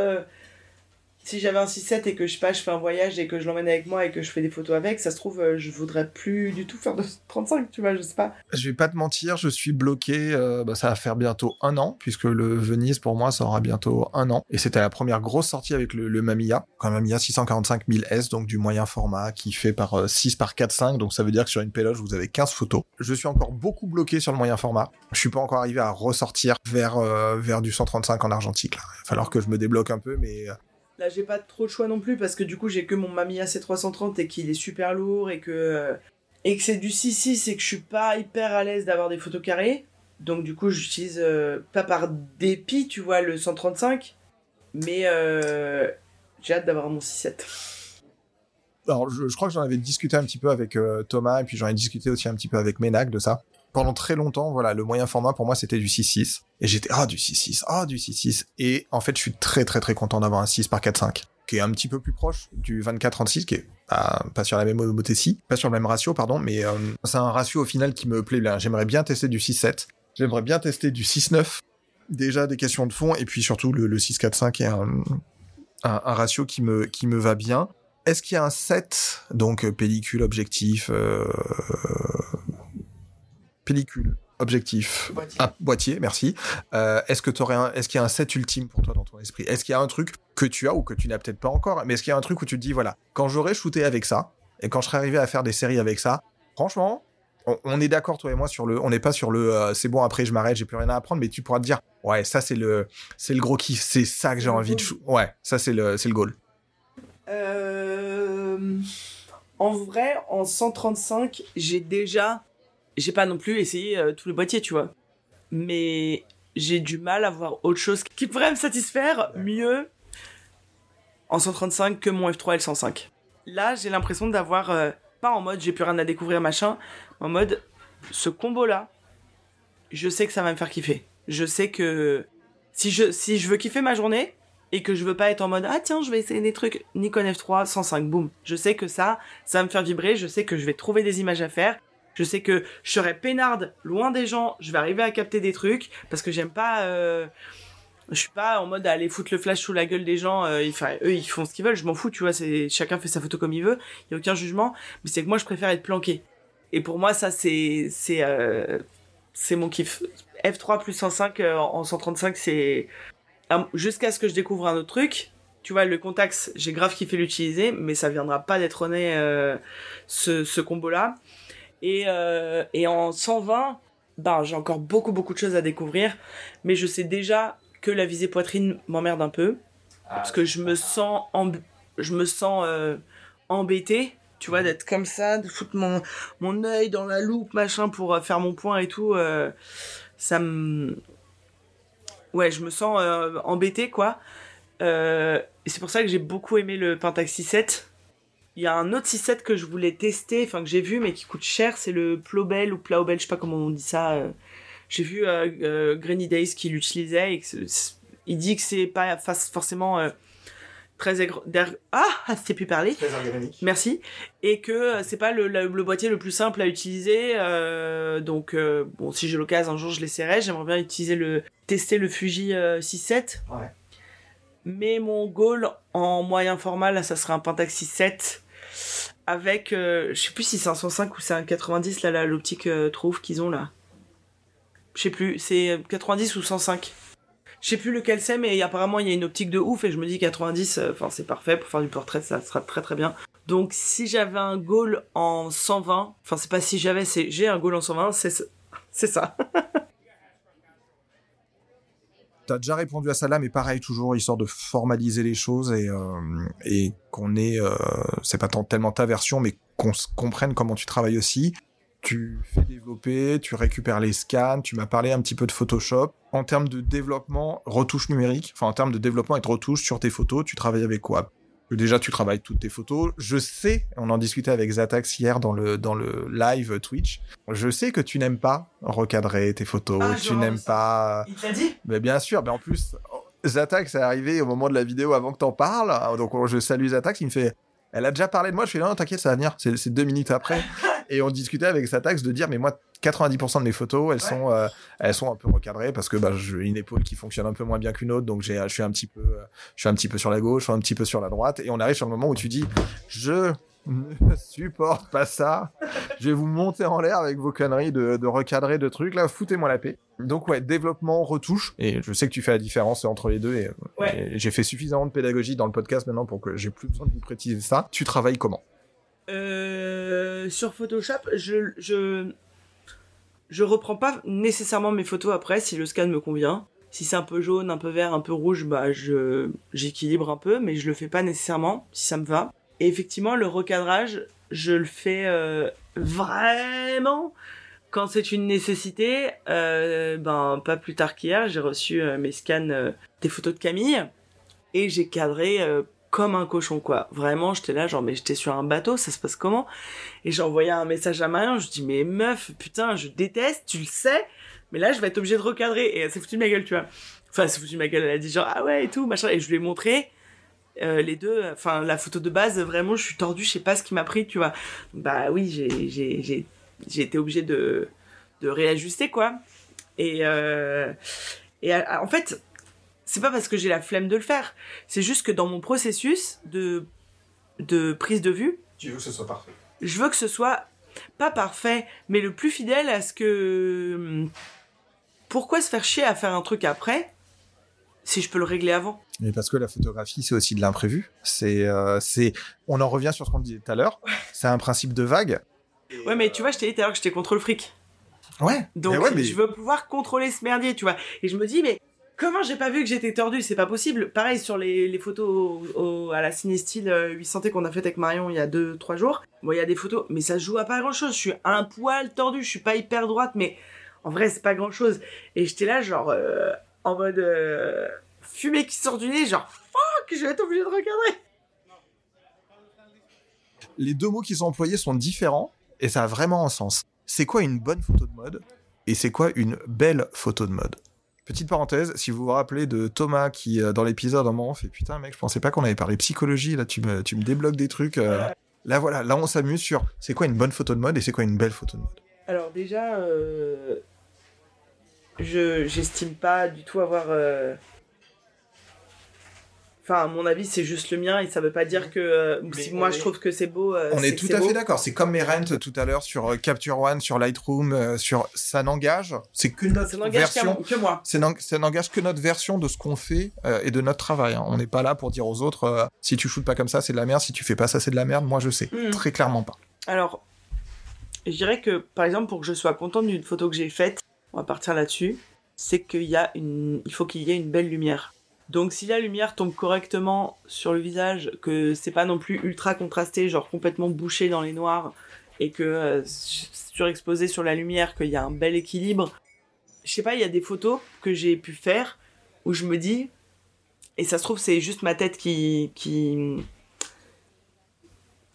Speaker 4: si j'avais un 6-7 et que je sais pas, je fais un voyage et que je l'emmène avec moi et que je fais des photos avec, ça se trouve, euh, je voudrais plus du tout faire de 35, tu vois, je sais pas.
Speaker 2: Je vais pas te mentir, je suis bloqué. euh, bah, ça va faire bientôt un an, puisque le Venise pour moi, ça aura bientôt un an. Et c'était la première grosse sortie avec le, le Mamiya, un Mamiya 645 000S, donc du moyen format, qui fait par euh, 6 par 4 5. Donc ça veut dire que sur une péloge, vous avez 15 photos. Je suis encore beaucoup bloqué sur le moyen format. Je suis pas encore arrivé à ressortir vers euh, vers du 135 en argentique. Il va falloir que je me débloque un peu, mais euh,
Speaker 4: Là, j'ai pas trop de choix non plus parce que du coup, j'ai que mon Mamiya C330 et qu'il est super lourd et que, euh, et que c'est du 6.6 et que je suis pas hyper à l'aise d'avoir des photos carrées. Donc, du coup, j'utilise euh, pas par dépit, tu vois, le 135, mais euh, j'ai hâte d'avoir mon 6.7.
Speaker 2: alors je, crois que j'en avais discuté un petit peu avec Thomas et puis j'en ai discuté aussi un petit peu avec Ménac de ça. Pendant très longtemps, voilà, le moyen format pour moi c'était du 6.6 et j'étais ah du 6.6, ah du 6.6 et en fait je suis très très très content d'avoir un 6 par 4.5 qui est un petit peu plus proche du 24-36 qui est pas, pas sur la même homothétie, pas sur le même ratio pardon, mais euh, c'est un ratio au final qui me plaît bien. J'aimerais bien tester du 6.7, j'aimerais bien tester du 6.9, déjà des questions de fond et puis surtout le, le 6.4.5 est un, ratio qui me qui me va bien. Est-ce qu'il y a un set, donc pellicule, objectif, euh, pellicule, objectif,
Speaker 4: Boîtier.
Speaker 2: ah, boîtier, merci. Euh, est-ce que t'aurais un, est-ce qu'il y a un set ultime pour toi dans ton esprit? Est-ce qu'il y a un truc que tu as ou que tu n'as peut-être pas encore, mais est-ce qu'il y a un truc où tu te dis voilà, quand j'aurai shooté avec ça et quand je serai arrivé à faire des séries avec ça, franchement, on, on est d'accord toi et moi sur le, on n'est pas sur le, euh, c'est bon après je m'arrête, j'ai plus rien à apprendre, mais tu pourras te dire ouais ça c'est le, c'est le gros kiff, c'est ça que j'ai envie de, ouais ça c'est le, c'est le goal.
Speaker 4: Euh, en vrai, en 135, j'ai déjà. J'ai pas non plus essayé euh, tous les boîtiers, tu vois. Mais j'ai du mal à voir autre chose qui pourrait me satisfaire mieux en 135 que mon F3 L105. Là, j'ai l'impression d'avoir. euh, pas en mode j'ai plus rien à découvrir, machin. En mode ce combo-là, je sais que ça va me faire kiffer. Je sais que si je, si je veux kiffer ma journée, et que je veux pas être en mode ah tiens je vais essayer des trucs Nikon F3 105 boum je sais que ça ça va me faire vibrer je sais que je vais trouver des images à faire je sais que je serai peinarde loin des gens je vais arriver à capter des trucs parce que j'aime pas euh, Je suis pas en mode à aller foutre le flash sous la gueule des gens. euh, eux, ils font ce qu'ils veulent. Je m'en fous, tu vois. Chacun fait sa photo comme il veut. Il y a aucun jugement. Mais c'est que moi, je préfère être planqué. Et pour moi, ça, c'est c'est euh, c'est mon kiff. F3 plus 105 euh, en 135, c'est jusqu'à ce que je découvre un autre truc. Tu vois, le Contax, j'ai grave kiffé l'utiliser, mais ça viendra pas d'être ce, ce combo-là. Et, euh, et en 120, ben, j'ai encore beaucoup, beaucoup de choses à découvrir, mais je sais déjà que la visée poitrine m'emmerde un peu, parce que je me sens, je me sens euh, embêté, tu vois, d'être comme ça, de foutre mon, mon œil dans la loupe, machin, pour euh, faire mon point et tout, euh, ça me... Ouais, je me sens embêté, quoi. C'est pour ça que j'ai beaucoup aimé le Pentax 6.7. Il y a un autre 6.7 que je voulais tester, enfin que j'ai vu, mais qui coûte cher, c'est le Plobel ou Plaubel, je sais pas comment on dit ça. euh. J'ai vu euh, euh, Granny Days qui l'utilisait et il dit que c'est pas forcément euh, très aigre- Ah, c'est plus parler.
Speaker 2: Très.
Speaker 4: Merci. Et que euh, c'est pas le, le- le boîtier le plus simple à utiliser. euh, donc, bon, si j'ai l'occasion, un jour, je l'essaierai. J'aimerais bien utiliser le, tester le Fuji euh, 6.7.
Speaker 2: Ouais.
Speaker 4: Mais mon goal en moyen format, là, ça serait un Pentax 6.7 avec, euh, je sais plus si c'est un 105 ou c'est un 90, là, là l'optique euh, trouve qu'ils ont là. Je sais plus, c'est 90 ou 105. Je sais plus lequel c'est, mais apparemment il y a une optique de ouf et je me dis 90, euh, enfin c'est parfait pour faire du portrait, ça sera très très bien. Donc si j'avais un goal en 120, enfin c'est pas si j'avais, c'est j'ai un goal en 120, c'est ce- c'est ça.
Speaker 2: T'as déjà répondu à ça là, mais pareil, toujours histoire de formaliser les choses et, euh, qu'on ait, euh, c'est pas tellement ta version, mais qu'on comprenne comment tu travailles aussi. Tu fais développer, tu récupères les scans, tu m'as parlé un petit peu de Photoshop. En termes de développement, retouche numérique, enfin en termes de développement et de retouche sur tes photos, tu travailles avec quoi? Déjà, tu travailles toutes tes photos. Je sais, on en discutait avec Zatax hier dans le, dans le live Twitch, je sais que tu n'aimes pas recadrer tes photos,
Speaker 4: Ah,
Speaker 2: tu n'aimes pas...
Speaker 4: Il t'a dit?
Speaker 2: Mais bien sûr, mais en plus, Zatax est arrivé au moment de la vidéo avant que t'en parles. Donc je salue Zatax, il me fait. Elle a déjà parlé de moi, je fais non, t'inquiète, ça va venir, c'est deux minutes après. Et on discutait avec Zatax de dire, mais moi, 90% de mes photos, elles, sont, euh, elles sont un peu recadrées parce que bah, j'ai une épaule qui fonctionne un peu moins bien qu'une autre, donc j'ai- je suis un petit peu, euh, je suis un petit peu sur la gauche, un petit peu sur la droite, et on arrive sur le moment où tu dis, je ne supporte pas ça. Je vais vous monter en l'air avec vos conneries de, de recadrer de trucs. Là, foutez-moi la paix. Donc ouais, développement, retouche. Et je sais que tu fais la différence entre les deux. Et,
Speaker 4: Ouais.
Speaker 2: et j'ai fait suffisamment de pédagogie dans le podcast maintenant pour que j'ai plus besoin de vous préciser ça. Tu travailles comment?
Speaker 4: Euh, sur Photoshop, je, je, je reprends pas nécessairement mes photos après si le scan me convient. Si c'est un peu jaune, un peu vert, un peu rouge, bah je j'équilibre un peu, mais je le fais pas nécessairement si ça me va. Et effectivement, le recadrage, je le fais euh, vraiment quand c'est une nécessité. Euh, ben pas plus tard qu'hier, j'ai reçu euh, mes scans euh, des photos de Camille et j'ai cadré euh, comme un cochon quoi. Vraiment, j'étais là genre mais j'étais sur un bateau, ça se passe comment? Et j'ai envoyé un message à Marion, je dis mais meuf, putain, je déteste, tu le sais, mais là je vais être obligée de recadrer et elle s'est foutue de ma gueule, tu vois. Enfin, elle s'est foutue de ma gueule, elle a dit genre ah ouais et tout, machin et je lui ai montré euh, les deux, enfin la photo de base, vraiment je suis tordue, je sais pas ce qui m'a pris, tu vois. Bah oui, j'ai été obligée de de réajuster quoi. Et euh, et euh, en fait, c'est pas parce que j'ai la flemme de le faire, c'est juste que dans mon processus de de prise de vue,
Speaker 2: Tu veux que ce soit parfait.
Speaker 4: je veux que ce soit pas parfait, mais le plus fidèle à ce que. Pourquoi se faire chier à faire un truc après si je peux le régler avant
Speaker 2: Mais parce que la photographie, c'est aussi de l'imprévu. C'est, euh, c'est, on en revient sur ce qu'on disait tout à l'heure. C'est un principe de vague.
Speaker 4: Ouais, mais tu vois, je t'ai dit tout à l'heure que j'étais contre le fric.
Speaker 2: Ouais.
Speaker 4: Donc
Speaker 2: Mais ouais, mais-
Speaker 4: je veux pouvoir contrôler ce merdier, tu vois. Et je me dis, mais comment j'ai pas vu que j'étais tordu? C'est pas possible. Pareil sur les, les photos au- au- à la Cinestyle euh, 800 T qu'on a fait avec Marion il y a 2-3 jours. Bon, il y a des photos, mais ça joue à pas grand chose. Je suis un poil tordu, je suis pas hyper droite, mais en vrai, c'est pas grand chose. Et j'étais là, genre, euh, en mode euh, fumée qui sort du nez, genre, fuck, je vais être obligé de regarder.
Speaker 2: les deux mots qui sont employés sont différents et ça a vraiment un sens. C'est quoi une bonne photo de mode et c'est quoi une belle photo de mode? Petite parenthèse, si vous vous rappelez de Thomas qui, euh, dans l'épisode, à un moment, fait putain, mec, je pensais pas qu'on avait parlé psychologie, là, tu me, tu me débloques des trucs. euh. Là, voilà, là, on s'amuse sur c'est quoi une bonne photo de mode et c'est quoi une belle photo de mode.
Speaker 4: Alors déjà, euh, je j'estime pas du tout avoir euh, Enfin, à mon avis, c'est juste le mien et ça veut pas dire que euh, si
Speaker 2: on
Speaker 4: moi
Speaker 2: est-
Speaker 4: je trouve que c'est beau. euh,
Speaker 2: On est tout à
Speaker 4: beau.
Speaker 2: fait d'accord. C'est comme mes rents tout à l'heure sur euh, Capture One, sur Lightroom, euh, sur ça n'engage. C'est que notre
Speaker 4: Ça n'engage qu'à
Speaker 2: version.
Speaker 4: que moi.
Speaker 2: Ça n'eng- ça n'engage que notre version de ce qu'on fait euh, et de notre travail. hein. On n'est pas là pour dire aux autres euh, si tu shootes pas comme ça, c'est de la merde. Si tu fais pas ça, c'est de la merde. Moi, je sais
Speaker 4: Mm.
Speaker 2: très clairement pas.
Speaker 4: Alors, je dirais que, par exemple, pour que je sois contente d'une photo que j'ai faite, on va partir là-dessus, c'est qu'il y a une, il faut qu'il y ait une belle lumière. Donc, si la lumière tombe correctement sur le visage, que c'est pas non plus ultra contrasté, genre complètement bouché dans les noirs, et que euh, surexposé sur la lumière, qu'il y a un bel équilibre, je sais pas, il y a des photos que j'ai pu faire où je me dis, et ça se trouve, c'est juste ma tête qui, qui,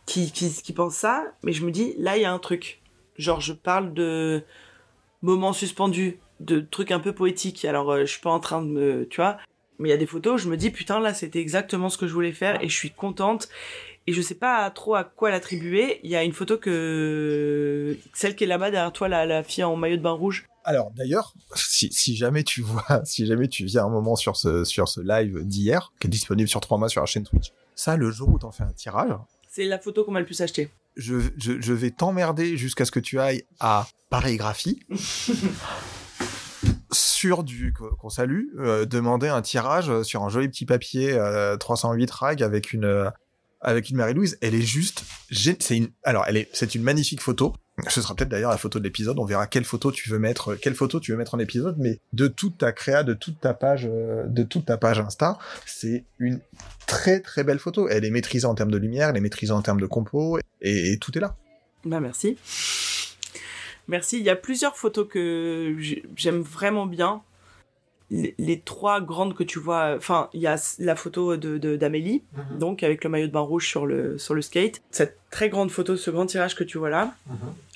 Speaker 4: qui, qui, pense ça, mais je me dis, là, il y a un truc. Genre, je parle de moments suspendus, de trucs un peu poétiques. Alors, euh, je suis pas en train de me. Tu vois Mais il y a des photos où je me dis, putain, là, c'était exactement ce que je voulais faire et je suis contente. Et je sais pas trop à quoi l'attribuer. Il y a une photo que. Celle qui est là-bas derrière toi, la, la fille en maillot de bain rouge.
Speaker 2: Alors d'ailleurs, si, si jamais tu vois, si jamais tu viens un moment sur ce sur ce live d'hier, qui est disponible sur trois mois sur la chaîne Twitch, ça le jour où t'en fais un tirage,
Speaker 4: C'est la photo qu'on m'a le plus achetée.
Speaker 2: je, je, je vais t'emmerder jusqu'à ce que tu ailles à Paris Graphie. sur du qu'on salue, euh, demander un tirage sur un joli petit papier euh, 308 rag avec une euh, avec une Marie-Louise. Elle est juste, c'est une, alors elle est, c'est une magnifique photo. Ce sera peut-être d'ailleurs la photo de l'épisode. On verra quelle photo tu veux mettre, quelle photo tu veux mettre en épisode. Mais de toute ta créa, de toute ta page, euh, de toute ta page Insta, c'est une très très belle photo. Elle est maîtrisée en termes de lumière, elle est maîtrisée en termes de compo, et, et tout est là.
Speaker 4: Bah merci. Merci. Il y a plusieurs photos que j'ai- j'aime vraiment bien. Les, les trois grandes que tu vois, enfin, il y a la photo de d'Amélie, donc avec le maillot de bain rouge sur le sur le skate. Cette très grande photo, ce grand tirage que tu vois là,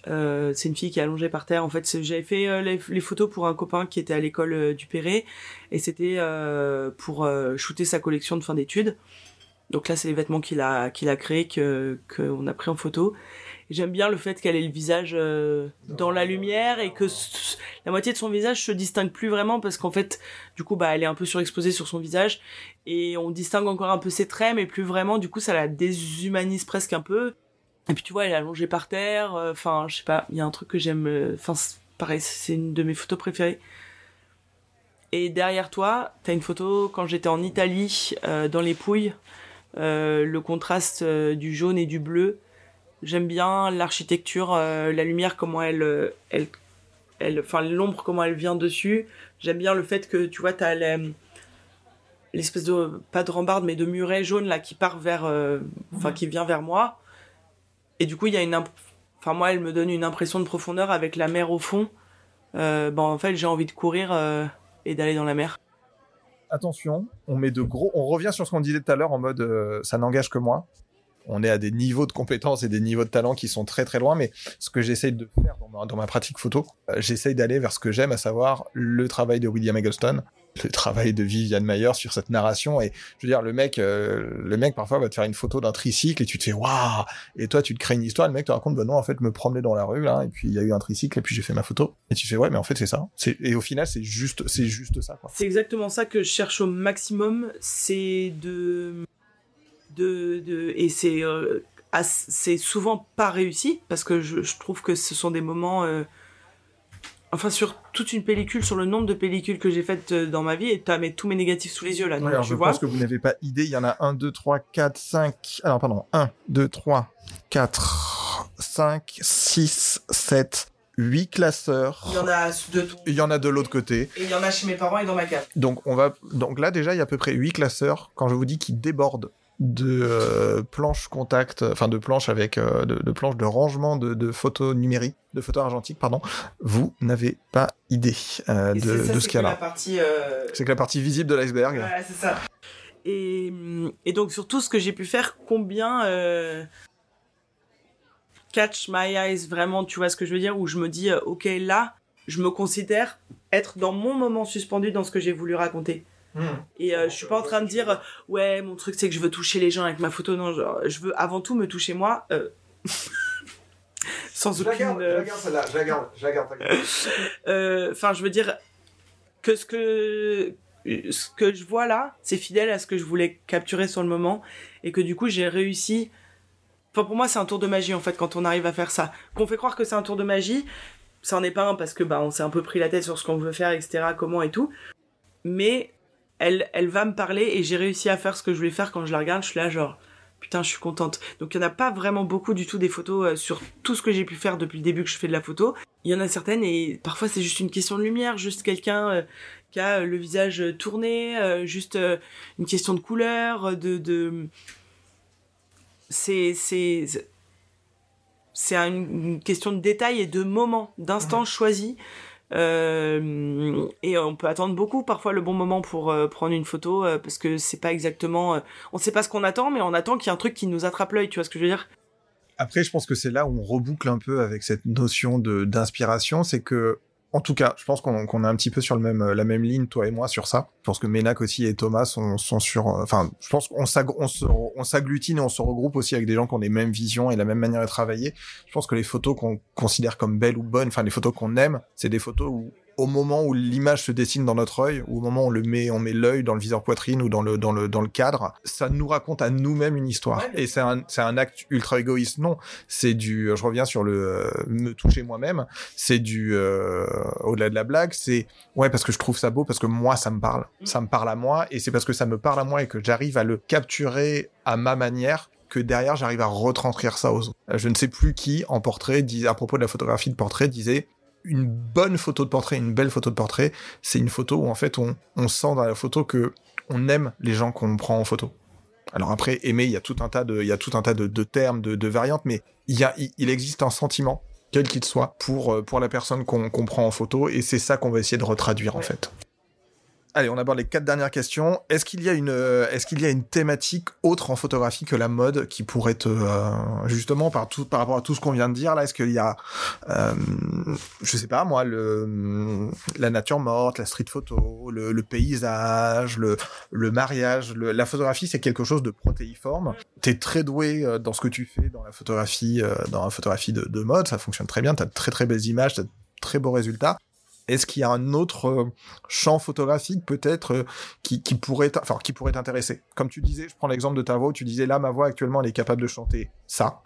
Speaker 4: euh, c'est une fille qui est allongée par terre. En fait, j'avais fait euh, les, les photos pour un copain qui était à l'école euh, du Perret, et c'était pour shooter sa collection de fin d'études. Donc là, c'est les vêtements qu'il a qu'il a créés que qu'on a pris en photo. J'aime bien le fait qu'elle ait le visage euh, dans la lumière et que la moitié de son visage se distingue plus vraiment parce qu'en fait, du coup, bah, elle est un peu surexposée sur son visage et on distingue encore un peu ses traits, mais plus vraiment. Du coup, ça la déshumanise presque un peu. Et puis tu vois, elle est allongée par terre. euh, Enfin, je sais pas, il y a un truc que j'aime. euh, Enfin, pareil, c'est une de mes photos préférées. Et derrière toi, t'as une photo quand j'étais en Italie, euh, dans les Pouilles. Euh, le contraste euh, du jaune et du bleu. J'aime bien l'architecture, euh, la lumière, comment elle, euh, elle, elle, enfin l'ombre, comment elle vient dessus. J'aime bien le fait que tu vois, t'as l'espèce de pas de rambarde, mais de muret jaune là qui part vers, euh, enfin qui vient vers moi. Et du coup, il y a une, enfin moi, elle me donne une impression de profondeur avec la mer au fond. Bon, en fait, j'ai envie de courir et d'aller dans la mer.
Speaker 2: Attention, on met de gros, on revient sur ce qu'on disait tout à l'heure en mode ça n'engage que moi. On est à des niveaux de compétences et des niveaux de talent qui sont très très loin, mais ce que j'essaye de faire dans ma, pratique photo, euh, j'essaye d'aller vers ce que j'aime, à savoir le travail de William Eggleston, le travail de Viviane Mayer sur cette narration. Et je veux dire, le mec, euh, le mec parfois va te faire une photo d'un tricycle et tu te fais waouh. Et toi, tu te crées une histoire. Le mec te raconte, bah non, en fait, me promener dans la rue là, et puis il y a eu un tricycle et puis j'ai fait ma photo. Et tu fais ouais, mais en fait c'est ça. Et au final c'est juste, c'est juste ça.
Speaker 4: C'est exactement ça que je cherche au maximum, c'est de, de, de et c'est euh, c'est souvent pas réussi parce que je, je trouve que ce sont des moments, euh, enfin sur toute une pellicule, sur le nombre de pellicules que j'ai faites euh, dans ma vie, et t'as mes, tous mes négatifs sous les yeux là, donc
Speaker 2: alors,
Speaker 4: tu
Speaker 2: je
Speaker 4: vois.
Speaker 2: pense que vous n'avez pas idée. Il y en a 1, 2, 3, 4, 5. Alors, pardon. 1, 2, 3, 4, 5, 6, 7, 8 classeurs.
Speaker 4: Il y en a de tout.
Speaker 2: Il y en a de l'autre côté.
Speaker 4: Et il y en a chez mes parents et dans ma cave.
Speaker 2: Donc, on va, donc là, déjà, il y a à peu près 8 classeurs. Quand je vous dis qu'ils débordent de euh, planches contact, enfin de planches avec euh, de, de planches de rangement de, de photos numériques, de photos argentiques, pardon, vous n'avez pas idée euh, de,
Speaker 4: ça,
Speaker 2: ce qu'il y a là.
Speaker 4: euh,
Speaker 2: C'est que la partie visible de l'iceberg.
Speaker 4: Ouais, c'est ça. Et, et donc, sur tout ce que j'ai pu faire, combien euh, catch my eyes, vraiment, tu vois ce que je veux dire, où je me dis, euh, ok, là, je me considère être dans mon moment suspendu dans ce que j'ai voulu raconter. Et euh, je suis pas en train de dire, euh, ouais, mon truc, c'est que je veux toucher les gens avec ma photo. Non, genre, je veux avant tout me toucher moi. euh, sans aucune. euh,
Speaker 2: celle-là, je la garde, je la garde.
Speaker 4: euh, Enfin, je veux dire que ce que ce que je vois là, c'est fidèle à ce que je voulais capturer sur le moment et que du coup j'ai réussi. Enfin pour moi c'est un tour de magie en fait quand on arrive à faire ça. Qu'on fait croire que c'est un tour de magie, ça en est pas un parce que bah on s'est un peu pris la tête sur ce qu'on veut faire etc comment et tout. Mais elle elle va me parler et j'ai réussi à faire ce que je voulais faire quand je la regarde. Je suis là genre putain je suis contente. Donc il y en a pas vraiment beaucoup du tout des photos euh, sur tout ce que j'ai pu faire depuis le début que je fais de la photo. Il y en a certaines et parfois c'est juste une question de lumière, juste quelqu'un euh, qui a euh, le visage tourné, juste une question de couleur, de, de... c'est c'est c'est un- une question de détail et de moment, d'instant choisi. Euh, et on peut attendre beaucoup parfois le bon moment pour euh, prendre une photo euh, parce que c'est pas exactement, on sait pas ce qu'on attend, mais on attend qu'il y ait un truc qui nous attrape l'œil. Tu vois ce que je veux dire?
Speaker 2: Après, je pense que c'est là où on reboucle un peu avec cette notion de d'inspiration, c'est que, en tout cas, je pense qu'on est un petit peu sur même la même ligne, toi et moi, sur ça. Je pense que Ménac aussi et Thomas sont, sur, euh, enfin, je pense qu'on s'agglutine et on se regroupe aussi avec des gens qui ont les mêmes visions et la même manière de travailler. Je pense que les photos qu'on considère comme belles ou bonnes, enfin les photos qu'on aime, c'est des photos où au moment où l'image se dessine dans notre œil, ou au moment où on le met, on met l'œil dans le viseur poitrine ou dans le dans le dans le cadre, ça nous raconte à nous-mêmes une histoire. Et c'est un c'est un acte ultra égoïste. Non, c'est du. Je reviens sur le euh, me toucher moi-même. C'est du euh, au-delà de la blague. C'est ouais parce que je trouve ça beau parce que moi ça me parle, ça me parle à moi et c'est parce que ça me parle à moi et que j'arrive à le capturer à ma manière que derrière j'arrive à retranscrire ça aux autres. Euh, Je ne sais plus qui en portrait dis à propos de la photographie de portrait disait une bonne photo de portrait, une belle photo de portrait, c'est une photo où en fait on, on sent dans la photo que on aime les gens qu'on prend en photo. Alors après, aimer, il y a tout un tas de, il y a tout un tas de, de termes, de, de variantes, mais il y a, il, il existe un sentiment, quel qu'il soit, pour, euh, pour la personne qu'on qu'on prend en photo, et c'est ça qu'on va essayer de retraduire en fait. Allez, on aborde les quatre dernières questions. Est-ce qu'il y a une, euh, est-ce qu'il y a une thématique autre en photographie que la mode qui pourrait te, euh, justement par tout, par rapport à tout ce qu'on vient de dire là, est-ce qu'il y a, euh, je sais pas moi, le, la nature morte, la street photo, le, le paysage, le, le mariage, le- la photographie, c'est quelque chose de protéiforme. T'es très doué euh, dans ce que tu fais dans la photographie, euh, dans la photographie de, de mode, ça fonctionne très bien. T'as de très très belles images, t'as de très beaux résultats. Est-ce qu'il y a un autre euh, champ photographique peut-être euh, qui, pourrait, enfin t'intéresser? Comme tu disais, je prends l'exemple de ta voix. où Tu disais là, ma voix actuellement, elle est capable de chanter ça.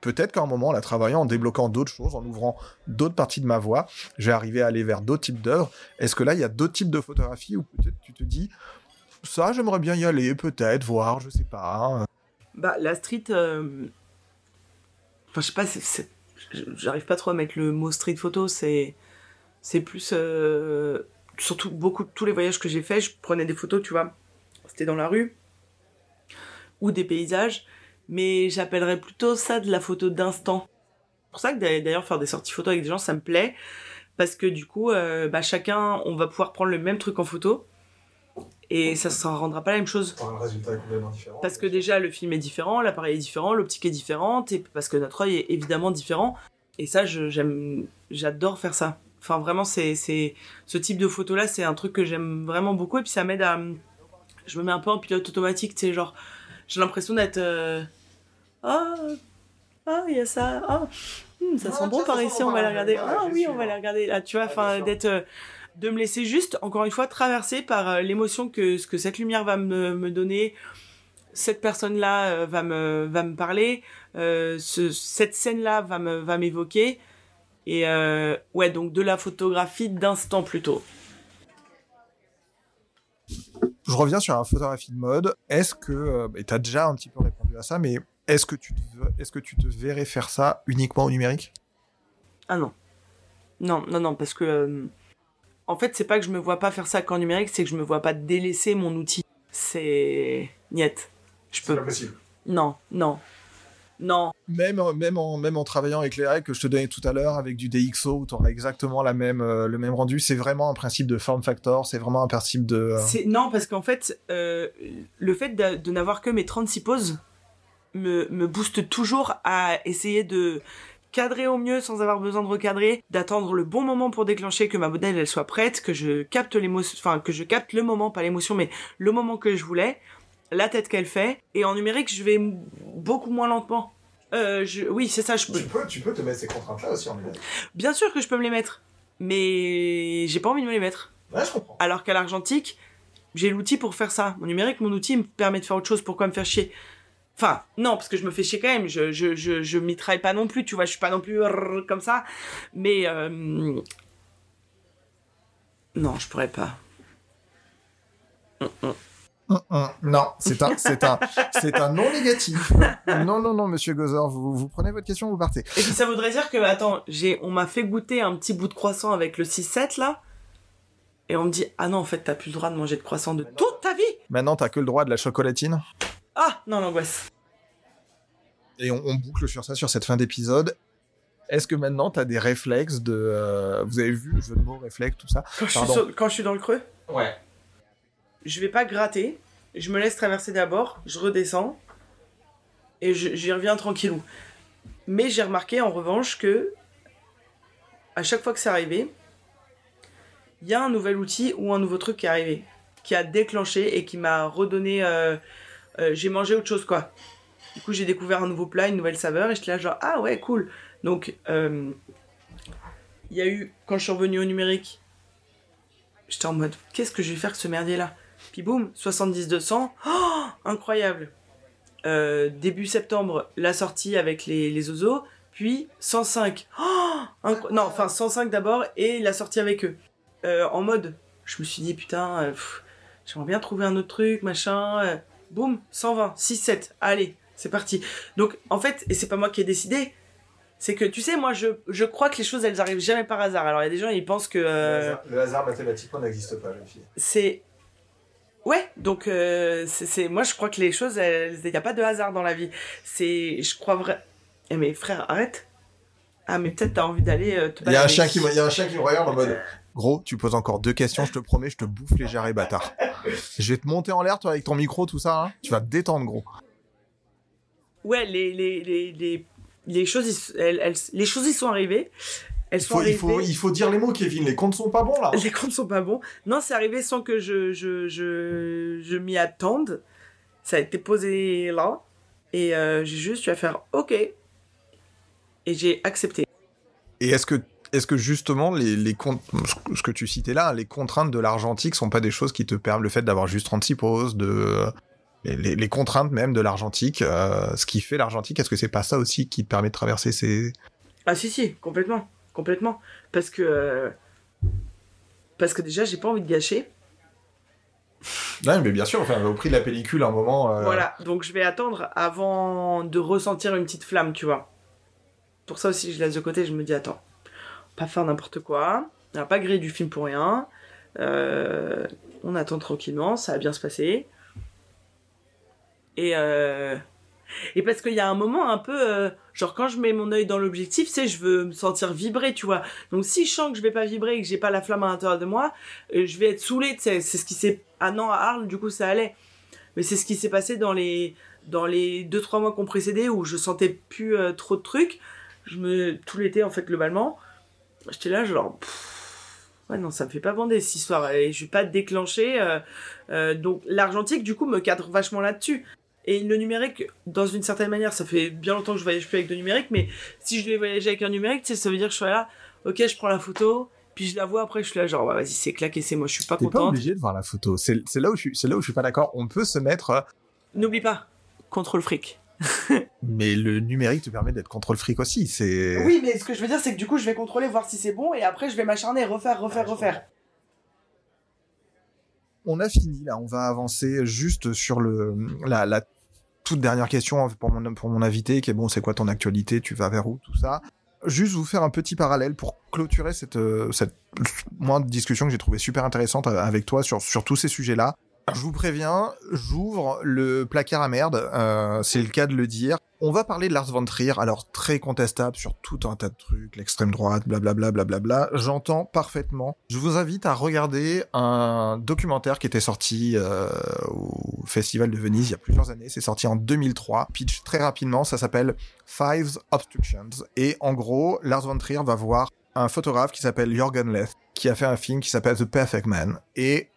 Speaker 2: Peut-être qu'à un moment, en la travaillant, en débloquant d'autres choses, en ouvrant d'autres parties de ma voix, je vais arriver à aller vers d'autres types d'œuvres. Est-ce que là, il y a d'autres types de photographies où peut-être tu te dis, ça, j'aimerais bien y aller, peut-être, voir, je sais pas. hein.
Speaker 4: Bah, la street. euh, Enfin, je sais pas, j'arrive pas trop à mettre le mot street photo, c'est. C'est plus. euh, Surtout, beaucoup, tous les voyages que j'ai faits, je prenais des photos, tu vois. C'était dans la rue. Ou des paysages. Mais j'appellerais plutôt ça de la photo d'instant. C'est pour ça que d'a- d'ailleurs, faire des sorties photos avec des gens, ça me plaît. Parce que du coup, euh, bah, chacun, on va pouvoir prendre le même truc en photo. Et ça ne rendra pas la même chose. Parce que déjà, le film est différent, l'appareil est différent, l'optique est différente, et parce que notre œil est évidemment différent. Et ça, j'adore faire ça. Enfin, vraiment, c'est, c'est, ce type de photo-là, c'est un truc que j'aime vraiment beaucoup, et puis ça m'aide à, je me mets un peu en pilote automatique, tu sais, genre, j'ai l'impression d'être, euh, ah, ah, il y a ça, ah, hmm, ça sent bon par ici, on va les regarder, ah oui, on va les regarder, là, tu vois, enfin, d'être, euh, de me laisser juste, encore une fois, traverser par euh, l'émotion que ce que cette lumière va me, me donner, cette personne-là euh, va me va me parler, ce, cette scène-là va me va m'évoquer, et euh, ouais, donc de la photographie d'instant plutôt.
Speaker 2: Je reviens sur la photographie de mode. Est-ce que, euh, et t'as déjà un petit peu répondu à ça, mais est-ce que tu te, est-ce que tu te verrais faire ça uniquement au numérique?
Speaker 4: Ah non, non, non, non, parce que euh, en fait, c'est pas que je me vois pas faire ça qu'en numérique, c'est que je me vois pas délaisser mon outil. C'est niette. Je peux.
Speaker 2: possible.
Speaker 4: Non, non, non.
Speaker 2: Même, en- même, en, même en travaillant avec les règles que je te donnais tout à l'heure, avec du DxO, où tu auras exactement la même, euh, le même rendu, c'est vraiment un principe de form factor, c'est vraiment un principe de... euh,
Speaker 4: C'est non parce qu'en fait, euh, le fait de, de n'avoir que mes 36 poses me, me booste toujours à essayer de cadrer au mieux sans avoir besoin de recadrer, d'attendre le bon moment pour déclencher que ma modèle elle soit prête, que je capte l'émotion, enfin que je capte le moment, pas l'émotion, mais le moment que je voulais, la tête qu'elle fait. Et en numérique, je vais beaucoup moins lentement. Euh, je, oui, c'est ça. Je peux,
Speaker 2: peux, tu peux te mettre ces contraintes-là aussi en numérique.
Speaker 4: bien sûr que je peux me les mettre, mais j'ai pas envie de me les mettre.
Speaker 2: Ouais, je comprends.
Speaker 4: Alors qu'à l'argentique, j'ai l'outil pour faire ça. Mon numérique, mon outil me permet de faire autre chose. Pourquoi me faire chier? Enfin, non, parce que je me fais chier quand même. Je, je, je, je mitraille pas non plus, tu vois. Je suis pas non plus comme ça. Mais euh, non, je pourrais pas.
Speaker 2: Non, c'est un, c'est un, c'est un non négatif. Non, non, non, monsieur Gozer, vous, vous prenez votre question, vous partez.
Speaker 4: Et puis ça voudrait dire que, attends, j'ai, on m'a fait goûter un petit bout de croissant avec le 6-7 là. Et on me dit, ah non, en fait, t'as plus le droit de manger de croissant de toute ta vie.
Speaker 2: Maintenant, t'as que le droit de la chocolatine.
Speaker 4: Ah, non, l'angoisse.
Speaker 2: Et on, on boucle sur ça, sur cette fin d'épisode. Est-ce que maintenant, t'as des réflexes de... euh, vous avez vu le jeu de mots, réflexe, tout ça?
Speaker 4: Quand je, suis
Speaker 2: Pardon.
Speaker 4: sur- quand je suis dans le creux,
Speaker 2: Ouais.
Speaker 4: Je vais pas gratter. Je me laisse traverser d'abord, je redescends. Et j'y reviens tranquillou. Mais j'ai remarqué en revanche que, à chaque fois que c'est arrivé, il y a un nouvel outil ou un nouveau truc qui est arrivé, qui a déclenché et qui m'a redonné. euh, euh, j'ai mangé autre chose quoi. Du coup, j'ai découvert un nouveau plat, une nouvelle saveur, et j'étais là genre ah ouais cool. Donc, euh, il y a eu quand je suis revenu au numérique, j'étais en mode qu'est-ce que je vais faire avec ce merdier là. Puis boum, 70-200, oh, incroyable. Euh, début septembre, la sortie avec les, les oiseaux, puis 105. Oh, non, enfin 105 d'abord et la sortie avec eux. Euh, en mode, je me suis dit putain, euh, pff, j'aimerais bien trouver un autre truc, machin. boum, 120, 6-7, allez, c'est parti. Donc en fait, et c'est pas moi qui ai décidé, c'est que tu sais, moi je, je crois que les choses elles arrivent jamais par hasard. Alors il y a des gens ils pensent que euh,
Speaker 2: Le hasard mathématiquement n'existe pas, jeune fille.
Speaker 4: c'est ouais donc euh, c'est moi je crois que les choses il n'y a pas de hasard dans la vie c'est je crois vrai eh mais frère arrête ah mais peut-être t'as envie d'aller euh, te
Speaker 2: Il y a un chien qui il y a un chien qui me regarde en mode. Gros, tu poses encore deux questions, je te promets, je te bouffe les jarrets bâtard. Je vais te monter en l'air, toi, avec ton micro, tout ça, hein. Tu vas te détendre, gros.
Speaker 4: ouais les les les les, les choses elles- les choses y sont arrivées elles
Speaker 2: Il
Speaker 4: sont
Speaker 2: faut, il faut, il faut dire les mots, Kevin. Les comptes sont pas bons, là.
Speaker 4: les comptes sont pas bons. Non c'est arrivé sans que je je je je m'y attende. Ça a été posé là. Et euh, j'ai juste eu à faire ok et j'ai accepté.
Speaker 2: Et est-ce que, est-ce que justement, les, les comptes, ce que tu citais là, les contraintes de l'argentique sont pas des choses qui te permettent, le fait d'avoir juste 36 pauses, de, les, les- les contraintes même de l'argentique, euh, ce qui fait l'argentique, est-ce que c'est pas ça aussi qui te permet de traverser ces,
Speaker 4: Ah si si, complètement, complètement. Parce que euh, parce que déjà j'ai pas envie de gâcher.
Speaker 2: Non, mais bien sûr, enfin, au prix de la pellicule, à un moment. euh,
Speaker 4: Voilà, donc je vais attendre avant de ressentir une petite flamme, tu vois. Pour ça aussi je laisse de côté, je me dis attends, pas faire n'importe quoi, on n'a pas grillé du film pour rien. Euh, on attend tranquillement, ça va bien se passer. Et euh, et parce qu'il y a un moment un peu euh, genre quand je mets mon œil dans l'objectif, c'est je veux me sentir vibrer, tu vois. Donc si je sens que je vais pas vibrer et que j'ai pas la flamme à l'intérieur de moi, euh, je vais être saoulé, tu sais, c'est ce qui s'est ah non à Arles, du coup ça allait. Mais c'est ce qui s'est passé dans les dans les deux trois mois qu'on précédé où je sentais plus euh, trop de trucs. Je me tout l'été en fait globalement, j'étais là genre ouais non ça me fait pas bander cette histoire et je vais pas déclencher. euh, euh, donc l'argentique du coup me cadre vachement là-dessus. Et le numérique, dans une certaine manière, ça fait bien longtemps que je voyage plus avec de numérique, mais si je vais voyager avec un numérique, tu sais, ça veut dire que je suis là, ok, je prends la photo, puis je la vois après, je suis là, genre, ouais, vas-y, c'est claqué, c'est moi, je suis pas
Speaker 2: T'es pas obligé de voir la photo. C'est là où je suis, c'est là où je suis pas d'accord. On peut se mettre, euh,
Speaker 4: N'oublie pas, contrôle fric.
Speaker 2: mais le numérique te permet d'être contrôle fric aussi. C'est.
Speaker 4: Oui, mais ce que je veux dire, c'est que du coup, je vais contrôler, voir si c'est bon, et après, je vais m'acharner, refaire, refaire, refaire.
Speaker 2: On a fini là. On va avancer juste sur le la, la toute dernière question pour mon pour mon invité, qui est bon, c'est quoi ton actualité? Tu vas vers où? Tout ça. Juste vous faire un petit parallèle pour clôturer cette euh, cette de discussion que j'ai trouvé super intéressante euh, avec toi sur sur tous ces sujets-là. Je vous préviens, j'ouvre le placard à merde, euh, c'est le cas de le dire. On va parler de Lars von Trier, alors très contestable sur tout un tas de trucs, l'extrême droite, blablabla, blablabla. J'entends parfaitement. Je vous invite à regarder un documentaire qui était sorti euh, au Festival de Venise il y a plusieurs années. C'est sorti en 2003. Pitch très rapidement, ça s'appelle Five Obstructions. Et en gros, Lars von Trier va voir un photographe qui s'appelle Jürgen Leth, qui a fait un film qui s'appelle The Perfect Man. Et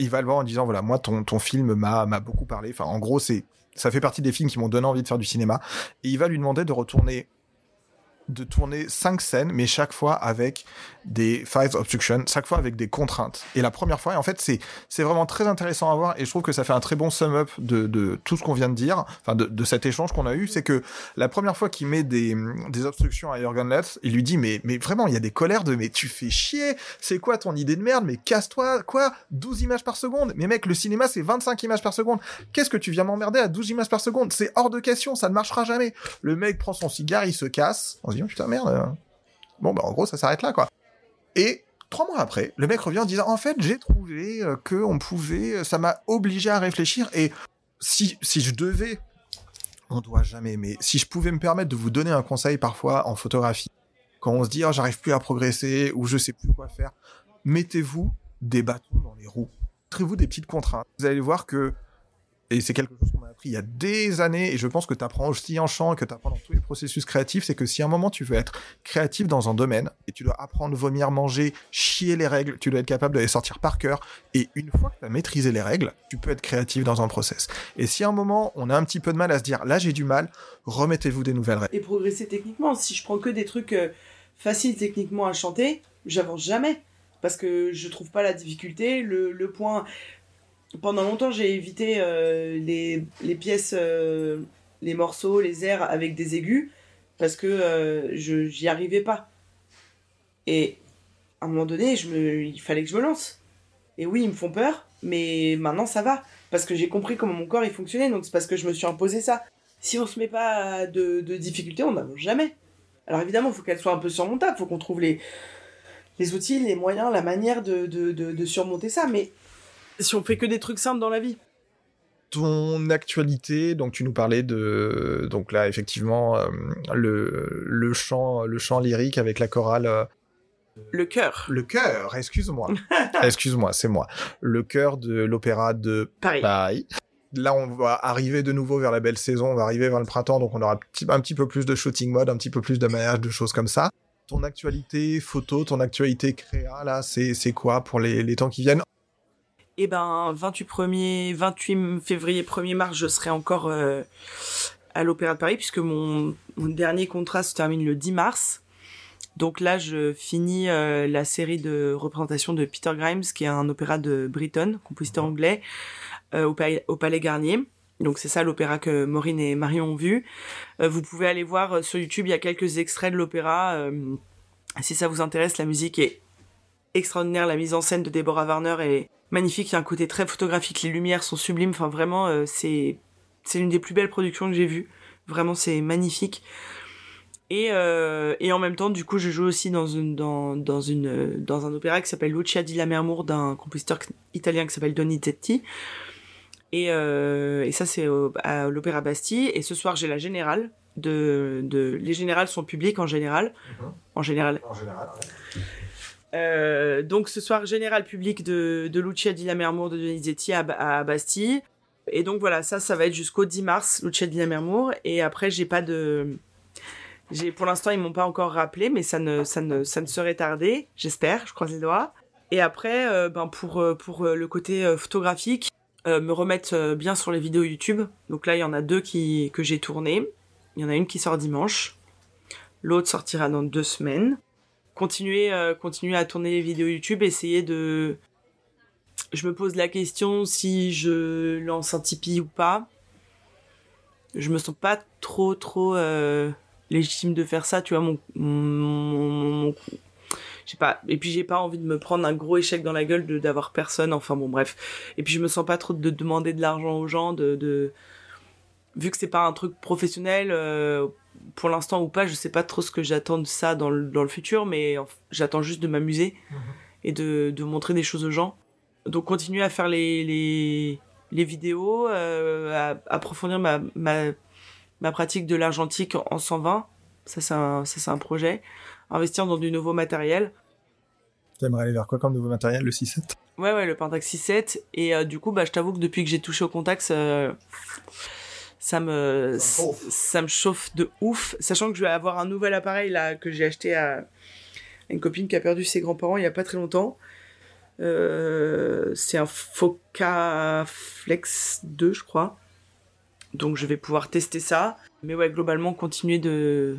Speaker 2: il va le voir en disant voilà moi ton film m'a beaucoup parlé. Enfin en gros ça fait partie des films qui m'ont donné envie de faire du cinéma. Et il va lui demander de retourner de tourner cinq scènes mais chaque fois avec des five obstruction, chaque fois avec des contraintes. Et la première fois, et en fait, c'est c'est vraiment très intéressant à voir et je trouve que ça fait un très bon sum up de, de tout ce qu'on vient de dire, enfin de, de cet échange qu'on a eu, c'est que la première fois qu'il met des, des obstructions à Jürgen Letz, il lui dit mais mais vraiment, il y a des colères de mais tu fais chier, c'est quoi ton idée de merde, mais casse-toi, quoi 12 images par seconde. Mais mec, le cinéma c'est 25 images par seconde. Qu'est-ce que tu viens m'emmerder à 12 images par seconde? C'est hors de question, ça ne marchera jamais. Le mec prend son cigare, il se casse. On se dit oh, putain merde. Bon bah en gros, ça s'arrête là quoi. Et trois mois après, le mec revient en disant en fait j'ai trouvé euh, que on pouvait, euh, ça m'a obligé à réfléchir et si si je devais, on doit jamais, mais si je pouvais me permettre de vous donner un conseil parfois en photographie, quand on se dit oh, j'arrive plus à progresser ou je sais plus quoi faire, mettez-vous des bâtons dans les roues, mettez-vous des petites contraintes. Vous allez voir que et c'est quelque chose qu'on m'a il y a des années, et je pense que tu apprends aussi en chant, que tu apprends dans tous les processus créatifs, c'est que si à un moment tu veux être créatif dans un domaine, et tu dois apprendre, vomir, manger, chier les règles, tu dois être capable de les sortir par cœur, et une fois que tu as maîtrisé les règles, tu peux être créatif dans un process. Et si à un moment on a un petit peu de mal à se dire, là j'ai du mal, remettez-vous des nouvelles règles.
Speaker 4: Et progresser techniquement, si je prends que des trucs euh, faciles techniquement à chanter, j'avance jamais. Parce que je trouve pas la difficulté, le point pendant longtemps, j'ai évité euh, les, pièces, euh, les morceaux, les airs avec des aigus parce que euh, je j'y arrivais pas. Et à un moment donné, il fallait que je me lance. Et oui, ils me font peur, mais maintenant ça va parce que j'ai compris comment mon corps il fonctionnait. Donc c'est parce que je me suis imposé ça. Si on se met pas de, de difficultés, on n'avance jamais. Alors évidemment, il faut qu'elle soit un peu surmontable. Il faut qu'on trouve les, outils, les moyens, la manière de, de surmonter ça. Mais si on fait que des trucs simples dans la vie.
Speaker 2: Ton actualité, donc tu nous parlais de, donc là effectivement euh, le, le chant, le chant lyrique avec la chorale. Euh,
Speaker 4: le chœur.
Speaker 2: Le chœur, excuse-moi. excuse-moi, c'est moi. Le chœur de l'opéra de
Speaker 4: Paris.
Speaker 2: Là, on va arriver de nouveau vers la belle saison, on va arriver vers le printemps, donc on aura un petit peu plus de shooting mode, un petit peu plus de maillage, de choses comme ça. Ton actualité photo, ton actualité créa, là, c'est quoi pour les, les temps qui viennent?
Speaker 4: Et eh ben 28 1 28 février 1er mars je serai encore euh, à l'Opéra de Paris puisque mon, dernier contrat se termine le 10 mars. Donc là je finis euh, la série de représentation de Peter Grimes qui est un opéra de Britton, compositeur anglais euh, au, au, Palais Garnier. Donc c'est ça l'opéra que Maureen et Marion ont vu. vous pouvez aller voir sur YouTube, il y a quelques extraits de l'opéra. si ça vous intéresse, la musique est extraordinaire, la mise en scène de Deborah Warner est magnifique, il y a un côté très photographique, les lumières sont sublimes, enfin vraiment euh, c'est c'est l'une des plus belles productions que j'ai vues. Vraiment c'est magnifique. Et, euh, et en même temps, du coup, je joue aussi dans une dans dans une dans un opéra qui s'appelle Lucia di Lammermoor d'un compositeur italien qui s'appelle Donizetti. Et, euh, et ça c'est à l'Opéra Bastille. Et ce soir j'ai la générale de de les générales sont publiques en général.
Speaker 2: Mhm.
Speaker 4: En général.
Speaker 2: En général.
Speaker 4: Euh, donc ce soir général public de, de Lucia di Lammermoor de Donizetti à, à Bastille. Et donc voilà, ça, ça va être jusqu'au 10 mars, Lucia di Lammermoor. Et après, j'ai pas de... J'ai, pour l'instant, ils m'ont pas encore rappelé, mais ça ne, ça ne, ça ne serait tardé, j'espère, je croise les doigts. Et après, euh, ben pour, euh, pour le côté photographique, me remettre bien sur les vidéos YouTube. Donc là, il y en a deux qui, que j'ai tournées. Il y en a une qui sort dimanche. L'autre sortira dans deux semaines continuer, euh, continuer à tourner les vidéos YouTube, essayer de... Je me pose la question si je lance un Tipeee ou pas. Je me sens pas trop, trop euh, légitime de faire ça, tu vois, mon... mon, sais pas. Et puis j'ai pas envie de me prendre un gros échec dans la gueule de d'avoir personne. Enfin bon, bref. Et puis je me sens pas trop de demander de l'argent aux gens, de, de... vu que c'est pas un truc professionnel. Euh, pour l'instant ou pas, je sais pas trop ce que j'attends de ça dans le, dans le futur, mais j'attends juste de m'amuser mhm. et de, de, montrer des choses aux gens. Donc continuer à faire les, les, les vidéos, euh, à approfondir ma, ma, ma pratique de l'argentique en 120, ça c'est un, ça, un projet. Investir dans du nouveau matériel.
Speaker 2: Tu aimerais aller vers quoi comme nouveau matériel, le 6.7
Speaker 4: Ouais, ouais, le Pentax 6.7. Et euh, du coup, bah, je t'avoue que depuis que j'ai touché au Contax, euh, ça me ça me chauffe. de ouf. Sachant que je vais avoir un nouvel appareil là que j'ai acheté à une copine qui a perdu ses grands-parents il y a pas très longtemps. Euh, c'est un Foca Flex 2 je crois. Donc je vais pouvoir tester ça. Mais ouais globalement continuer de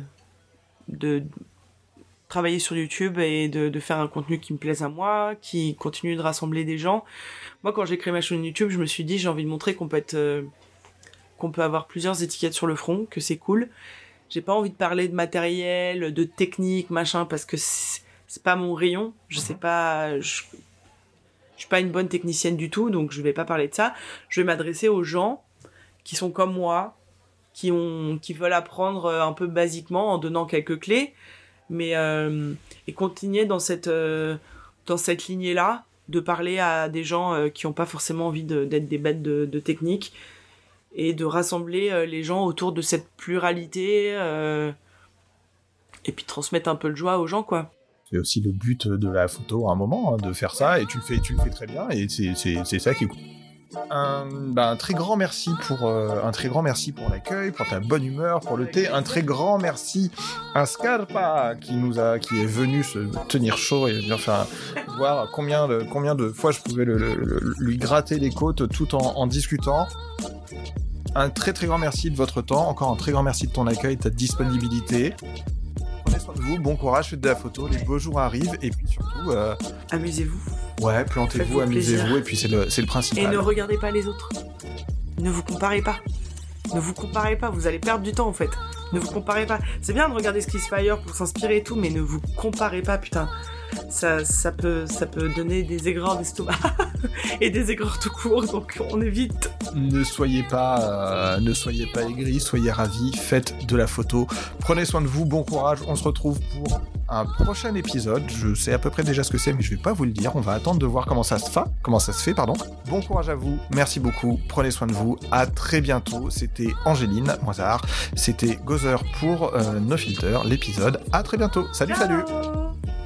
Speaker 4: de travailler sur YouTube et de, de, faire un contenu qui me plaise à moi, qui continue de rassembler des gens. Moi, quand j'ai créé ma chaîne YouTube, je me suis dit j'ai envie de montrer qu'on peut être, euh, qu'on peut avoir plusieurs étiquettes sur le front, que c'est cool. J'ai pas envie de parler de matériel, de technique, machin, parce que c'est pas mon rayon. Je sais pas, je, je suis pas une bonne technicienne du tout, donc je vais pas parler de ça. Je vais m'adresser aux gens qui sont comme moi, qui ont, qui veulent apprendre un peu basiquement en donnant quelques clés mais euh, et continuer dans cette euh, dans cette lignée là de parler à des gens euh, qui n'ont pas forcément envie d'être des bêtes de, de, technique et de rassembler les gens autour de cette pluralité et puis transmettre un peu de joie aux gens quoi
Speaker 2: c'est aussi le but de la photo à un moment hein, de faire ça et tu le fais tu le fais très bien et c'est ça qui est cool un, un, très grand merci pour euh, un très grand merci pour l'accueil, pour ta bonne humeur, pour le thé. Un très grand merci à Scarpa qui nous a, qui est venu se tenir chaud et venir faire voir combien de combien de fois je pouvais lui gratter les côtes tout en discutant. Un très très grand merci de votre temps. Encore un très grand merci de ton accueil, de ta disponibilité prenez soin de vous, bon courage, faites de la photo, les beaux jours arrivent, et puis surtout... Euh...
Speaker 4: Amusez-vous.
Speaker 2: Ouais, plantez-vous, amusez-vous, et puis c'est le, le principal.
Speaker 4: Et ne regardez pas les autres. Ne vous comparez pas. Ne vous comparez pas, vous allez perdre du temps en fait. Ne vous comparez pas. C'est bien de regarder ce qui se fait ailleurs pour s'inspirer et tout, mais ne vous comparez pas, putain ça, ça, peut, ça peut donner des aigreurs d'estomac et des aigreurs tout court, donc on évite.
Speaker 2: Ne soyez pas, euh, ne soyez pas aigris, soyez ravis, faites de la photo, prenez soin de vous, bon courage, on se retrouve pour un prochain épisode. Je sais à peu près déjà ce que c'est, mais je vais pas vous le dire. On va attendre de voir comment ça se fait. Comment ça se fait, pardon. Bon courage à vous. Merci beaucoup. Prenez soin de vous. À très bientôt. C'était Angéline Moisard. C'était Gozer pour euh, No Filter, l'épisode. À très bientôt. Salut,
Speaker 4: Ciao
Speaker 2: salut.